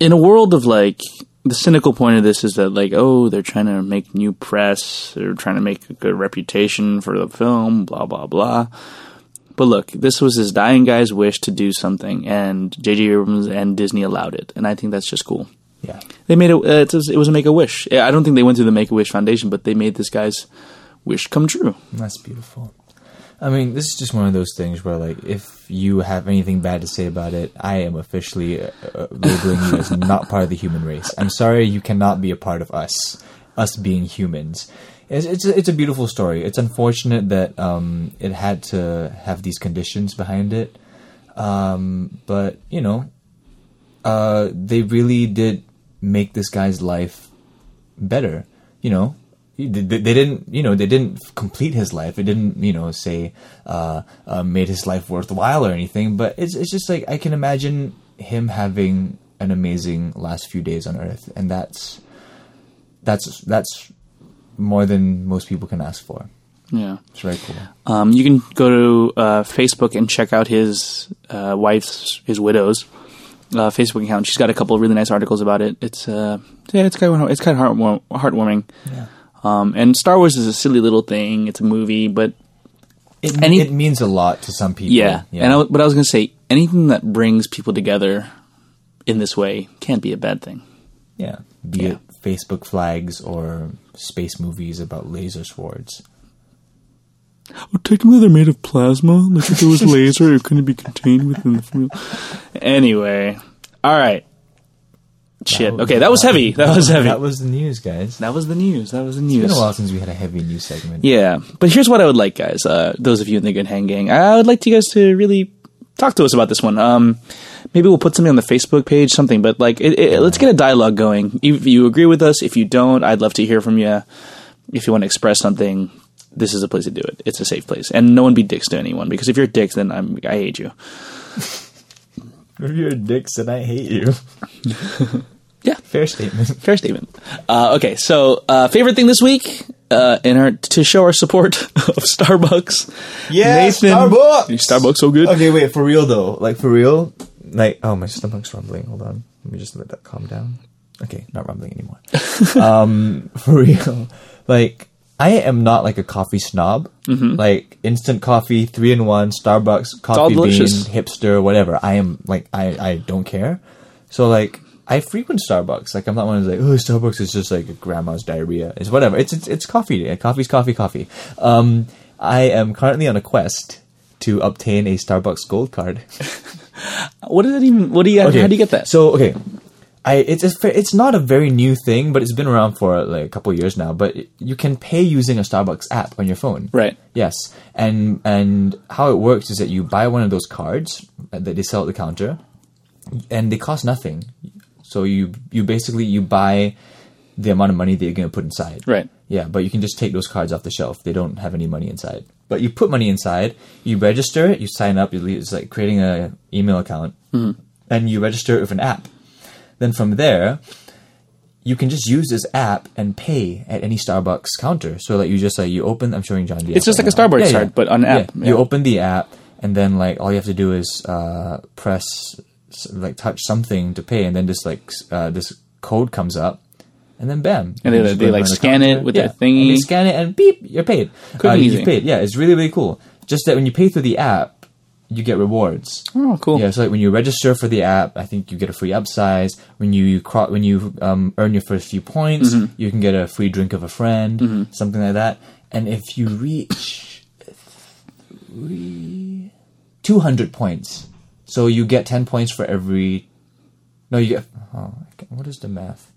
in a world of like the cynical point of this is that like oh they're trying to make new press, they're trying to make a good reputation for the film, blah blah blah. But look, this was his dying guy's wish to do something, and J.J. Abrams and Disney allowed it, and I think that's just cool. Yeah. They made it. Uh, it was, a Make a Wish. I don't think they went through the Make a Wish Foundation, but they made this guy's wish come true. That's beautiful. I mean, this is just one of those things where, like, if you have anything bad to say about it, I am officially uh, uh, labeling you as not part of the human race. I'm sorry you cannot be a part of us, us being humans. It's it's a, it's a beautiful story. It's unfortunate that um, it had to have these conditions behind it, um, but you know, uh, they really did make this guy's life better. You know, they, they didn't. You know, they didn't complete his life. It didn't. You know, say uh, uh, made his life worthwhile or anything. But it's it's just like I can imagine him having an amazing last few days on Earth, and that's that's that's more than most people can ask for. Yeah. It's very cool. Um, you can go to uh, Facebook and check out his uh, wife's, his widow's uh, Facebook account. She's got a couple of really nice articles about it. It's uh, yeah, it's kind of it's kind of heartwarm- heartwarming. Yeah. Um, and Star Wars is a silly little thing. It's a movie, but It, Any- it means a lot to some people. yeah. And I, but I was going to say anything that brings people together in this way can't be a bad thing. Yeah, be Yeah. it Facebook flags or space movies about laser swords. Well, technically, they're made of plasma. Like if it was laser, it couldn't be contained within the film. Anyway, all right. Shit. Okay, that was heavy. That was heavy. That was the news, guys. That was the news. That was the It's news. been a while since we had a heavy news segment. Yeah, but here's what I would like, guys. Uh, those of you in the Good Hang Gang, I would like you guys to really talk to us about this one. Um, maybe we'll put something on the Facebook page, something. But like, it, it, let's get a dialogue going. If you agree with us, if you don't, I'd love to hear from you. If you want to express something, this is a place to do it. It's a safe place, and no one be dicks to anyone. Because if you're dicks, then I'm I hate you. If you're dicks, then I hate you. Yeah. Fair statement. Fair statement. Uh, okay, so uh, favorite thing this week uh, in our to show our support of Starbucks. Yeah, Nathan- Starbucks. Starbucks so good. Okay, wait, for real though. Like for real? Like oh my stomach's rumbling. Hold on. Let me just let that calm down. Okay, not rumbling anymore. um for real. Like I am not like a coffee snob. Like instant coffee, three in one, Starbucks, coffee bean, delicious. hipster, whatever. I am like I I don't care. So like I frequent Starbucks. Like I'm not one of those like oh Starbucks is just like grandma's diarrhea. It's whatever. It's it's, it's coffee. Coffee's coffee. Coffee. Um, I am currently on a quest to obtain a Starbucks Gold card. What does that even? What do you? How do you get that? So okay, I it's it's, it's not a very new thing, but it's been around for like a couple years now. But you can pay using a Starbucks app on your phone. Right. Yes, and and how it works is that you buy one of those cards that they sell at the counter, and they cost nothing. So you you basically you buy the amount of money that you're going to put inside. Right. Yeah, but you can just take those cards off the shelf. They don't have any money inside. But you put money inside, you register it, you sign up. It's like creating a email account, and you register it with an app. Then from there, you can just use this app and pay at any Starbucks counter. So that you just like you open. I'm showing John. The It's just right like a now. Starbucks card, but on app. You Yeah. open the app, and then like all you have to do is uh, press like touch something to pay, and then just like uh, this code comes up. And then bam, And they- they, like, in front of the scan it with yeah. their thingy. And they scan it and beep, you're paid. Quick Uh, easy. paid. Yeah, it's really really cool. Just that when you pay through the app, you get rewards. Oh, cool. Yeah, so like when you register for the app, I think you get a free upsize. When you cro- when you um, earn your first few points, Mm-hmm. you can get a free drink of a friend, something like that. And if you reach three, two hundred points, so you get ten points for every. No, you get. Oh, what is the math?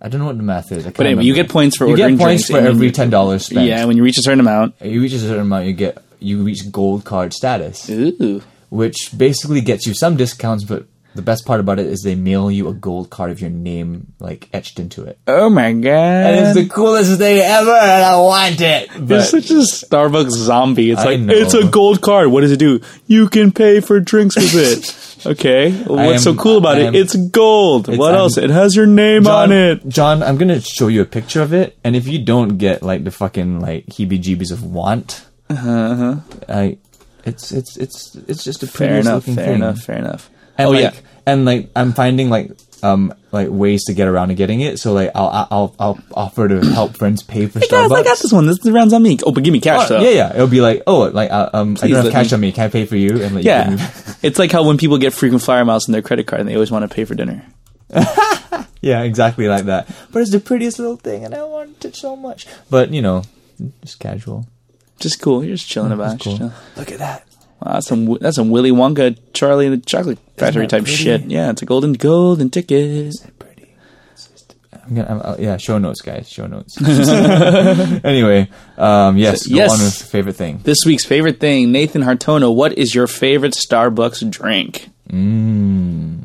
I don't know what the math is. But anyway, you get points for you ordering get points for and every you- ten dollars spent. Yeah, when you reach a certain amount. you reach a certain amount, you get you reach gold card status Ooh. which basically gets you some discounts, but the best part about it is they mail you a gold card of your name like etched into it. Oh my god. And it's the coolest thing ever, and I want it. But such a Starbucks zombie. It's I like know. it's a gold card. What does it do? You can pay for drinks with it. okay. Well, what's am- so cool about I it? am- it's gold. It's- what I'm- else? It has your name John, on it. John, I'm gonna show you a picture of it, and if you don't get like the fucking like heebie-jeebies of want, Uh-huh. I, it's it's it's it's just a Fair enough. Fair thing. enough. Fair enough. And oh like, yeah. and like I'm finding like um like ways to get around to getting it. So like I'll I'll I'll offer to help friends pay for Hey Starbucks. guys, I got this one. This is rounds on me. Oh, but give me cash Oh, though. yeah, yeah. It'll be like, oh, like uh, um, I don't have cash me- on me. Can I pay for you? And like, Yeah. can- it's like how when people get frequent flyer miles in their credit card and they always want to pay for dinner. yeah, exactly like that. But it's the prettiest little thing, and I want it so much. But you know, just casual. Just cool. You're just chilling about. Cool. chilling. Look at that. Wow, that's some that's some Willy Wonka, Charlie and the Chocolate Factory type pretty? shit. Yeah, it's a golden golden ticket. Pretty. It's just- I'm gonna, I'm, uh, yeah, show notes, guys. Show notes. anyway, um, yes, go Yes. on with favorite thing. This week's favorite thing, Nathan Hartono. What is your favorite Starbucks drink? Mmm.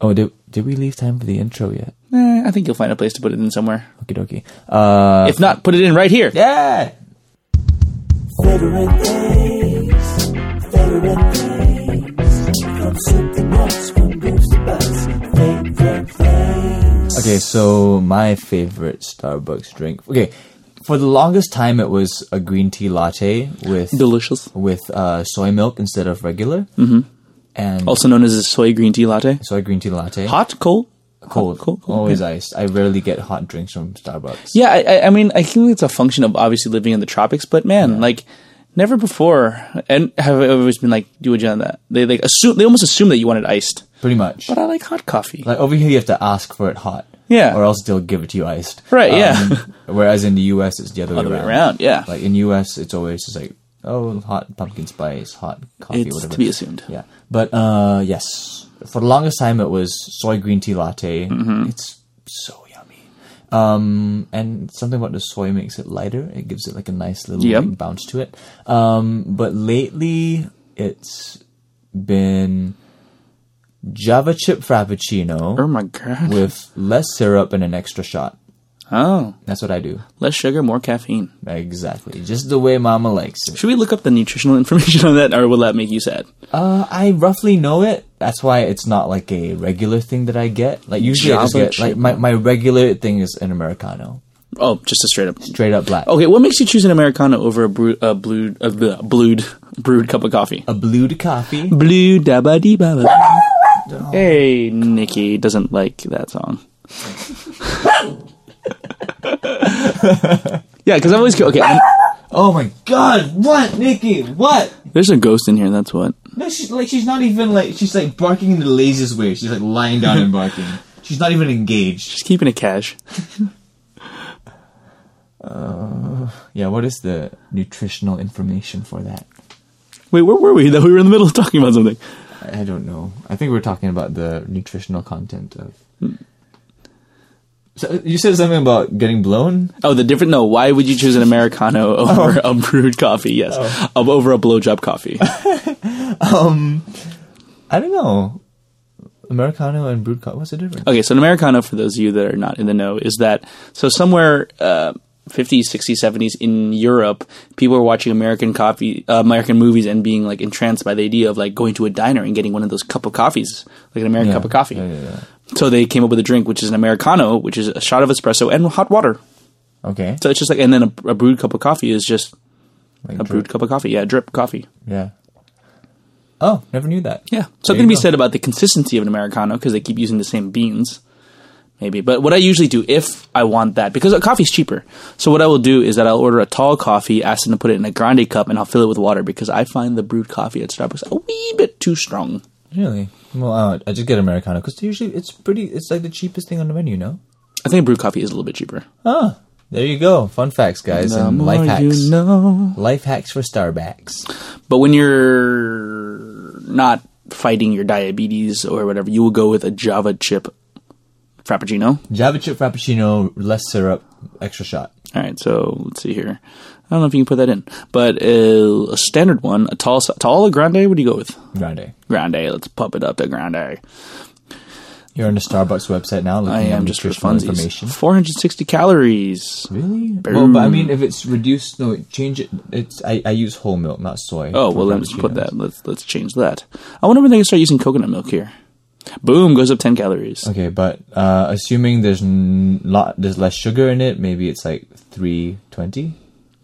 Oh, did did we leave time for the intro yet? Eh, I think you'll find a place to put it in somewhere. Okie dokie. Uh, If not, put it in right here. yeah. Favorite things, favorite things. From soup to from grapes to butts. Favorite things. Okay, so my favorite Starbucks drink. Okay, for the longest time it was a green tea latte with Delicious. with uh, soy milk instead of regular. Mm-hmm. And Also known as a soy green tea latte. soy green tea latte. Hot, cold, cold, cold, cold. always iced. I rarely get hot drinks from Starbucks. Yeah, I, I- I mean, I think it's a function of obviously living in the tropics, but man, like never before, and have I always been like, do you on that? They like assume they almost assume that you want it iced, pretty much. but I like hot coffee. Like over here, you have to ask for it hot. Yeah. Or else they'll give it to you iced. Right, yeah. whereas in the U.S., it's the other, Other way around. around, yeah. Like in U.S., it's always just like, oh, hot pumpkin spice, hot coffee, It's whatever. to be assumed. Yeah, but uh, yes, for the longest time it was soy green tea latte. Mm-hmm. It's so um, and something about the soy makes it lighter. It gives it like a nice little Yep. like, bounce to it. Um, but lately it's been Java chip frappuccino Oh my god! with less syrup and an extra shot. Oh, That's what I do. less sugar, more caffeine. Exactly, just the way Mama likes it. Should we look up the nutritional information on that, or will that make you sad? Uh, I roughly know it. That's why it's not like a regular thing that I get. Like usually I just Java get like my, my regular thing is an americano, Oh, just a straight up. straight up black. Okay, what makes you choose an americano over a brew, a blued, a blued, brewed cup of coffee? A blued coffee. Blue da ba dee ba ba. Hey, Nikki doesn't like that song. Yeah, because I've always okay. I'm, Oh my god! What, Nikki? What? there's a ghost in here. That's what. No, she's like she's not even like she's like barking in the laziest way. She's like lying down and barking. She's not even engaged. She's keeping it cash. Uh, yeah, what is the nutritional information for that? Wait, where were we? That we were in the middle of talking about something. I I don't know. I think we're talking about the nutritional content of. Hmm. So you said something about getting blown. Oh, the different. No, why would you choose an americano over a brewed coffee? Yes, Of- over a blowjob coffee. I don't know. Americano and brewed coffee. What's the difference? Okay, so an Americano, for those of you that are not in the know, is that so somewhere uh, 50s, 60s, 70s in Europe, people were watching American coffee, uh, American movies, and being like entranced by the idea of like going to a diner and getting one of those cup of coffees, like an American cup of coffee. Yeah, yeah, yeah. So they came up with a drink which is an Americano, which is a shot of espresso and hot water. Okay. So it's just like, and then a, a brewed cup of coffee is just Like a drip. brewed cup of coffee. Yeah, drip coffee. Yeah. Oh, never knew that. Yeah, something to be go. said about the consistency of an americano because they keep using the same beans, maybe. But what I usually do if I want that, because coffee's cheaper, so what I will do is that I'll order a tall coffee, ask them to put it in a grande cup, and I'll fill it with water because I find the brewed coffee at Starbucks a wee bit too strong. Really? Well, uh, I just get Americano because usually it's pretty. It's like the cheapest thing on the menu. No. I think brewed coffee is a little bit cheaper. Ah, there you go. Fun facts, guys, The and life hacks. you know. Life hacks for Starbucks. But when you're not fighting your diabetes or whatever, you will go with a Java chip frappuccino. Java chip frappuccino, less syrup, extra shot. All right, so let's see here. I don't know if you can put that in, but uh, a standard one, a tall, tall, a grande. What do you go with? Grande. Grande. Let's pump it up to grande. You're on the Starbucks website now. Looking I am just for funsies. information. 460 calories. Really? Boom. Well, but I mean, if it's reduced, no, change it. It's I, I use whole milk, not soy. Oh well, let's put that. Let's let's change that. I wonder when they can start using coconut milk here. Boom, goes up 10 calories. Okay, but uh, assuming there's n- lot, there's less sugar in it, maybe it's like three twenty.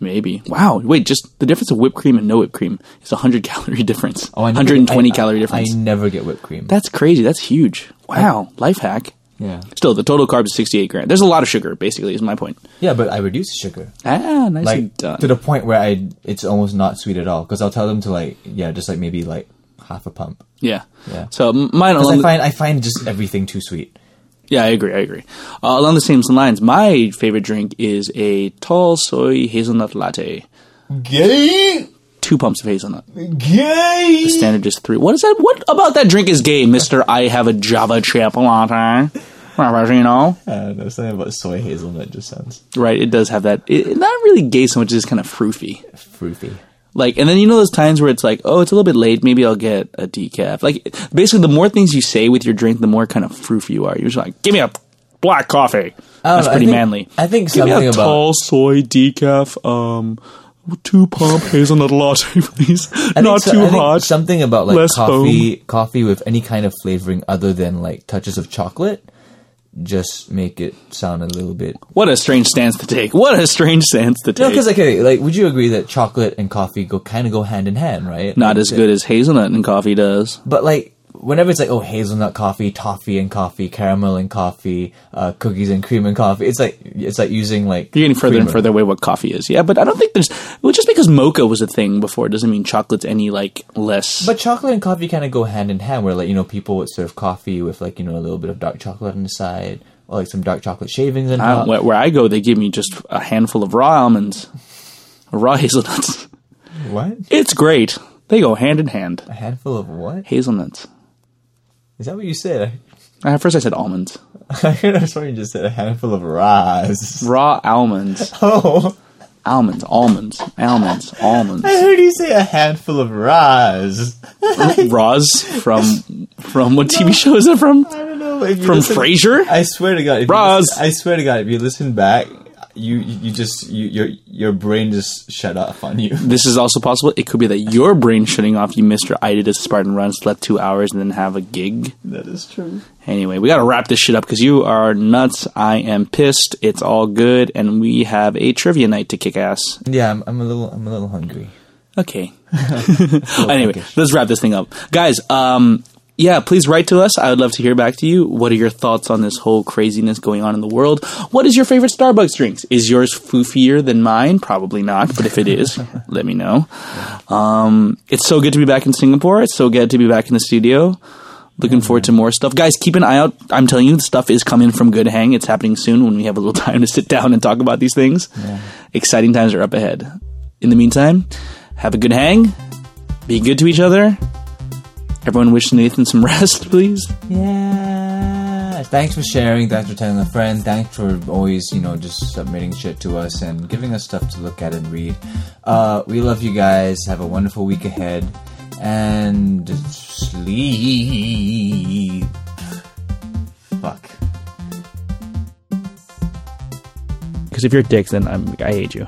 Maybe. Wow. Wait, just the difference of whipped cream and no whipped cream is a 100 calorie difference. Oh, I never- 120 I- calorie difference. I never get whipped cream. That's crazy. That's huge. Wow. Life hack. yeah, Still, the total carbs is 68 grams. There's a lot of sugar, basically, is my point. yeah, but I reduce the sugar. Ah, nicely like done. to the point where I it's almost not sweet at all because I'll tell them to like yeah just like maybe like half a pump Yeah. Yeah. So mine because I find I find just everything too sweet. Yeah, I agree. I agree. Uh, along the same lines, my favorite drink is a tall soy hazelnut latte. Gay, Two pumps of hazelnut. gay. The standard is three. What is that? What about that drink is gay, Mister? I have a Java chip latte. You know, I don't know something about soy hazelnut just sounds right? It does have that. It, not really gay so much. It's kind of fruity. fruity. Like, and then you know those times where it's like, oh, it's a little bit late. Maybe I'll get a decaf. Like, basically, the more things you say with your drink, the more kind of fruity you are. You're just like, give me a black coffee. I That's know, I pretty think- manly. I think give me something a about- tall soy decaf. Um, two pump hazelnut latte, please. I Not think so- too I think hot. Something about like less coffee, coffee with any kind of flavoring other than like touches of chocolate, just make it sound a little bit. What a strange stance to take. What a strange stance to take! No, because okay, like, would you agree that chocolate and coffee go kind of go hand in hand, right? Not Like, as good as hazelnut and coffee does. But like, whenever it's like, oh, hazelnut coffee, toffee and coffee, caramel and coffee, uh, cookies and cream and coffee, it's like it's like using like You're getting further and further away what coffee is. Yeah, but I don't think there's. Well, just because mocha was a thing before doesn't mean chocolate's any like less. But chocolate and coffee kind of go hand in hand, where like you know people would serve coffee with like you know a little bit of dark chocolate on the side, or like some dark chocolate shavings I, top. where, where I go, they give me just a handful of raw almonds, raw hazelnuts. What? It's great. They go hand in hand. A handful of what? Hazelnuts. Is that what you said? At first, I said almonds. I heard I swear you just said a handful of ras. Raw almonds. Oh, Almonds. Almonds. Almonds. Almonds. I heard you say a handful of ras. Roz from from what TV show is it from? I don't know. If you From listen- Frasier. I swear to God, if you Raz. listen- I swear to God, if you listen back, you you just you, your your brain just shut off on you. This is also possible. It could be that your brain shutting off. You missed your I did a Spartan run, slept two hours, and then have a gig. That is true. Anyway, we got to wrap this shit up because you are nuts. I am pissed. It's all good, and we have a trivia night to kick ass. Yeah, I'm, I'm a little I'm a little hungry. Okay. anyway, let's wrap this thing up, guys. Um, yeah, please write to us. I would love to hear back to you. What are your thoughts on this whole craziness going on in the world? What is your favorite Starbucks drinks? Is yours foofier than mine? Probably not, but if it is, let me know. Um, it's so good to be back in Singapore. It's so good to be back in the studio. Looking forward to more stuff. Guys, keep an eye out. I'm telling you, the stuff is coming from Good Hang. It's happening soon when we have a little time to sit down and talk about these things. Exciting times are up ahead. In the meantime, have a good hang. Be good to each other. Everyone wish Nathan some rest, please. Yeah. Thanks for sharing. Thanks for telling a friend. Thanks for always, you know, just submitting shit to us and giving us stuff to look at and read. Uh, we love you guys. Have a wonderful week ahead. And sleep. Fuck. Because if you're dicks, then I'm, I hate you.